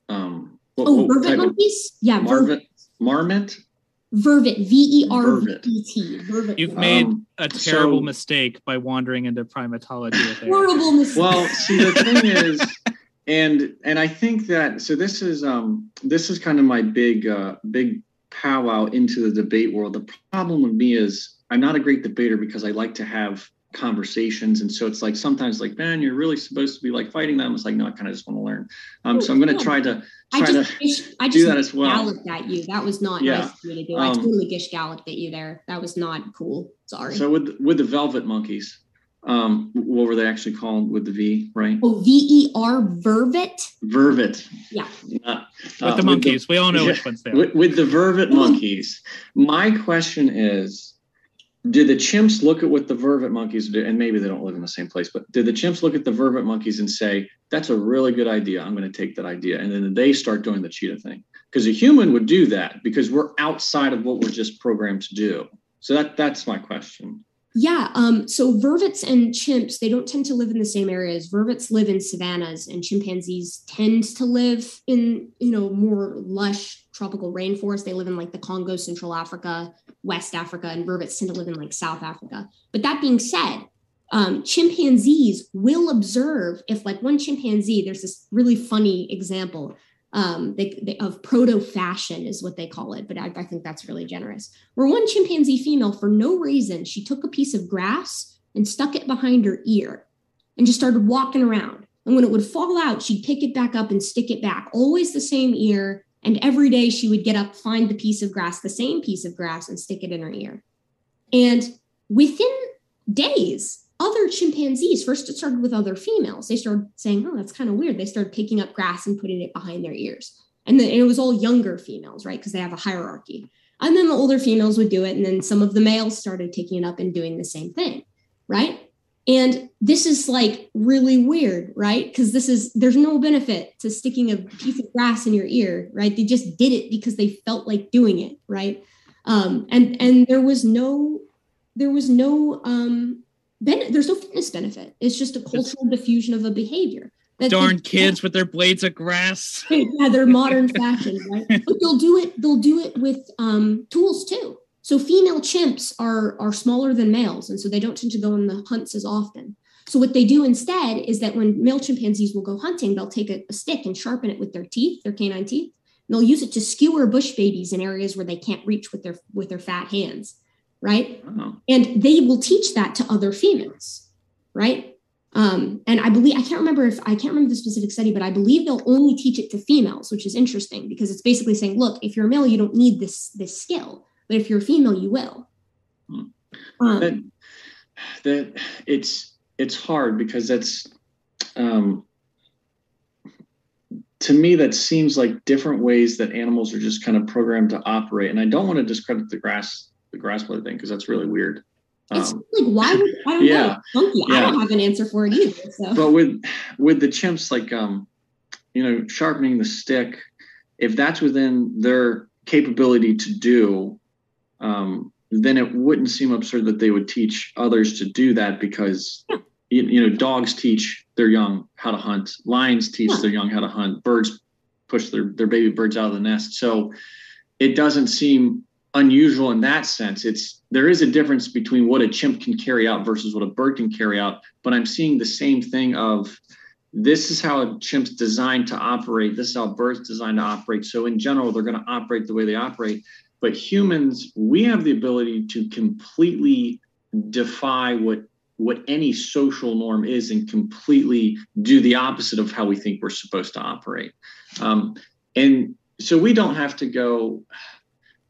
B: Um, what,
E: oh, vervet monkeys? Yeah,
B: marvet, marmot.
E: Vervet, V E R V E T.
D: Vervet. You've made um, a terrible so, mistake by wandering into primatology.
E: Horrible mistake.
B: Well, see, the thing is, and and I think that so this is um this is kind of my big uh big powwow into the debate world. The problem with me is I'm not a great debater because I like to have conversations. And so it's like sometimes like man you're really supposed to be like fighting them. It's like no i kind of just want to learn. Um so i'm going to try to try I just, to I just do that as well.
E: galloped at you. That was not yeah. nice of me to do. Um, i totally gish galloped at you there. That was not cool. Sorry.
B: So with with the velvet monkeys um, what were they actually called with the V, right?
E: Oh, V E R Vervet.
B: Vervet.
E: Yeah.
B: Uh,
D: with the monkeys, with the, we all know which (laughs) ones they are.
B: With, with the Vervet monkeys, my question is: Did the chimps look at what the Vervet monkeys do? And maybe they don't live in the same place, but did the chimps look at the Vervet monkeys and say, "That's a really good idea. I'm going to take that idea," and then they start doing the cheetah thing? Because a human would do that because we're outside of what we're just programmed to do. So that that's my question.
E: Yeah. Um, so vervets and chimps, they don't tend to live in the same areas. Vervets live in savannas and chimpanzees tend to live in, you know, more lush tropical rainforest. They live in like the Congo, Central Africa, West Africa, and vervets tend to live in like South Africa. But that being said, um, chimpanzees will observe if like one chimpanzee, there's this really funny example. Um, they, they, of proto fashion is what they call it, but I, I think that's really generous. Where one chimpanzee female, for no reason, she took a piece of grass and stuck it behind her ear and just started walking around. And when it would fall out, she'd pick it back up and stick it back, always the same ear. And every day she would get up, find the piece of grass, the same piece of grass, and stick it in her ear. And within days, other chimpanzees, first it started with other females, they started saying, oh, that's kind of weird. They started picking up grass and putting it behind their ears. And, then, and it was all younger females, right? Because they have a hierarchy. And then the older females would do it. And then some of the males started taking it up and doing the same thing, right? And this is like really weird, right? Because this is, there's no benefit to sticking a piece of grass in your ear, right? They just did it because they felt like doing it, right? Um, and and there was no there was no um ben- there's no fitness benefit. It's just a cultural diffusion of a behavior.
D: That Darn kids with their blades of grass. (laughs)
E: Yeah, they're modern fashion, right? (laughs) But they'll do it. They'll do it with um, tools too. So female chimps are are smaller than males, and so they don't tend to go on the hunts as often. So what they do instead is that when male chimpanzees will go hunting, they'll take a, a stick and sharpen it with their teeth, their canine teeth. And they'll use it to skewer bush babies in areas where they can't reach with their with their fat hands right? Oh. And they will teach that to other females, right? Um, and I believe I can't remember if I can't remember the specific study, but I believe they'll only teach it to females, which is interesting because it's basically saying, look, if you're a male, you don't need this this skill, but if you're a female, you will.
B: Hmm. Um, that, that it's it's hard because that's um, to me that seems like different ways that animals are just kind of programmed to operate. And I don't want to discredit the grass the grass blade thing because that's really weird.
E: It's um, like why would I don't yeah, know. Yeah. I don't have an answer for it either. So.
B: But with with the chimps, like um, you know, sharpening the stick, if that's within their capability to do, um, then it wouldn't seem absurd that they would teach others to do that because yeah. you, you, know dogs teach their young how to hunt, lions teach their young how to hunt, birds push their their baby birds out of the nest. So it doesn't seem unusual in that sense. It's there is a difference between what a chimp can carry out versus what a bird can carry out, but I'm seeing the same thing of this is how a chimp's designed to operate. This is how birds designed to operate. So in general, they're going to operate the way they operate. But humans, we have the ability to completely defy what what any social norm is and completely do the opposite of how we think we're supposed to operate. Um, and so we don't have to go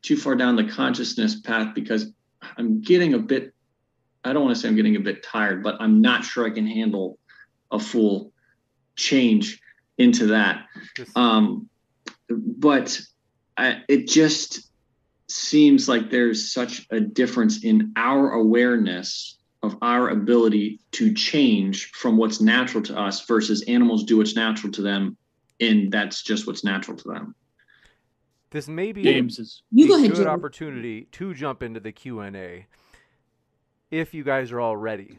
B: too far down the consciousness path because I'm getting a bit, I don't want to say I'm getting a bit tired, but I'm not sure I can handle a full change into that. Um, but I, it just seems like there's such a difference in our awareness of our ability to change from what's natural to us versus animals do what's natural to them and that's just what's natural to them
A: this may be
D: James's.
E: You go
A: ahead,
E: good
A: opportunity to jump into the Q and A. If you guys are all ready.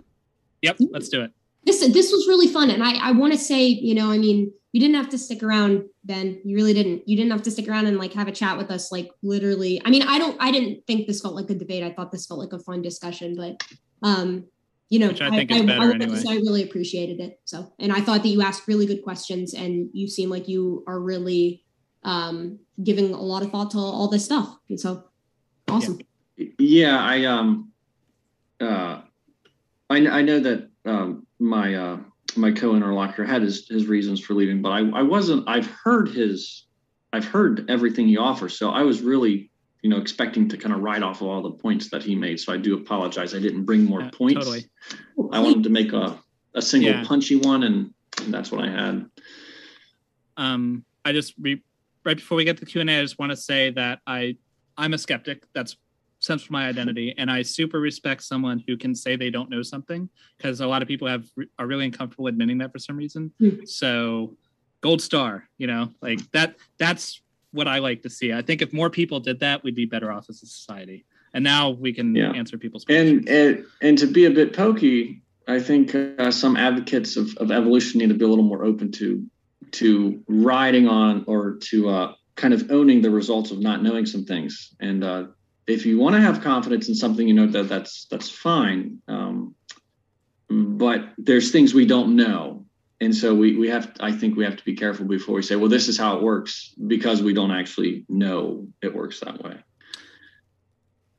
D: Yep, let's do it.
E: This this was really fun, and I I want to say, you know, I mean, you didn't have to stick around, Ben. You really didn't. You didn't have to stick around and like have a chat with us. Like literally, I mean, I don't. I didn't think this felt like a debate. I thought this felt like a fun discussion, but um, you know,
D: Which I think I, is better I, anyway.
E: I really appreciated it. So, and I thought that you asked really good questions, and you seem like you are really um, giving a lot of thought to all this stuff. And so awesome.
B: Yeah, I um uh I, I know that um my uh my co-interlocutor had his his reasons for leaving, but I, I wasn't I've heard his I've heard everything he offers. So I was really, you know, expecting to kind of write off of all the points that he made. So I do apologize. I didn't bring more yeah, points. Totally. I wanted to make a, a single yeah. punchy one and, and that's what I had.
D: Um I just re- right before we get to the Q&A, I just want to say that I I'm a skeptic. That's sense for my identity (laughs) and I super respect someone who can say they don't know something because a lot of people have are really uncomfortable admitting that for some reason. Mm. So gold star, you know, like that that's what I like to see. I think if more people did that, we'd be better off as a society. And now we can yeah. answer people's
B: questions. And, and and to be a bit pokey, I think uh, some advocates of, of evolution need to be a little more open to to riding on or to uh, kind of owning the results of not knowing some things. And uh, if you want to have confidence in something, you know that that's that's fine. Um, but there's things we don't know, and so we we have I think we have to be careful before we say, well, this is how it works, because we don't actually know it works that way.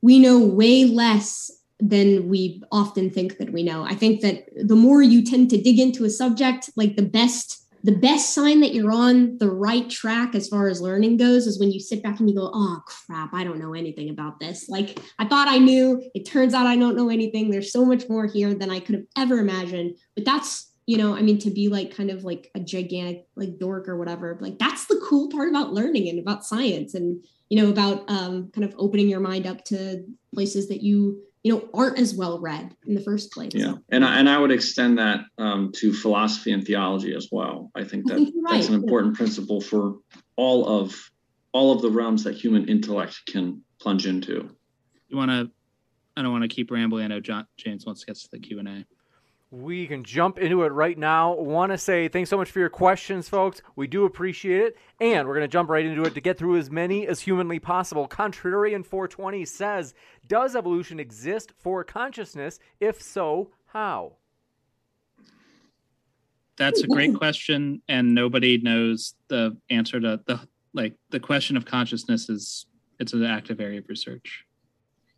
E: We know way less than we often think that we know. I think that the more you tend to dig into a subject, like the best the best sign that you're on the right track as far as learning goes is when you sit back and you go, oh crap, I don't know anything about this. Like I thought I knew, it turns out I don't know anything. There's so much more here than I could have ever imagined. But that's, you know, I mean, to be like kind of like a gigantic like dork or whatever, like that's the cool part about learning and about science and, you know, about um, kind of opening your mind up to places that you you know aren't as well read in the first place
B: yeah and I, and I would extend that um, to philosophy and theology as well i think that I think right. that's an important yeah. principle for all of all of the realms that human intellect can plunge into
D: you want to i don't want to keep rambling i know John, james wants to get to the q&a
A: we can jump into it right now. Want to say thanks so much for your questions, folks. We do appreciate it. And we're going to jump right into it to get through as many as humanly possible. Contrarian 420 says Does evolution exist for consciousness? If so, how?
D: That's a great question. And nobody knows the answer to the like the question of consciousness is it's an active area of research.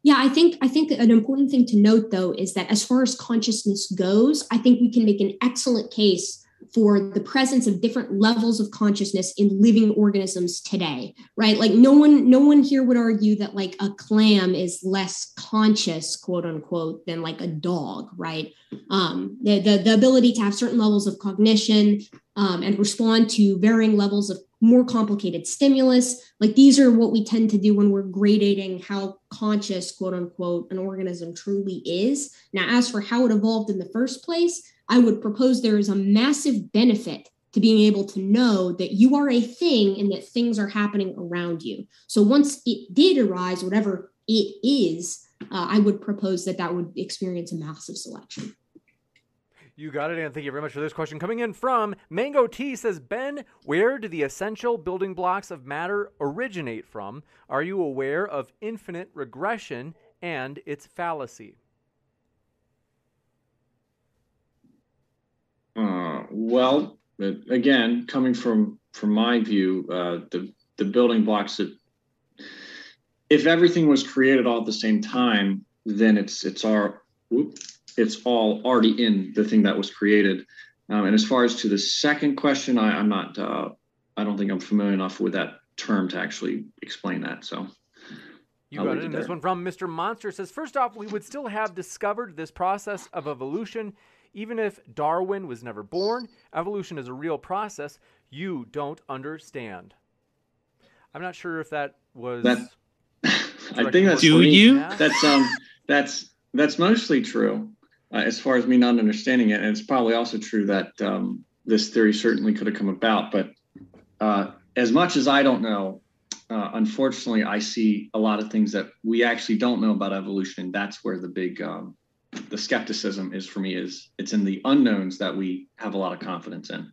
E: Yeah, I think I think an important thing to note though is that as far as consciousness goes, I think we can make an excellent case for the presence of different levels of consciousness in living organisms today right like no one no one here would argue that like a clam is less conscious quote unquote than like a dog right um the the, the ability to have certain levels of cognition um, and respond to varying levels of more complicated stimulus. Like these are what we tend to do when we're gradating how conscious, quote unquote, an organism truly is. Now, as for how it evolved in the first place, I would propose there is a massive benefit to being able to know that you are a thing and that things are happening around you. So once it did arise, whatever it is, uh, I would propose that that would experience a massive selection.
A: You got it, and thank you very much for this question. Coming in from Mango T says, Ben, where do the essential building blocks of matter originate from? Are you aware of infinite regression and its fallacy?
B: Uh, well, again, coming from from my view, uh, the the building blocks that if everything was created all at the same time, then it's it's our whoop, it's all already in the thing that was created. Um, and as far as to the second question, I, I'm not, uh, I don't think I'm familiar enough with that term to actually explain that. So.
A: You got it. And this one from Mr. Monster says First off, we would still have discovered this process of evolution even if Darwin was never born. Evolution is a real process you don't understand. I'm not sure if that was.
B: That, I think that's.
D: Do you?
B: That's um. That's that's mostly true uh, as far as me not understanding it. And it's probably also true that um, this theory certainly could have come about. But uh, as much as I don't know, uh, unfortunately, I see a lot of things that we actually don't know about evolution. And that's where the big um, the skepticism is for me is it's in the unknowns that we have a lot of confidence in.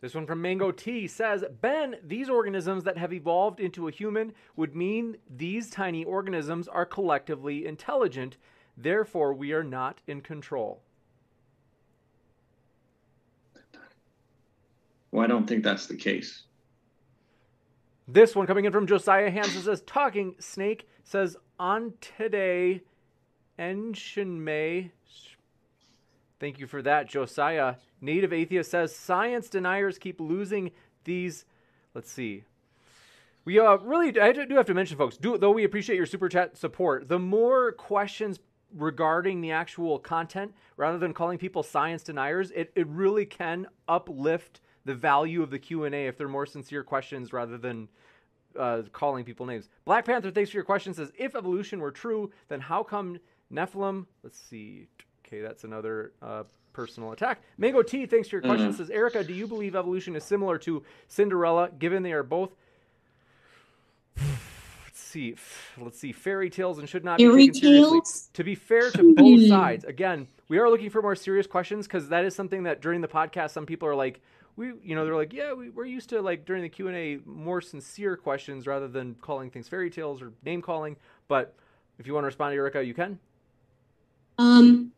A: This one from Mango T says, Ben, these organisms that have evolved into a human would mean these tiny organisms are collectively intelligent Therefore, we are not in control.
B: Well, I don't think that's the case.
A: This one coming in from Josiah Hansen says, Talking Snake says, On today, May. Thank you for that, Josiah. Native Atheist says, Science deniers keep losing these. Let's see. We uh, really, I do have to mention, folks, do, though we appreciate your super chat support, the more questions regarding the actual content rather than calling people science deniers it, it really can uplift the value of the q&a if they're more sincere questions rather than uh, calling people names black panther thanks for your question says if evolution were true then how come nephilim let's see okay that's another uh, personal attack mango t thanks for your question mm-hmm. says erica do you believe evolution is similar to cinderella given they are both (sighs) let's see. Let's see. Fairy tales and should not fairy be taken tales? seriously. To be fair to both sides, again, we are looking for more serious questions because that is something that during the podcast, some people are like, we, you know, they're like, yeah, we, we're used to like during the Q and A more sincere questions rather than calling things fairy tales or name calling. But if you want to respond to Erica, you can.
E: Um,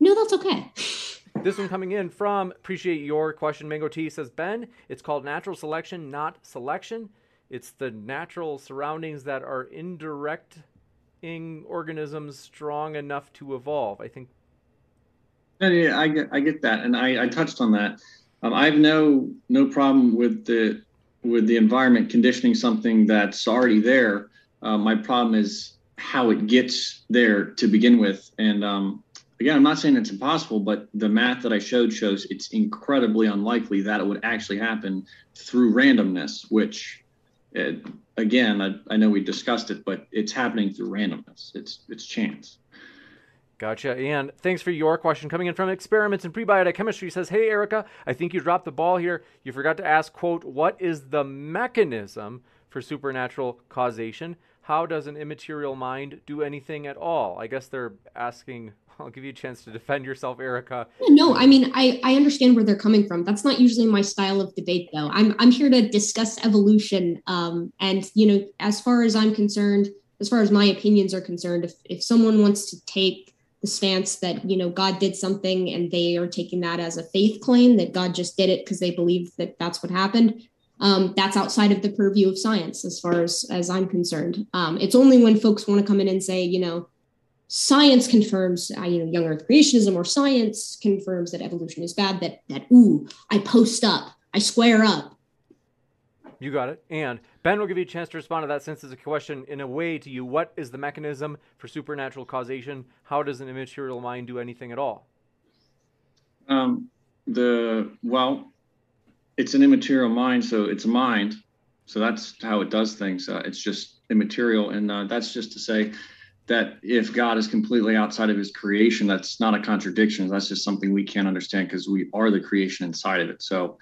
E: no, that's okay. (laughs)
A: This one coming in from appreciate your question. Mango T says Ben, it's called natural selection, not selection. It's the natural surroundings that are indirecting organisms strong enough to evolve. I think.
B: Yeah, I get, I get that, and I, I touched on that. Um, I have no no problem with the with the environment conditioning something that's already there. Uh, my problem is how it gets there to begin with, and um, again, I'm not saying it's impossible, but the math that I showed shows it's incredibly unlikely that it would actually happen through randomness, which, uh, again, I, I know we discussed it, but it's happening through randomness. It's it's chance.
A: Gotcha. And thanks for your question coming in from Experiments in Prebiotic Chemistry says, Hey, Erica, I think you dropped the ball here. You forgot to ask, quote, what is the mechanism for supernatural causation? How does an immaterial mind do anything at all? I guess they're asking, (laughs) I'll give you a chance to defend yourself, Erica.
E: No, I mean, I, I understand where they're coming from. That's not usually my style of debate, though. I'm, I'm here to discuss evolution. Um, and, you know, as far as I'm concerned, as far as my opinions are concerned, if, if someone wants to take the stance that you know God did something and they are taking that as a faith claim that God just did it because they believe that that's what happened. Um, that's outside of the purview of science, as far as as I'm concerned. Um, it's only when folks want to come in and say, you know, science confirms, uh, you know, young Earth creationism or science confirms that evolution is bad. That that ooh, I post up, I square up.
A: You got it. And Ben will give you a chance to respond to that since it's a question in a way to you. What is the mechanism for supernatural causation? How does an immaterial mind do anything at all?
B: Um, the well, it's an immaterial mind, so it's a mind. So that's how it does things. Uh, it's just immaterial, and uh, that's just to say that if God is completely outside of His creation, that's not a contradiction. That's just something we can't understand because we are the creation inside of it. So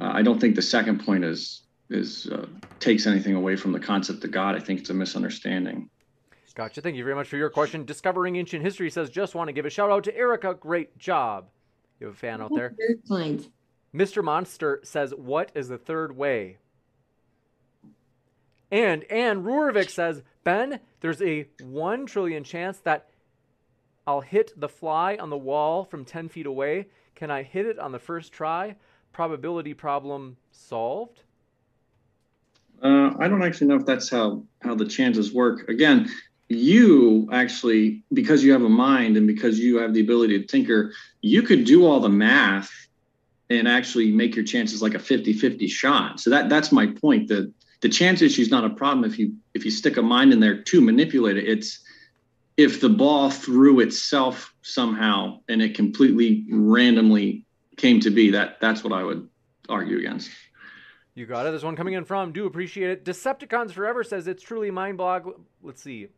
B: uh, I don't think the second point is is uh, takes anything away from the concept of God. I think it's a misunderstanding.
A: Gotcha. Thank you very much for your question. Discovering Ancient History says, just want to give a shout out to Erica. Great job. You have a fan out there.
E: Very kind.
A: Mr. Monster says, what is the third way? And Anne Rurvik says, Ben, there's a one trillion chance that I'll hit the fly on the wall from 10 feet away. Can I hit it on the first try? Probability problem solved?
B: Uh, I don't actually know if that's how how the chances work. Again, you actually because you have a mind and because you have the ability to tinker, you could do all the math and actually make your chances like a 50-50 shot. So that that's my point. The the chance issue is not a problem if you if you stick a mind in there to manipulate it. It's if the ball threw itself somehow and it completely randomly came to be that that's what I would argue against.
A: You got it. There's one coming in from. Do appreciate it. Decepticons Forever says it's truly mind blog. Let's see.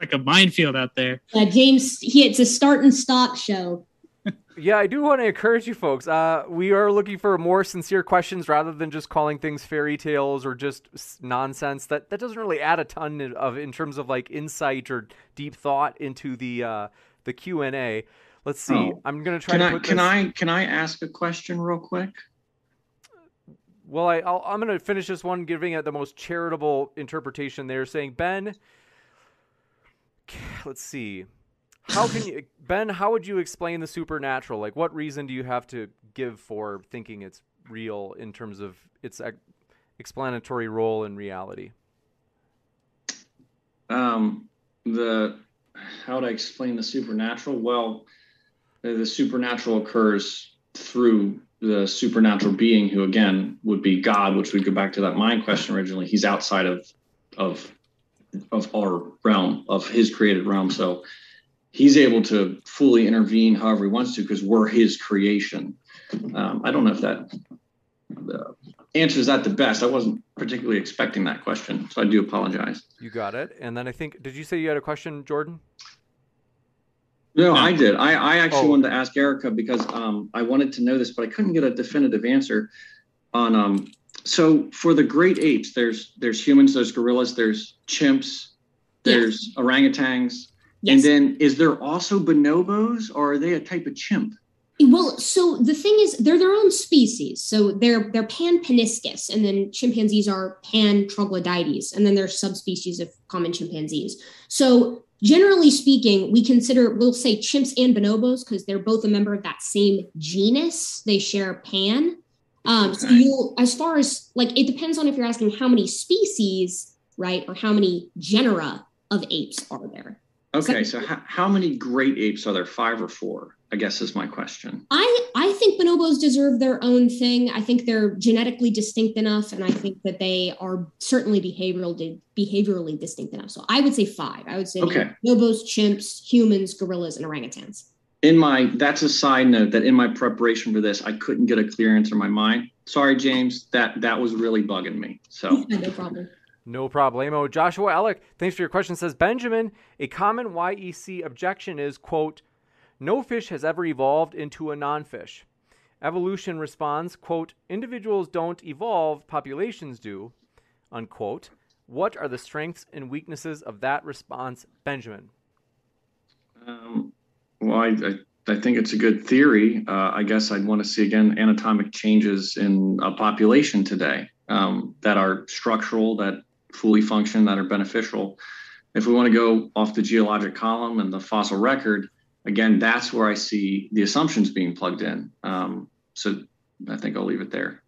D: Like a minefield out there.
E: Uh, James, he, it's a start and stop show.
A: Yeah, I do want to encourage you folks. Uh, we are looking for more sincere questions rather than just calling things fairy tales or just nonsense. That that doesn't really add a ton of in terms of like insight or deep thought into the uh, the Q and A. Let's see. Oh. I'm going to try
B: can
A: to
B: I, Can
A: this...
B: I can I ask a question real quick?
A: Well, I, I'll, I'm going to finish this one giving it the most charitable interpretation. They're saying, Ben, let's see. How can you, Ben, how would you explain the supernatural? Like, what reason do you have to give for thinking it's real in terms of its explanatory role in reality?
B: Um, the, how would I explain the supernatural? Well, the supernatural occurs through the supernatural being who again would be god which we go back to that mind question originally he's outside of of of our realm of his created realm so he's able to fully intervene however he wants to because we're his creation um, i don't know if that uh, answers that the best i wasn't particularly expecting that question so i do apologize
A: you got it and then i think did you say you had a question jordan
B: no, I did. I, I actually oh. wanted to ask Erica because um, I wanted to know this, but I couldn't get a definitive answer on. Um, so for the great apes, there's there's humans, there's gorillas, there's chimps, there's yes. orangutans, yes. and then is there also bonobos, or are they a type of chimp?
E: Well, so the thing is, they're their own species. So they're they're pan paniscus, and then chimpanzees are pan troglodytes, and then there's subspecies of common chimpanzees. So generally speaking, we consider, we'll say chimps and bonobos because they're both a member of that same genus. They share pan. Um, so you, as far as like, it depends on if you're asking how many species, right, or how many genera of apes are there.
B: Okay, so, how many great apes are there? Five or four? I guess is my question.
E: I I think bonobos deserve their own thing. I think they're genetically distinct enough, and I think that they are certainly behavioral behaviorally distinct enough. So I would say five. I would say okay. bonobos, chimps, humans, gorillas, and orangutans.
B: In my that's a side note that in my preparation for this, I couldn't get a clear answer in my mind. Sorry, James. That that was really bugging me. So (laughs)
E: no problem.
A: No problemo. Joshua Alec, thanks for your question. Says Benjamin, a common YEC objection is quote no fish has ever evolved into a non-fish. Evolution responds, quote, individuals don't evolve, populations do, unquote. What are the strengths and weaknesses of that response, Benjamin?
B: Um, well, I, I, I, think it's a good theory. Uh, I guess I'd want to see again anatomic changes in a population today um, that are structural, that fully function, that are beneficial. If we want to go off the geologic column and the fossil record, again, that's where I see the assumptions being plugged in. Um, so I think I'll leave it there.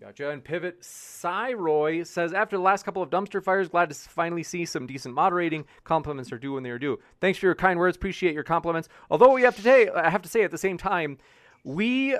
A: Gotcha. And Pivot Cyroy says after the last couple of dumpster fires, glad to finally see some decent moderating. Compliments are due when they are due. Thanks for your kind words. Appreciate your compliments. Although we have to say, I have to say at the same time, we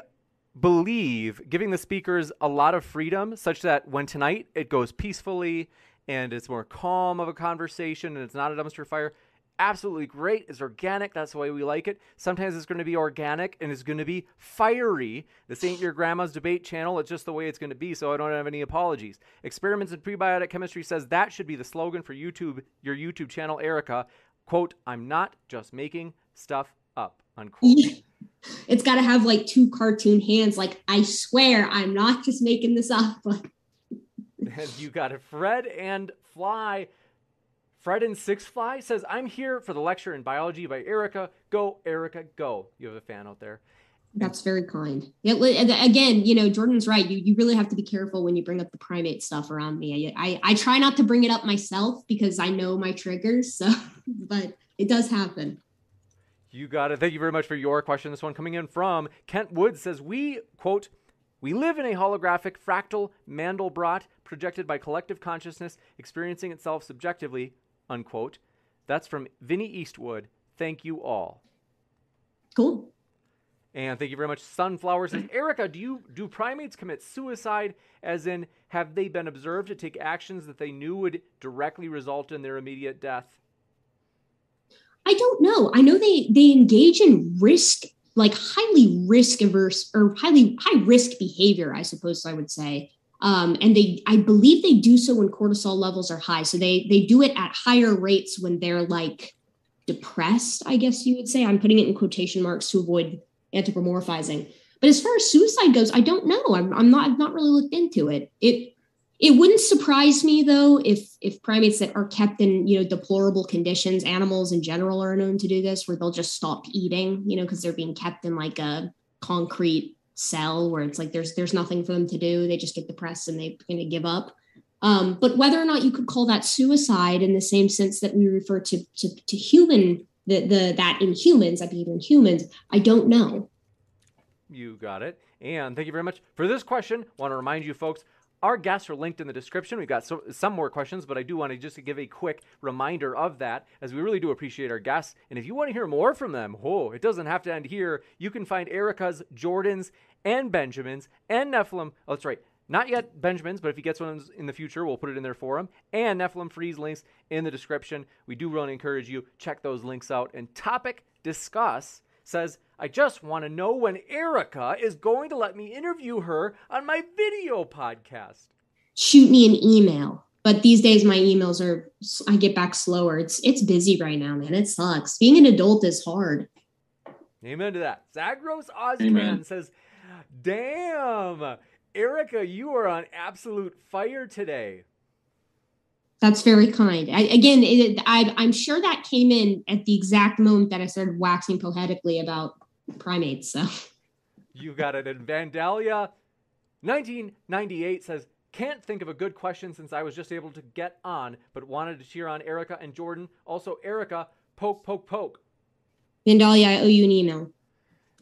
A: believe giving the speakers a lot of freedom, such that when tonight it goes peacefully and it's more calm of a conversation and it's not a dumpster fire absolutely great. It's organic. That's the way we like it. Sometimes it's going to be organic and it's going to be fiery. This ain't your grandma's debate channel. It's just the way it's going to be. So I don't have any apologies. Experiments in prebiotic chemistry says that should be the slogan for YouTube, your YouTube channel, Erica. Quote, I'm not just making stuff up, unquote. (laughs)
E: it's got to have like two cartoon hands. Like, I swear I'm not just making this up. (laughs)
A: and you got it. Fred and Fly Fred and Six Fly says, I'm here for the lecture in biology by Erica. Go, Erica, go. You have a fan out there.
E: That's very kind. Yeah, again, you know, Jordan's right. You you really have to be careful when you bring up the primate stuff around me. I, I, I try not to bring it up myself because I know my triggers. So, (laughs) but it does happen.
A: You got it. Thank you very much for your question. This one coming in from Kent Woods says, We, quote, we live in a holographic fractal Mandelbrot projected by collective consciousness experiencing itself subjectively unquote. That's from Vinny Eastwood. Thank you all.
E: Cool.
A: And thank you very much. Sunflower says, (clears throat) Erica, do you do primates commit suicide? As in, have they been observed to take actions that they knew would directly result in their immediate death?
E: I don't know. I know they they engage in risk, like highly risk averse or highly high risk behavior, I suppose I would say. Um, and they, I believe they do so when cortisol levels are high. So they they do it at higher rates when they're like depressed. I guess you would say. I'm putting it in quotation marks to avoid anthropomorphizing. But as far as suicide goes, I don't know. I'm, I'm not. I've not really looked into it. It it wouldn't surprise me though if if primates that are kept in you know deplorable conditions, animals in general are known to do this, where they'll just stop eating, you know, because they're being kept in like a concrete cell where it's like there's there's nothing for them to do. They just get depressed and they're going to give up. Um, but whether or not you could call that suicide in the same sense that we refer to to, to human the, the that in humans that behavior in humans i don't know.
A: You got it. And thank you very much for this question. Want to remind you folks our guests are linked in the description. We've got so, some more questions, but I do want to just give a quick reminder of that, as we really do appreciate our guests. And if you want to hear more from them, oh, it doesn't have to end here. You can find Erica's, Jordan's, and Benjamin's, and Nephilim. Oh, that's right. Not yet Benjamin's, but if he gets one in the future, we'll put it in there for him. And Nephilim Free's links in the description. We do really encourage you check those links out. And topic discuss says I just want to know when Erica is going to let me interview her on my video podcast.
E: Shoot me an email. But these days my emails are I get back slower. It's it's busy right now, man. It sucks. Being an adult is hard.
A: Amen to that. Zagros Ozcan says, Damn, Erica, you are on absolute fire today.
E: That's very kind. I, again, it, I, I'm sure that came in at the exact moment that I started waxing poetically about primates. So
A: you got it. And Vandalia 1998 says, Can't think of a good question since I was just able to get on, but wanted to cheer on Erica and Jordan. Also, Erica, poke, poke, poke.
E: Vandalia, I owe you an email.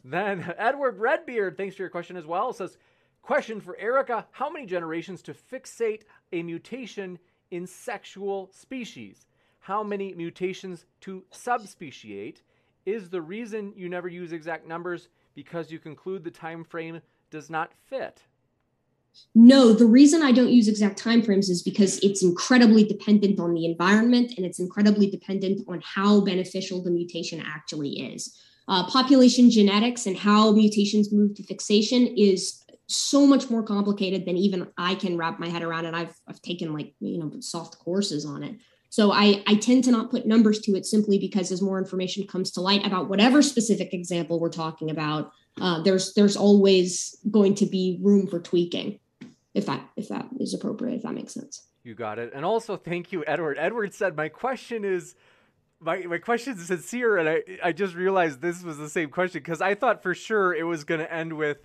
A: Then (laughs) Edward Redbeard, thanks for your question as well, says, Question for Erica How many generations to fixate a mutation in sexual species? How many mutations to subspeciate? Is the reason you never use exact numbers because you conclude the time frame does not fit?
E: No, the reason I don't use exact timeframes is because it's incredibly dependent on the environment and it's incredibly dependent on how beneficial the mutation actually is. Uh, population genetics and how mutations move to fixation is so much more complicated than even I can wrap my head around. And I've, I've taken like, you know, soft courses on it. So I, I tend to not put numbers to it simply because as more information comes to light about whatever specific example we're talking about, uh, there's there's always going to be room for tweaking, if that if that is appropriate, if that makes sense.
A: You got it. And also thank you, Edward. Edward said my question is my my question is sincere, and I I just realized this was the same question because I thought for sure it was going to end with,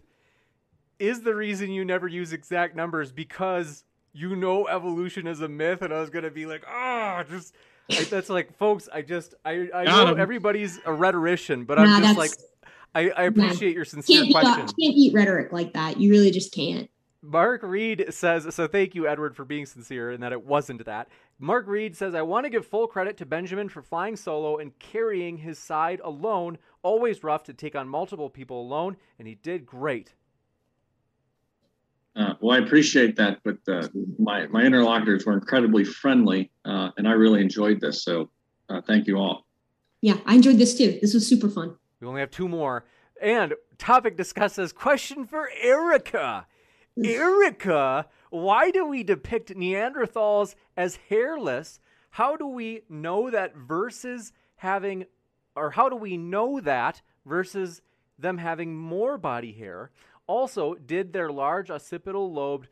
A: "Is the reason you never use exact numbers because you know evolution is a myth?" And I was going to be like, "Ah, oh, just." I, that's like, folks. I just I I know him. everybody's a rhetorician, but nah, I'm just like, I, I appreciate nah, your sincere
E: can't
A: question.
E: Can't eat rhetoric like that. You really just can't.
A: Mark Reed says, so thank you, Edward, for being sincere and that it wasn't that. Mark Reed says, I want to give full credit to Benjamin for flying solo and carrying his side alone. Always rough to take on multiple people alone, and he did great.
B: Uh, well, I appreciate that, but uh, my, my interlocutors were incredibly friendly, uh, and I really enjoyed this. So uh, thank you all.
E: Yeah, I enjoyed this too. This was super fun.
A: We only have two more. And topic discusses question for Erica. Erica, why do we depict Neanderthals as hairless? How do we know that versus having, or how do we know that versus them having more body hair? Also, did their large occipital lobed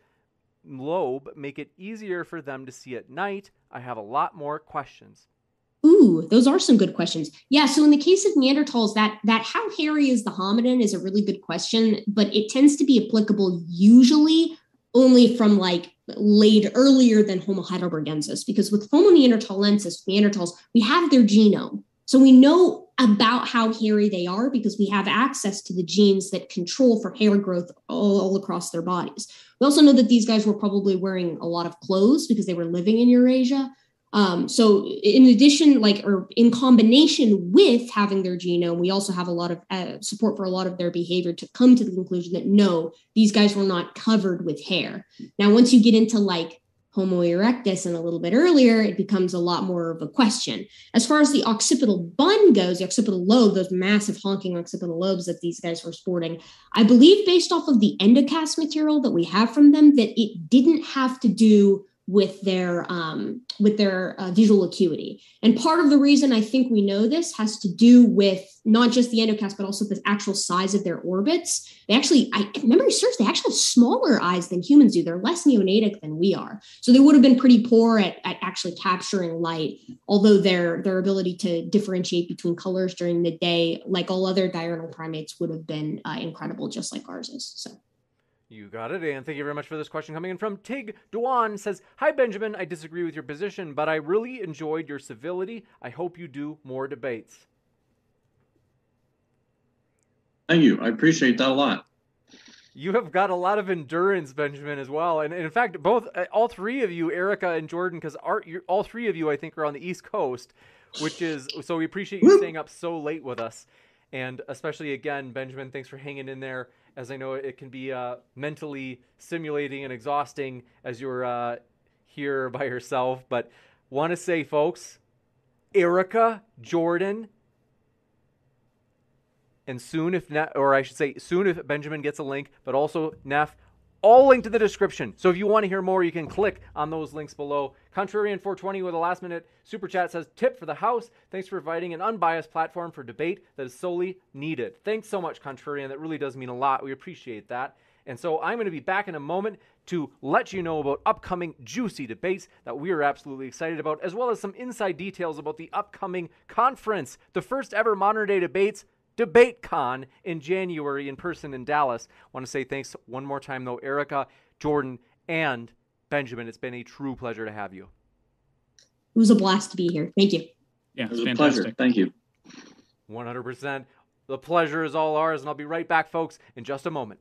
A: lobe make it easier for them to see at night? I have a lot more questions.
E: Ooh, those are some good questions. Yeah, so in the case of Neanderthals, that that how hairy is the hominin is a really good question, but it tends to be applicable usually only from like late earlier than Homo heidelbergensis, because with Homo neanderthalensis, Neanderthals, we have their genome. So we know about how hairy they are because we have access to the genes that control for hair growth all, all across their bodies. We also know that these guys were probably wearing a lot of clothes because they were living in Eurasia. Um, so in addition, like, or in combination with having their genome, we also have a lot of uh, support for a lot of their behavior to come to the conclusion that no, these guys were not covered with hair. Now, once you get into like Homo erectus and a little bit earlier, it becomes a lot more of a question. As far as the occipital bun goes, the occipital lobe, those massive honking occipital lobes that these guys were sporting, I believe based off of the endocast material that we have from them, that it didn't have to do with their um, with their uh, visual acuity. And part of the reason I think we know this has to do with not just the endocast, but also the actual size of their orbits. They actually, I memory serves, they actually have smaller eyes than humans do. They're less neotenic than we are, so they would have been pretty poor at, at actually capturing light. Although their their ability to differentiate between colors during the day, like all other diurnal primates, would have been uh, incredible, just like ours is. So.
A: You got it, and thank you very much for this question coming in from Tig Duan. Says, "Hi Benjamin, I disagree with your position, but I really enjoyed your civility. I hope you do more debates."
B: Thank you. I appreciate that a lot.
A: You have got a lot of endurance, Benjamin, as well, and, and in fact, both uh, all three of you, Erica and Jordan, because all three of you, I think, are on the East Coast, which is so we appreciate you staying up so late with us, and especially again, Benjamin, thanks for hanging in there as I know it can be uh, mentally simulating and exhausting as you're uh, here by yourself. But want to say, folks, Erica, Jordan, and soon if Neff, or I should say soon if Benjamin gets a link, but also Neff, all linked in the description. So if you want to hear more, you can click on those links below. Contrarian 420 with a last minute super chat says, Tip for the House. Thanks for providing an unbiased platform for debate that is solely needed. Thanks so much, Contrarian. That really does mean a lot. We appreciate that. And so I'm going to be back in a moment to let you know about upcoming juicy debates that we are absolutely excited about, as well as some inside details about the upcoming conference, the first ever modern day debates DebateCon in January in person in Dallas. Want to say thanks one more time, though, Erica, Jordan, and Benjamin, it's been a true pleasure to have you.
E: It was a blast to be here. Thank you.
D: Yeah,
B: It was a pleasure. Thank you.
A: 100%. The pleasure is all ours, and I'll be right back, folks, in just a moment.